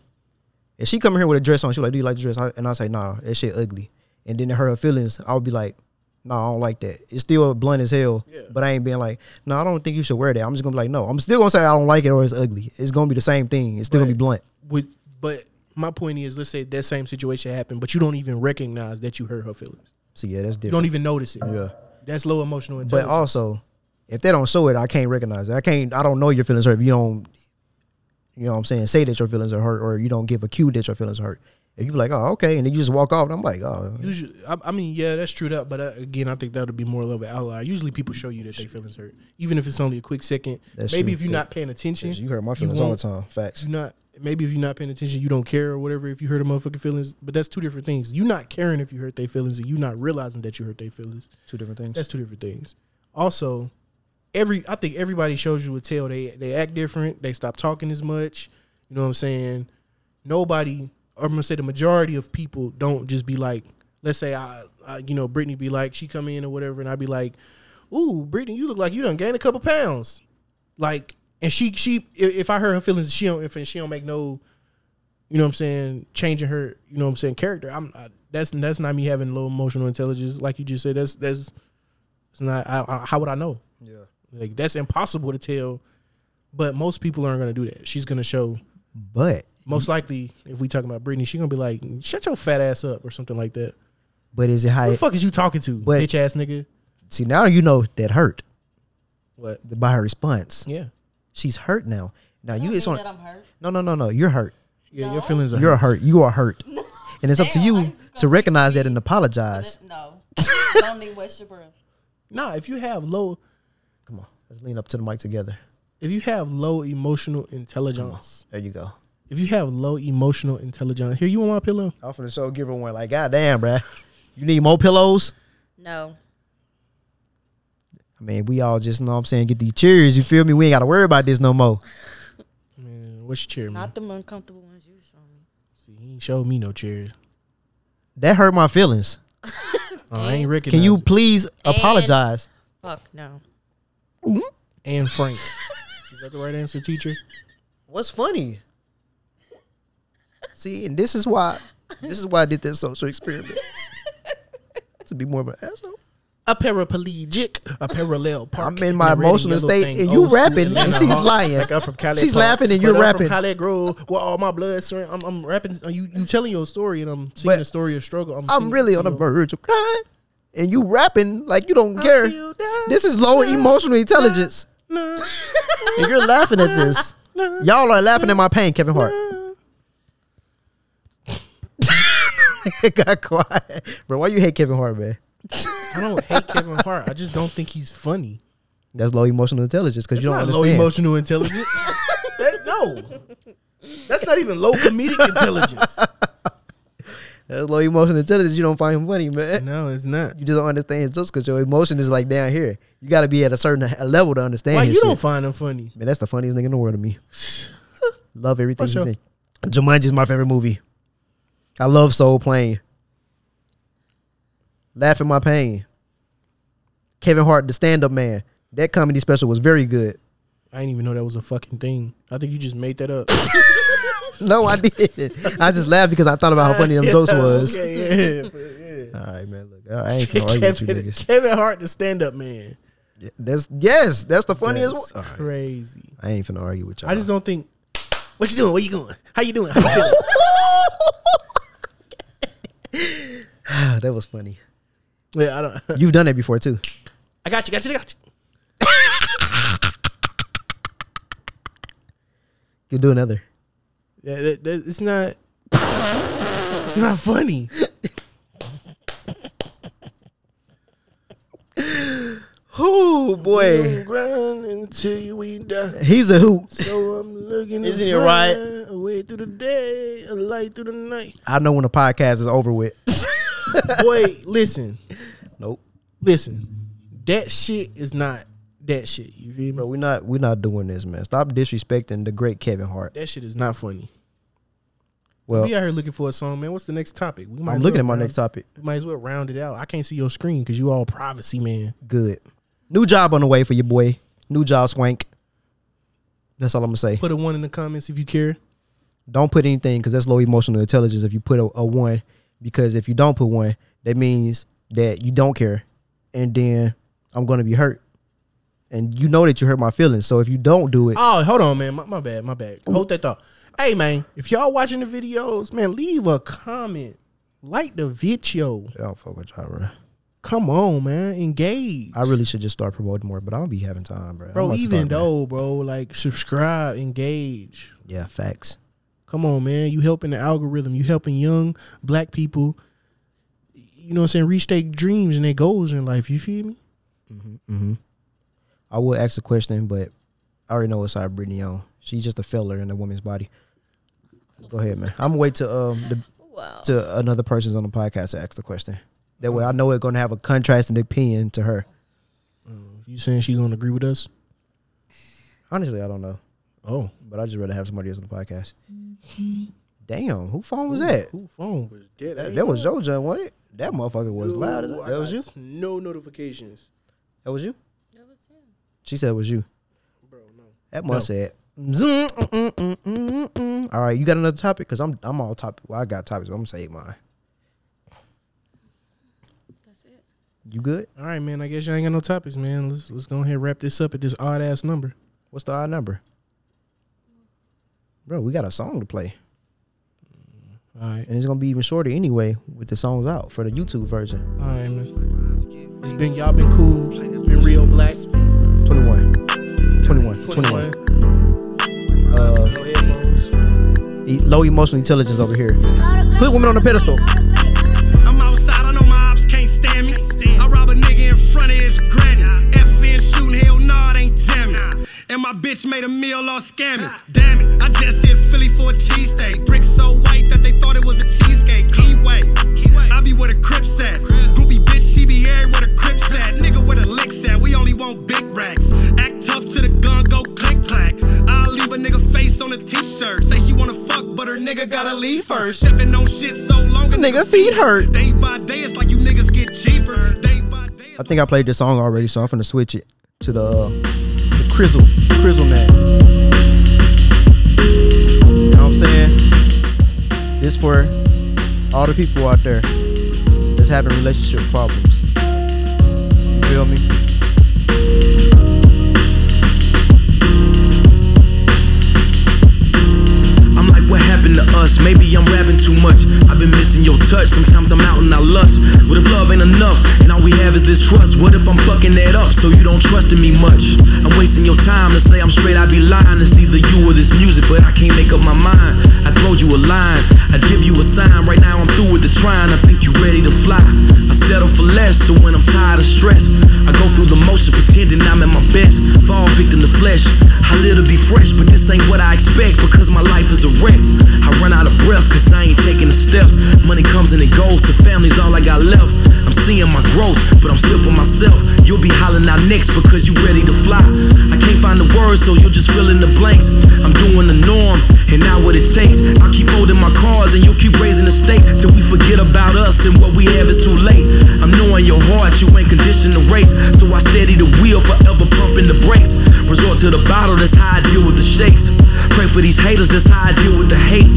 if she come here with a dress on, she like, do you like the dress? I, and I say, nah, that shit ugly. And then her feelings, I would be like, no, I don't like that. It's still blunt as hell, Yeah. but I ain't being like, no, I don't think you should wear that. I'm just gonna be like, no, I'm still gonna say I don't like it or it's ugly. It's gonna be the same thing. It's still gonna be blunt. With, but my point is, let's say that same situation happened, but you don't even recognize that you hurt her feelings. So yeah, that's different. You don't even notice it. Yeah. That's low emotional But also, if they don't show it, I can't recognize it. I can't. I don't know your feelings hurt if you don't. You know what I'm saying? Say that your feelings are hurt, or you don't give a cue that your feelings are hurt. If you be like, oh, okay, and then you just walk off, I'm like, oh, Usually, I, I mean, yeah, that's true. That, but uh, again, I think that would be more of an outlier. Usually, people show you that their feelings hurt, even if it's only a quick second. That's maybe true. if you're Yeah. not paying attention, you hurt my feelings all the time. Facts. You not maybe if you're not paying attention, you don't care or whatever. If you hurt a motherfucking feelings, but that's two different things. You not caring if you hurt their feelings, and you not realizing that you hurt their feelings. Two different things. That's two different things. Also, every I think everybody shows you a tell. They they act different. They stop talking as much. You know what I'm saying? Nobody, I'm gonna say the majority of people don't just be like, let's say I, I you know, Brittany be like, she come in or whatever, and I'd be like, ooh, Brittany, you look like you done gained a couple pounds. Like, and she she if I hurt her feelings, she don't if she don't make no you know what I'm saying, changing her, you know what I'm saying, character. I'm I, that's that's not me having low emotional intelligence, like you just said. That's that's it's not. I, I, how would I know? Yeah. Like that's impossible to tell. But most people aren't gonna do that. She's gonna show. But Most likely, if we talking about Britney, she's gonna be like, "Shut your fat ass up" or something like that. but is it how? Who the fuck is you talking to, But- bitch ass nigga? see now you know that hurt What? by her response. Yeah, She's hurt now. Now you it's on. I'm hurt. No, no, no, no. You're hurt. yeah. No. Your feelings are. You're hurt. hurt. You are hurt. And it's up to you gonna recognize that and apologize. No, don't need waste your breath. Nah, if you have low, Come on, let's lean up to the mic together. if you have low emotional intelligence, There you go. if you have low emotional intelligence, here you want my pillow. Off of the show, give her one. Like, God damn, bruh. You need more pillows? No, I mean, we all just know what I'm saying, get these cheers. You feel me? We ain't got to worry about this no more. Man, what's your chair, man? not the uncomfortable ones you showed me. See, he ain't showed me no chairs. That hurt my feelings. Oh, I ain't recognize. Can you it. please apologize? Fuck no. Mm-hmm. and Frank? Is that the right answer, teacher? What's funny? See, and this is why this is why I did that social experiment. to be more of an asshole. A paraplegic, a parallel park. I'm in my emotional state, and you rapping, and she's lying. Like I'm from Cali She's Park, laughing, and you're I'm rapping. From Cali Grove, where all my blood. I'm, I'm rapping. You you telling your story, and I'm singing But the story of struggle. I'm, really on the verge of crying, and you rapping like you don't I care. This is low emotional intelligence, and you're laughing at this. Y'all are laughing at my pain, Kevin Hart. nah. it got quiet, bro. Why you hate Kevin Hart, man? I don't hate Kevin Hart. I just don't think he's funny. That's low emotional intelligence because you don't not low emotional intelligence. That- no, that's not even low comedic intelligence. That's low emotional intelligence. You don't find him funny, man. No, it's not. You just don't understand just because your emotion is like down here. You got to be at a certain level to understand. Why you shit. don't find him funny? Man, that's the funniest nigga in the world to me. love everything For he's sure. in. Jumanji is my favorite movie. I love Soul Plane. Laugh at my pain. Kevin Hart, the stand-up man. That comedy special was very good. I didn't even know that was a fucking thing. I think you just made that up. No, I didn't. I just laughed because I thought about how funny them jokes was. Okay, yeah, yeah. All right, man. Look, I ain't gonna argue with you niggas. Kevin Hart, the stand-up man. That's yes, that's the funniest That's one. Right. crazy. I ain't finna argue with y'all. I just don't think. What you doing? Where you going? How you doing? How you feeling? that was funny. yeah, I don't. You've done it before too. I got you. Got you. Got you. You do another. Yeah, that, that, it's not. It's not funny. Oh boy, Grind until we die. he's a hoot. So I'm looking. Isn't to he right? find A way through the day, a light through the night. I know when the podcast is over with. Boy, listen, nope, listen. That shit is not that shit. You feel me? bro. We not we're not doing this, man. Stop disrespecting the great Kevin Hart. That shit is not funny. Well, we out here looking for a song, man. What's the next topic? We might I'm looking well at my round- next topic. We might as well round it out. I can't see your screen because you all privacy, man. Good. New job on the way for your boy. New job, Swank. That's all I'm gonna say. Put a one in the comments if you care. Don't put anything because that's low emotional intelligence. If you put a, a one, because if you don't put one, that means that you don't care, and then I'm gonna be hurt, and you know that you hurt my feelings. So if you don't do it, Oh, hold on, man. My, my bad. My bad. Hold that thought. Hey, man. If y'all watching the videos, man, leave a comment. Like the video. I don't fuck with y'all, bro. Come on, man. Engage. I really should just start promoting more, but I don't be having time, bro. Bro, even start, man. though, bro, like subscribe, engage. yeah, facts. Come on, man. You helping the algorithm. You helping young black people, you know what I'm saying, reach their dreams and their goals in life. You feel me? Mm-hmm. I will ask a question, but I already know what side Brittany on. She's just a filler in a woman's body. Go ahead, man. I'm gonna wait to um the, Wow. to another person's on the podcast to ask the question. That way, I know it's gonna have a contrasting opinion to her. You saying she gonna agree with us? Honestly, I don't know, Oh. but I just rather have somebody else on the podcast. Damn, who phone was that? Who phone was dead? That, that was your John, wasn't it? That motherfucker was loud. As No, I that was you. No notifications. That was you. That was him. She said it was you. Bro, no. That must said Zoom, mm, mm, mm, mm, mm. All right, you got another topic? Cause I'm I'm all topic. Well, I got topics. But I'm gonna save mine. That's it. You good? All right, man. I guess y'all ain't got no topics, man. Let's let's go ahead and wrap this up at this odd ass number. What's the odd number? Bro, we got a song to play. All right, And it's gonna be even shorter anyway with the songs out for the YouTube version. all right, man. It's been y'all been cool. 21. 21. Uh, No e- low emotional intelligence over here. Put women on the pedestal. I'm outside, I know my ops can't stand me. I rob a nigga in front of his granny. FN shooting, hell nah, it ain't jamming. And my bitch made a meal all scamming. Damn it, I just hit Philly for a cheesesteak. Brick so white that they thought it was a cheesecake. Keyway, I be where the Crips at. Groupie bitch, she be everywhere the Crips at. Nigga where the licks at, we only want big racks. To the gun, go click clack. I'll leave a nigga face on a t-shirt. Say she wanna fuck, but her nigga gotta leave first. Stepping on shit so long, a Nigga, feet hurt. Day by day, it's like you niggas get cheaper. Day by day, I think I played this song already, so I'm finna switch it to the uh, the Crizzle, Crizzle man. You know what I'm saying? This for all the people out there that's having relationship problems. You feel me? To us? Maybe I'm rapping too much. I've been missing your touch. Sometimes I'm out and I lust. What if love ain't enough and all we have is this trust? What if I'm fucking that up so you don't trust in me much? I'm wasting your time to say I'm straight. I'd be lying. It's either you or this music, but I can't make up my mind. I told you a line. I'd give you a sign. Right now I'm through with the trying. I think you ready to fly. I settle for less, so when I'm tired of stress, I go through the motion pretending I'm at my best. Fall victim to flesh. I live to be fresh, but this ain't what I expect because my life is a wreck. I run out of breath cause I ain't taking the steps. Money comes and it goes, to family's all I got left. I'm seeing my growth, but I'm still for myself. You'll be hollering out next because you ready to fly. I can't find the words, so you'll just fill in the blanks. I'm doing the norm, and now what it takes. I'll keep folding my cards, and you'll keep raising the stakes till we forget about us and what we have is too late. I'm knowing your heart, you ain't conditioned to race, so I steady the wheel, forever pumping the brakes. Resort to the bottle, that's how I deal with the shakes. Pray for these haters, that's how I deal with the hate.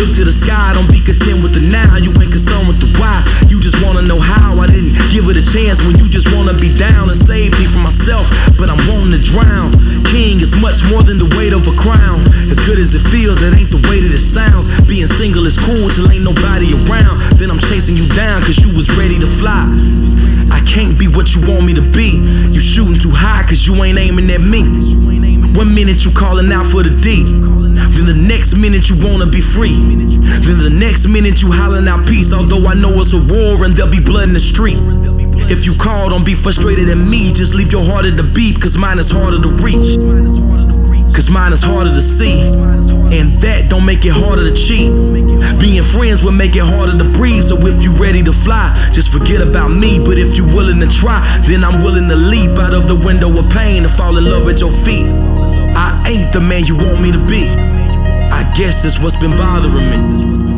Look to the sky, don't be content with the now. You ain't concerned with the why. You just wanna know how. I didn't give it a chance when you just wanna be down and save me from myself. But I'm wanting to drown. King is much more than the weight of a crown. As good as it feels, that ain't the way that it sounds. Being single is cool till ain't nobody around. Then I'm chasing you down cause you was ready to fly. I can't be what you want me to be. You shooting too high cause you ain't aiming at me. One minute you calling out for the D. Then the next minute you wanna be free. Then the next minute you hollering out peace. Although I know it's a war and there'll be blood in the street. If you call, don't be frustrated at me. Just leave your heart at the beat, cause mine is harder to reach. Cause mine is harder to see. And that don't make it harder to cheat. Being friends will make it harder to breathe. So if you ready to fly, just forget about me. But if you willing to try, then I'm willing to leap out of the window of pain and fall in love at your feet. I ain't the man you want me to be. I guess that's what's been bothering me.